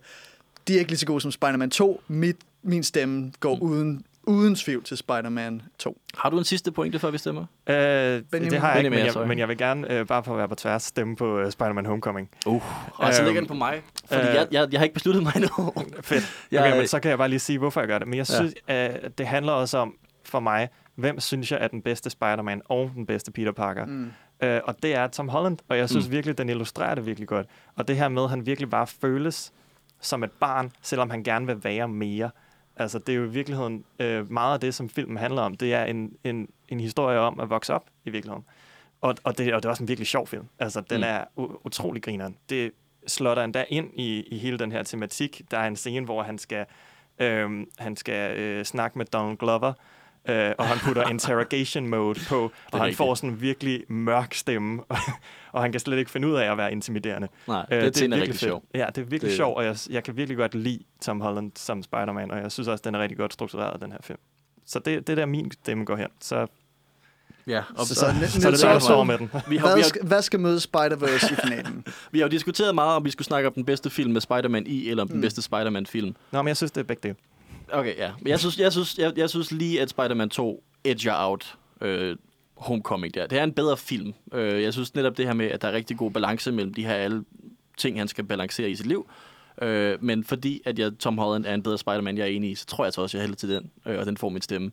De er ikke lige så gode som Spider-Man 2. Mit, min stemme går mm. uden, uden tvivl til Spider-Man 2. Har du en sidste pointe, før vi stemmer? Øh, det har jeg ikke, Benjamin, men ja, jeg, men jeg vil gerne, øh, bare for at være på tværs, stemme på øh, Spider-Man Homecoming. Uh, og så Øhm, ligger den på mig, fordi øh, jeg, jeg, jeg har ikke besluttet mig endnu. Fedt. Jeg- Okay, men så kan jeg bare lige sige, hvorfor jeg gør det. Men jeg Ja. synes, at det handler også om, for mig, hvem synes jeg er den bedste Spider-Man og den bedste Peter Parker. Mm. Øh, og det er Tom Holland, og jeg synes Mm. virkelig, den illustrerer det virkelig godt. Og det her med, at han virkelig bare føles som et barn, selvom han gerne vil være mere. Altså, det er jo i virkeligheden øh, meget af det, som filmen handler om. Det er en, en, en historie om at vokse op, i virkeligheden. Og, og, det, og det er også en virkelig sjov film. Altså, den Mm. er utrolig grineren. Det slår der endda ind i, i hele den her tematik. Der er en scene, hvor han skal, øh, han skal øh, snakke med Donald Glover, øh, og han putter interrogation mode på, og han rigtigt. får sådan en virkelig mørk stemme, og han kan slet ikke finde ud af at være intimiderende. Nej, Øh, det, det er virkelig rigtig fedt. sjov. Ja, det er virkelig Det- sjovt, og jeg, jeg kan virkelig godt lide Tom Holland som Spider-Man, og jeg synes også, den er rigtig godt struktureret, den her film. Så det, det er der min stemme går hen. Så, Ja, og Så- så, så- så, så er det Sørensen. står med den. vi, har, vi, Hvad, har, skal, hvad skal møde Spider-Verse i finalen? vi har jo diskuteret meget, om vi skulle snakke om den bedste film med Spider-Man i, eller om den Mm. bedste Spider-Man-film. Nå, men jeg synes, det er begge dele. Okay, ja. Men jeg synes, jeg synes, jeg, jeg synes lige, at Spider-Man 2 edger out øh, Homecoming der. Det er en bedre film. Øh, jeg synes netop det her med, at der er rigtig god balance mellem de her alle ting, han skal balancere i sit liv. Øh, men fordi at jeg, Tom Holland er en bedre Spider-Man, jeg er enig i, så tror jeg altså også, at jeg hælder til den, øh, og den får min stemme.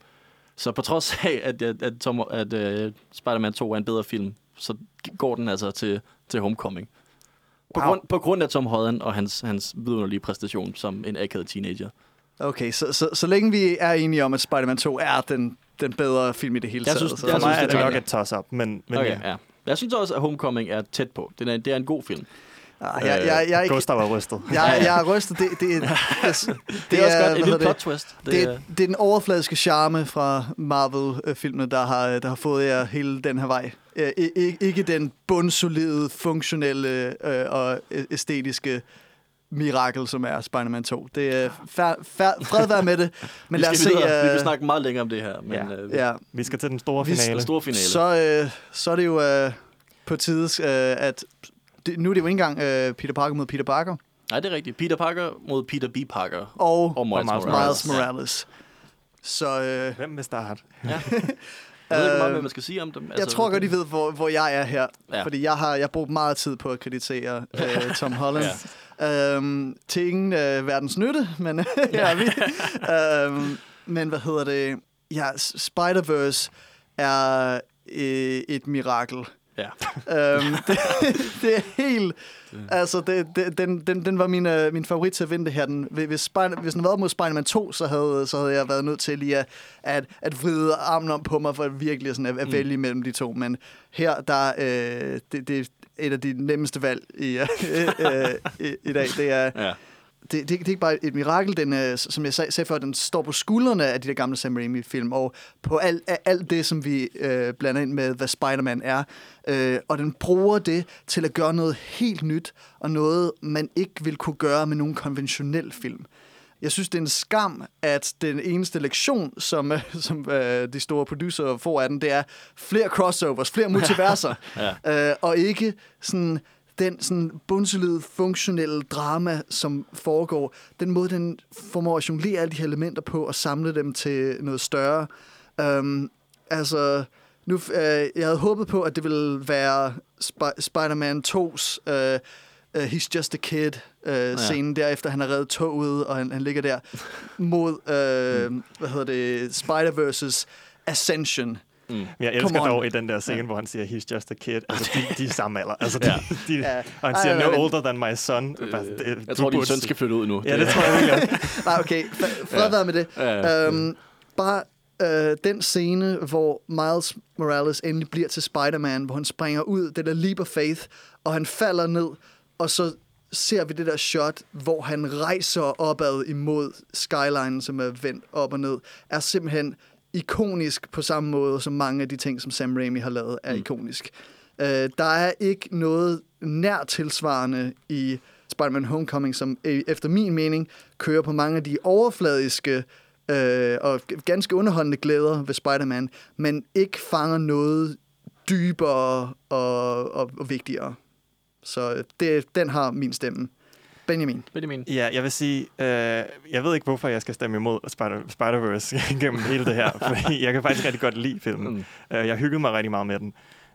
Så på trods af, at, at, at, Tom, at uh, Spider-Man 2 er en bedre film, så går den altså til, til Homecoming. På, Wow. grund, på grund af Tom Holland og hans, hans vidunderlige præstation som en akavet teenager. Okay, så, så, så længe vi er enige om, at Spider-Man 2 er den, den bedre film i det hele Jeg taget. synes- så, For jeg mig synes, er det er nok et toss-up, men, men Okay, ja. ja. Jeg synes også, at Homecoming er tæt på. Det er, det er en god film. ah, jeg, jeg, jeg, er ikke, Gustav er rystet. jeg, jeg er rystet. Det, det, det, det, det, er også godt. hvad Et plot twist. Det, Det, det, det er den overfladiske charme fra Marvel-filmene, der har, der har fået jer hele den her vej. Øh, i- ikke den bundsolide, funktionelle øh, og æstetiske mirakel, som er Spider-Man 2. Det er fær, fær, fred være med det, men vi lad os se... videre. Vi øh, vil snakke meget længere om det her. Men, Ja. øh, ja, Vi skal til den store Vi- finale. Den store finale. så, øh, så er det jo øh, på tide, øh, at... Det, nu er det jo ikke engang øh, Peter Parker mod Peter Parker, Nej, det er rigtigt. Peter Parker mod Peter B. Parker. og, Og Miles, Miles Morales. Miles Morales. Så øh, Hvem vil starte? Ja. Jeg ved ikke meget, hvad man skal sige om dem. jeg tror godt, I ved, hvor, hvor jeg er her. Ja. Ja. Fordi jeg har jeg brugt meget tid på at kreditere øh, Tom Holland. ja. Øhm, til ingen øh, verdens nytte, men her er vi. øhm, men hvad hedder det? Ja, Spider-Verse er øh, et mirakel. Ja. øhm, det, det er helt... Altså, det, det, den, den, den var min, øh, min favorit til at vinde det her. Den, hvis, Spider, hvis den havde været mod Spider-Man 2, så havde, så havde jeg været nødt til lige at, at, at vride armen om på mig, for at virkelig sådan at, at Mm. vælge mellem de to. Men her, der, øh, det, det et af de nemmeste valg i, øh, øh, i, i dag. Det er, ja. det, det er ikke bare et mirakel, den, øh, som jeg sag- sagde før, den står på skuldrene af de der gamle Sam Raimi-film, og på alt, alt det, som vi øh, blander ind med, hvad Spider-Man er. Øh, og den bruger det til at gøre noget helt nyt, og noget, man ikke vil kunne gøre med nogen konventionel film. Jeg synes, det er en skam, at den eneste lektion, som, øh, som øh, de store producer får af den, det er flere crossovers, flere multiverser, ja. øh, og ikke sådan den sådan bundsolide, funktionelle drama, som foregår, den måde, den formår at jonglere alle de her elementer på og samle dem til noget større. Um, altså, nu, øh, jeg havde håbet på, at det ville være Sp- Spider-Man 2's øh, uh, He's Just a Kid øh, ja. scenen, derefter han har reddet toget, og han, han ligger der, mod, øh, mm. hvad hedder det, Spider-Verse's Ascension. Mm. Jeg elsker dog i den der scene, ja. hvor han siger, he's just a kid. Altså, de, de er samme alder. Altså, de, ja. de, ja. Og han siger, no older than my son. Øh, det, jeg tror, din søn skal flytte ud nu. Ja, det tror jeg virkelig. Nej, okay. Fred ja. med det. Ja. Um, bare øh, den scene, hvor Miles Morales endelig bliver til Spider-Man, hvor han springer ud, det der leap of faith, og han falder ned, og så ser vi det der shot, hvor han rejser opad imod skyline, som er vendt op og ned, er simpelthen ikonisk på samme måde, som mange af de ting, som Sam Raimi har lavet, er mm. ikonisk. Uh, der er ikke noget nær tilsvarende i Spider-Man Homecoming, som efter min mening kører på mange af de overfladiske øh, og ganske underholdende glæder ved Spider-Man, men ikke fanger noget dybere og, og, og vigtigere. Så det, den har min stemme. Benjamin. Benjamin. Ja, jeg vil sige, øh, jeg ved ikke, hvorfor jeg skal stemme imod Spider- Spider-Verse gennem hele det her, for jeg kan faktisk rigtig godt lide filmen. Mm. Uh, jeg hyggede mig rigtig meget med den.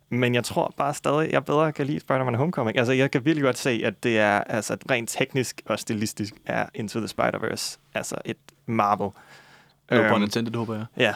Men jeg tror bare stadig, jeg bedre kan lide Spider-Man Homecoming. Altså, jeg kan virkelig godt se, at det er altså, rent teknisk og stilistisk er Into the Spider-Verse altså et marvel. No um, pun intended, håber jeg.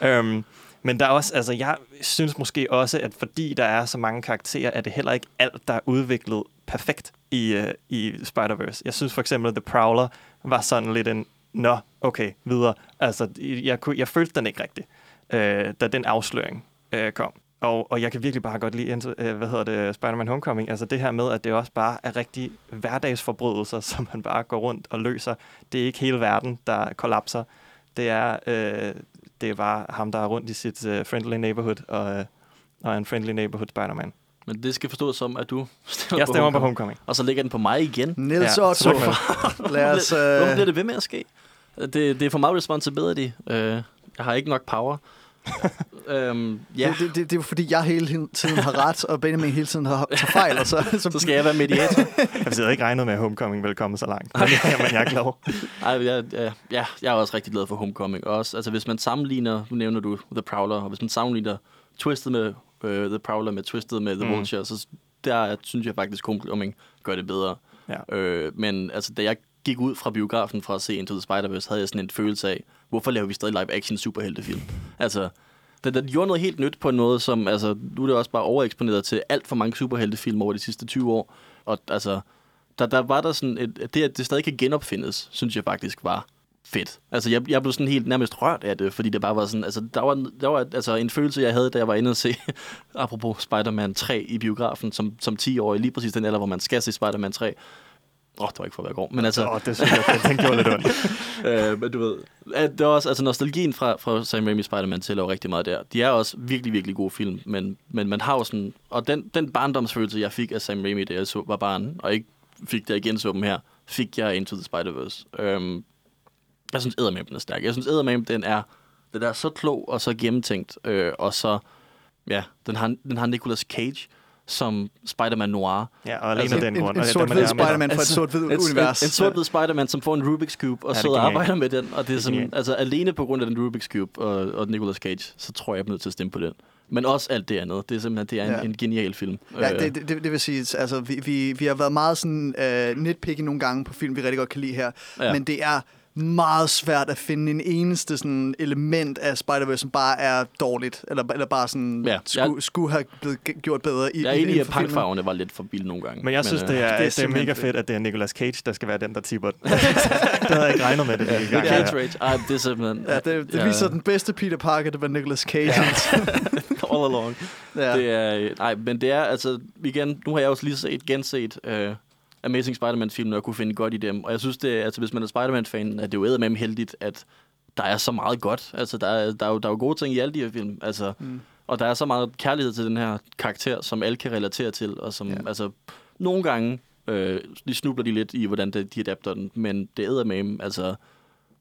Ja. um, men der er også, altså jeg synes måske også, at fordi der er så mange karakterer, er det heller ikke alt, der er udviklet perfekt i, uh, i Spider-Verse. Jeg synes for eksempel, The Prowler var sådan lidt en, nå, okay, videre. Altså, jeg, kunne, jeg følte den ikke rigtigt, uh, øh, da den afsløring uh, kom. Og, og jeg kan virkelig bare godt lide, uh, hvad hedder det, Spider-Man Homecoming. Altså det her med, at det også bare er rigtig hverdagsforbrydelser, som man bare går rundt og løser. Det er ikke hele verden, der kollapser. Det er, øh, det er bare ham, der er rundt i sit uh, friendly neighborhood, og, uh, og en friendly neighborhood Spider-Man. Men det skal forstås som, at du stemmer Jeg stemmer på Homecoming. på Homecoming. Og så ligger den på mig igen. Niels ja, Otto. Lad os... Uh... Hvorfor bliver det ved med at ske? Det, det er for meget responsibility. Uh, jeg har ikke nok power. øhm, ja. det, det, det, det er jo fordi, jeg hele tiden har ret, og Benjamin hele tiden har taget fejl. Og så, så, så skal jeg være mediator. jeg havde ikke regnet med, at Homecoming ville komme så langt. Men, ja, men jeg er glad. Ej, jeg, ja, ja, jeg er også rigtig glad for Homecoming. Også, altså, hvis man sammenligner, nu nævner du The Prowler, og hvis man sammenligner Twisted med uh, The Prowler med Twisted med The mm. Vulture, så der synes jeg faktisk, Homecoming gør det bedre. Ja. Øh, men altså, da jeg gik ud fra biografen fra at se Into the Spider-Verse, havde jeg sådan en følelse af, hvorfor laver vi stadig live-action superheltefilm? Altså, den, den gjorde noget helt nyt på noget, som, altså, nu er det også bare overeksponeret til alt for mange superheltefilm over de sidste 20 år. Og altså, der, der var der sådan, et, det at det stadig kan genopfindes, synes jeg faktisk var fedt. Altså, jeg, jeg blev sådan helt nærmest rørt af det, fordi det bare var sådan, altså, der var, der var altså, en følelse, jeg havde, da jeg var inde og se, apropos Spider-Man 3 i biografen, som, som 10-årig, lige præcis den alder, hvor man skal se Spider-Man 3, Åh, oh, det var ikke for at være grov, men altså... Åh, oh, det synes jeg, den gjorde lidt ondt. øh, men du ved, at det er også, altså nostalgien fra, fra Sam Raimi Spider-Man tæller jo rigtig meget der. De er også virkelig, virkelig gode film, men, men man har jo sådan... Og den, den barndomsfølelse, jeg fik af Sam Raimi, da jeg så, var barn, og ikke fik det igen så dem her, fik jeg Into the Spider-Verse. Øhm, jeg synes, Eddermame, den er stærk. Jeg synes, Eddermame, den er, den er så klog og så gennemtænkt, øh, og så... Ja, den har, den har Nicolas Cage, som Spider-Man Noir. Ja, og alene altså, den grund. En, en sort-hvid Spider-Man fra et sort-hvid univers. En, en sort-hvid Spider-Man, som får en Rubik's Cube og ja, sidder og arbejder med den. Og det er som, altså alene på grund af den Rubik's Cube og, og Nicolas Cage, så tror jeg, jeg er nødt til at stemme på den. Men også alt det andet. Det er simpelthen det er en, ja. en genial film. Ja, det, det, det vil sige, altså vi, vi, vi har været meget sådan uh, nitpicky nogle gange på film, vi rigtig godt kan lide her. Ja. Men det er meget svært at finde en eneste sådan element af Spider-Verse, som bare er dårligt, eller, eller bare sådan ja, skulle, jeg, skulle have blevet gjort bedre. I, jeg er enig i, at punkfarverne var lidt for vilde nogle gange. Men jeg synes, men, det, er, det, er, det er mega fedt, at det er Nicolas Cage, der skal være den, der tipper det havde jeg ikke regnet med det. Ja, det, er Cage Rage. Ej, det er simpelthen... Ja, det, det ja. viser den bedste Peter Parker, det var Nicolas Cage. Ja. All along. Ja. Det er, nej, men det er altså, igen, nu har jeg også lige set, genset øh, Amazing Spider-Man-filmene og kunne finde godt i dem. Og jeg synes, det, altså, hvis man er Spider-Man-fan, er det jo med heldigt, at der er så meget godt. Altså, der er, der er, jo, der er jo gode ting i alle de her film. Altså, mm. Og der er så meget kærlighed til den her karakter, som alle kan relatere til, og som, ja. altså, nogle gange, øh, de snubler de lidt i, hvordan de, de adapter den, men det er med altså,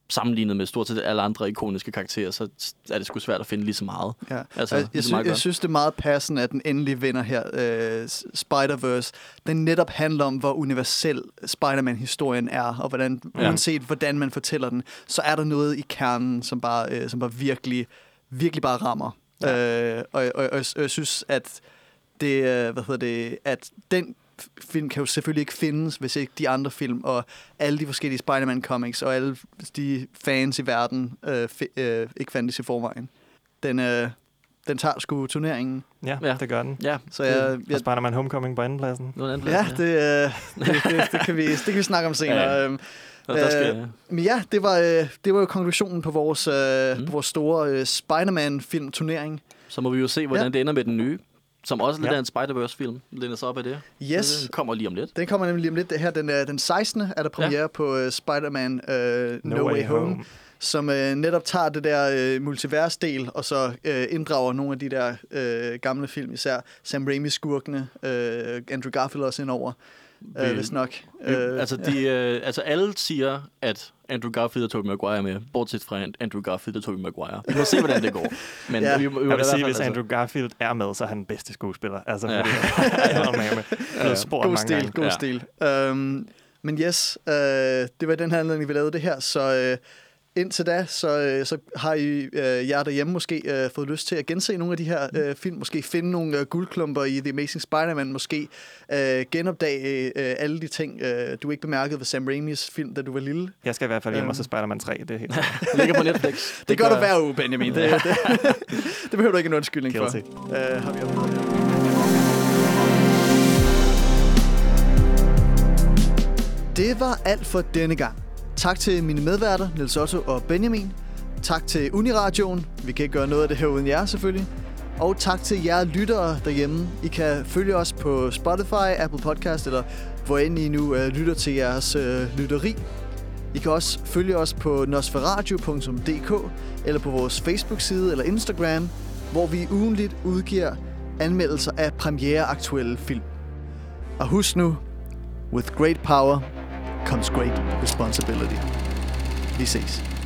sammenlignet med stort set alle andre ikoniske karakterer, så er det sgu svært at finde lige så meget. Ja. Altså, jeg, jeg, synes, jeg synes, det er meget passende, at den endelige vinder her, uh, Spider-Verse, den netop handler om, hvor universel Spider-Man-historien er, og hvordan, ja. uanset hvordan man fortæller den, så er der noget i kernen, som bare, uh, som bare virkelig, virkelig bare rammer. Ja. Uh, og, og, og, og jeg synes, at det, hvad hedder det, at den film kan jo selvfølgelig ikke findes, hvis ikke de andre film og alle de forskellige Spider-Man comics og alle de fans i verden øh, f- øh, ikke fandtes i forvejen. Den, øh, den tager sgu turneringen. Ja, ja, det gør den. Ja, så jeg, jeg, Spider-Man Homecoming på andenpladsen. Anden ja, det, øh, det, det, det, kan vi, det kan vi snakke om senere. Ja, ja. Øhm, skal, ja. Men ja, det var, øh, det var jo konklusionen på vores, øh, mm. på vores store øh, Spider-Man-film-turnering. Så må vi jo se, hvordan ja. det ender med den nye. Som også lidt ja. af en Spider-Verse-film. Læner sig op af det. Yes. Den kommer lige om lidt. Den kommer nemlig lige om lidt. Det her den, den 16. er der premiere ja. på uh, Spider-Man uh, No, no Way, Way Home. Home som uh, netop tager det der uh, multivers-del, og så uh, inddrager nogle af de der uh, gamle film, især Sam Raimi-skurkene, uh, Andrew Garfield også indover. Øh, hvis nok. Øh, altså, de, øh, altså, alle siger, at Andrew Garfield og Tobey Maguire med, bortset fra Andrew Garfield og Tobey Maguire. Vi må se, hvordan det går. Men ja. vi, vi, vi jeg vil sige, hvis altså... Andrew Garfield er med, så er han den bedste skuespiller. Altså, ja. fordi han er med. Ja. God stil, gange. god ja. stil. Um, men yes, uh, det var den her anledning, vi lavede det her, så... Uh, Indtil da, så, øh, så har I øh, jer derhjemme måske øh, fået lyst til at gense nogle af de her øh, film, måske finde nogle øh, guldklumper i The Amazing Spider-Man, måske øh, genopdage øh, alle de ting, øh, du ikke bemærkede ved Sam Raimis film, da du var lille. Jeg skal i hvert fald hjem og se Spider-Man 3, det er helt ligger på Netflix. det, det gør du hver uge, Benjamin. Det, det, det behøver du ikke en undskyldning Guilty. for. Uh, har vi det var alt for denne gang. Tak til mine medværter, Niels Otto og Benjamin. Tak til Uniradioen. Vi kan ikke gøre noget af det her uden jer, selvfølgelig. Og tak til jer lyttere derhjemme. I kan følge os på Spotify, Apple Podcast, eller hvor end I nu øh, lytter til jeres øh, lytteri. I kan også følge os på nosferadio.dk eller på vores Facebook-side eller Instagram, hvor vi ugenligt udgiver anmeldelser af premiereaktuelle film. Og husk nu, with great power comes great responsibility. Vi ses.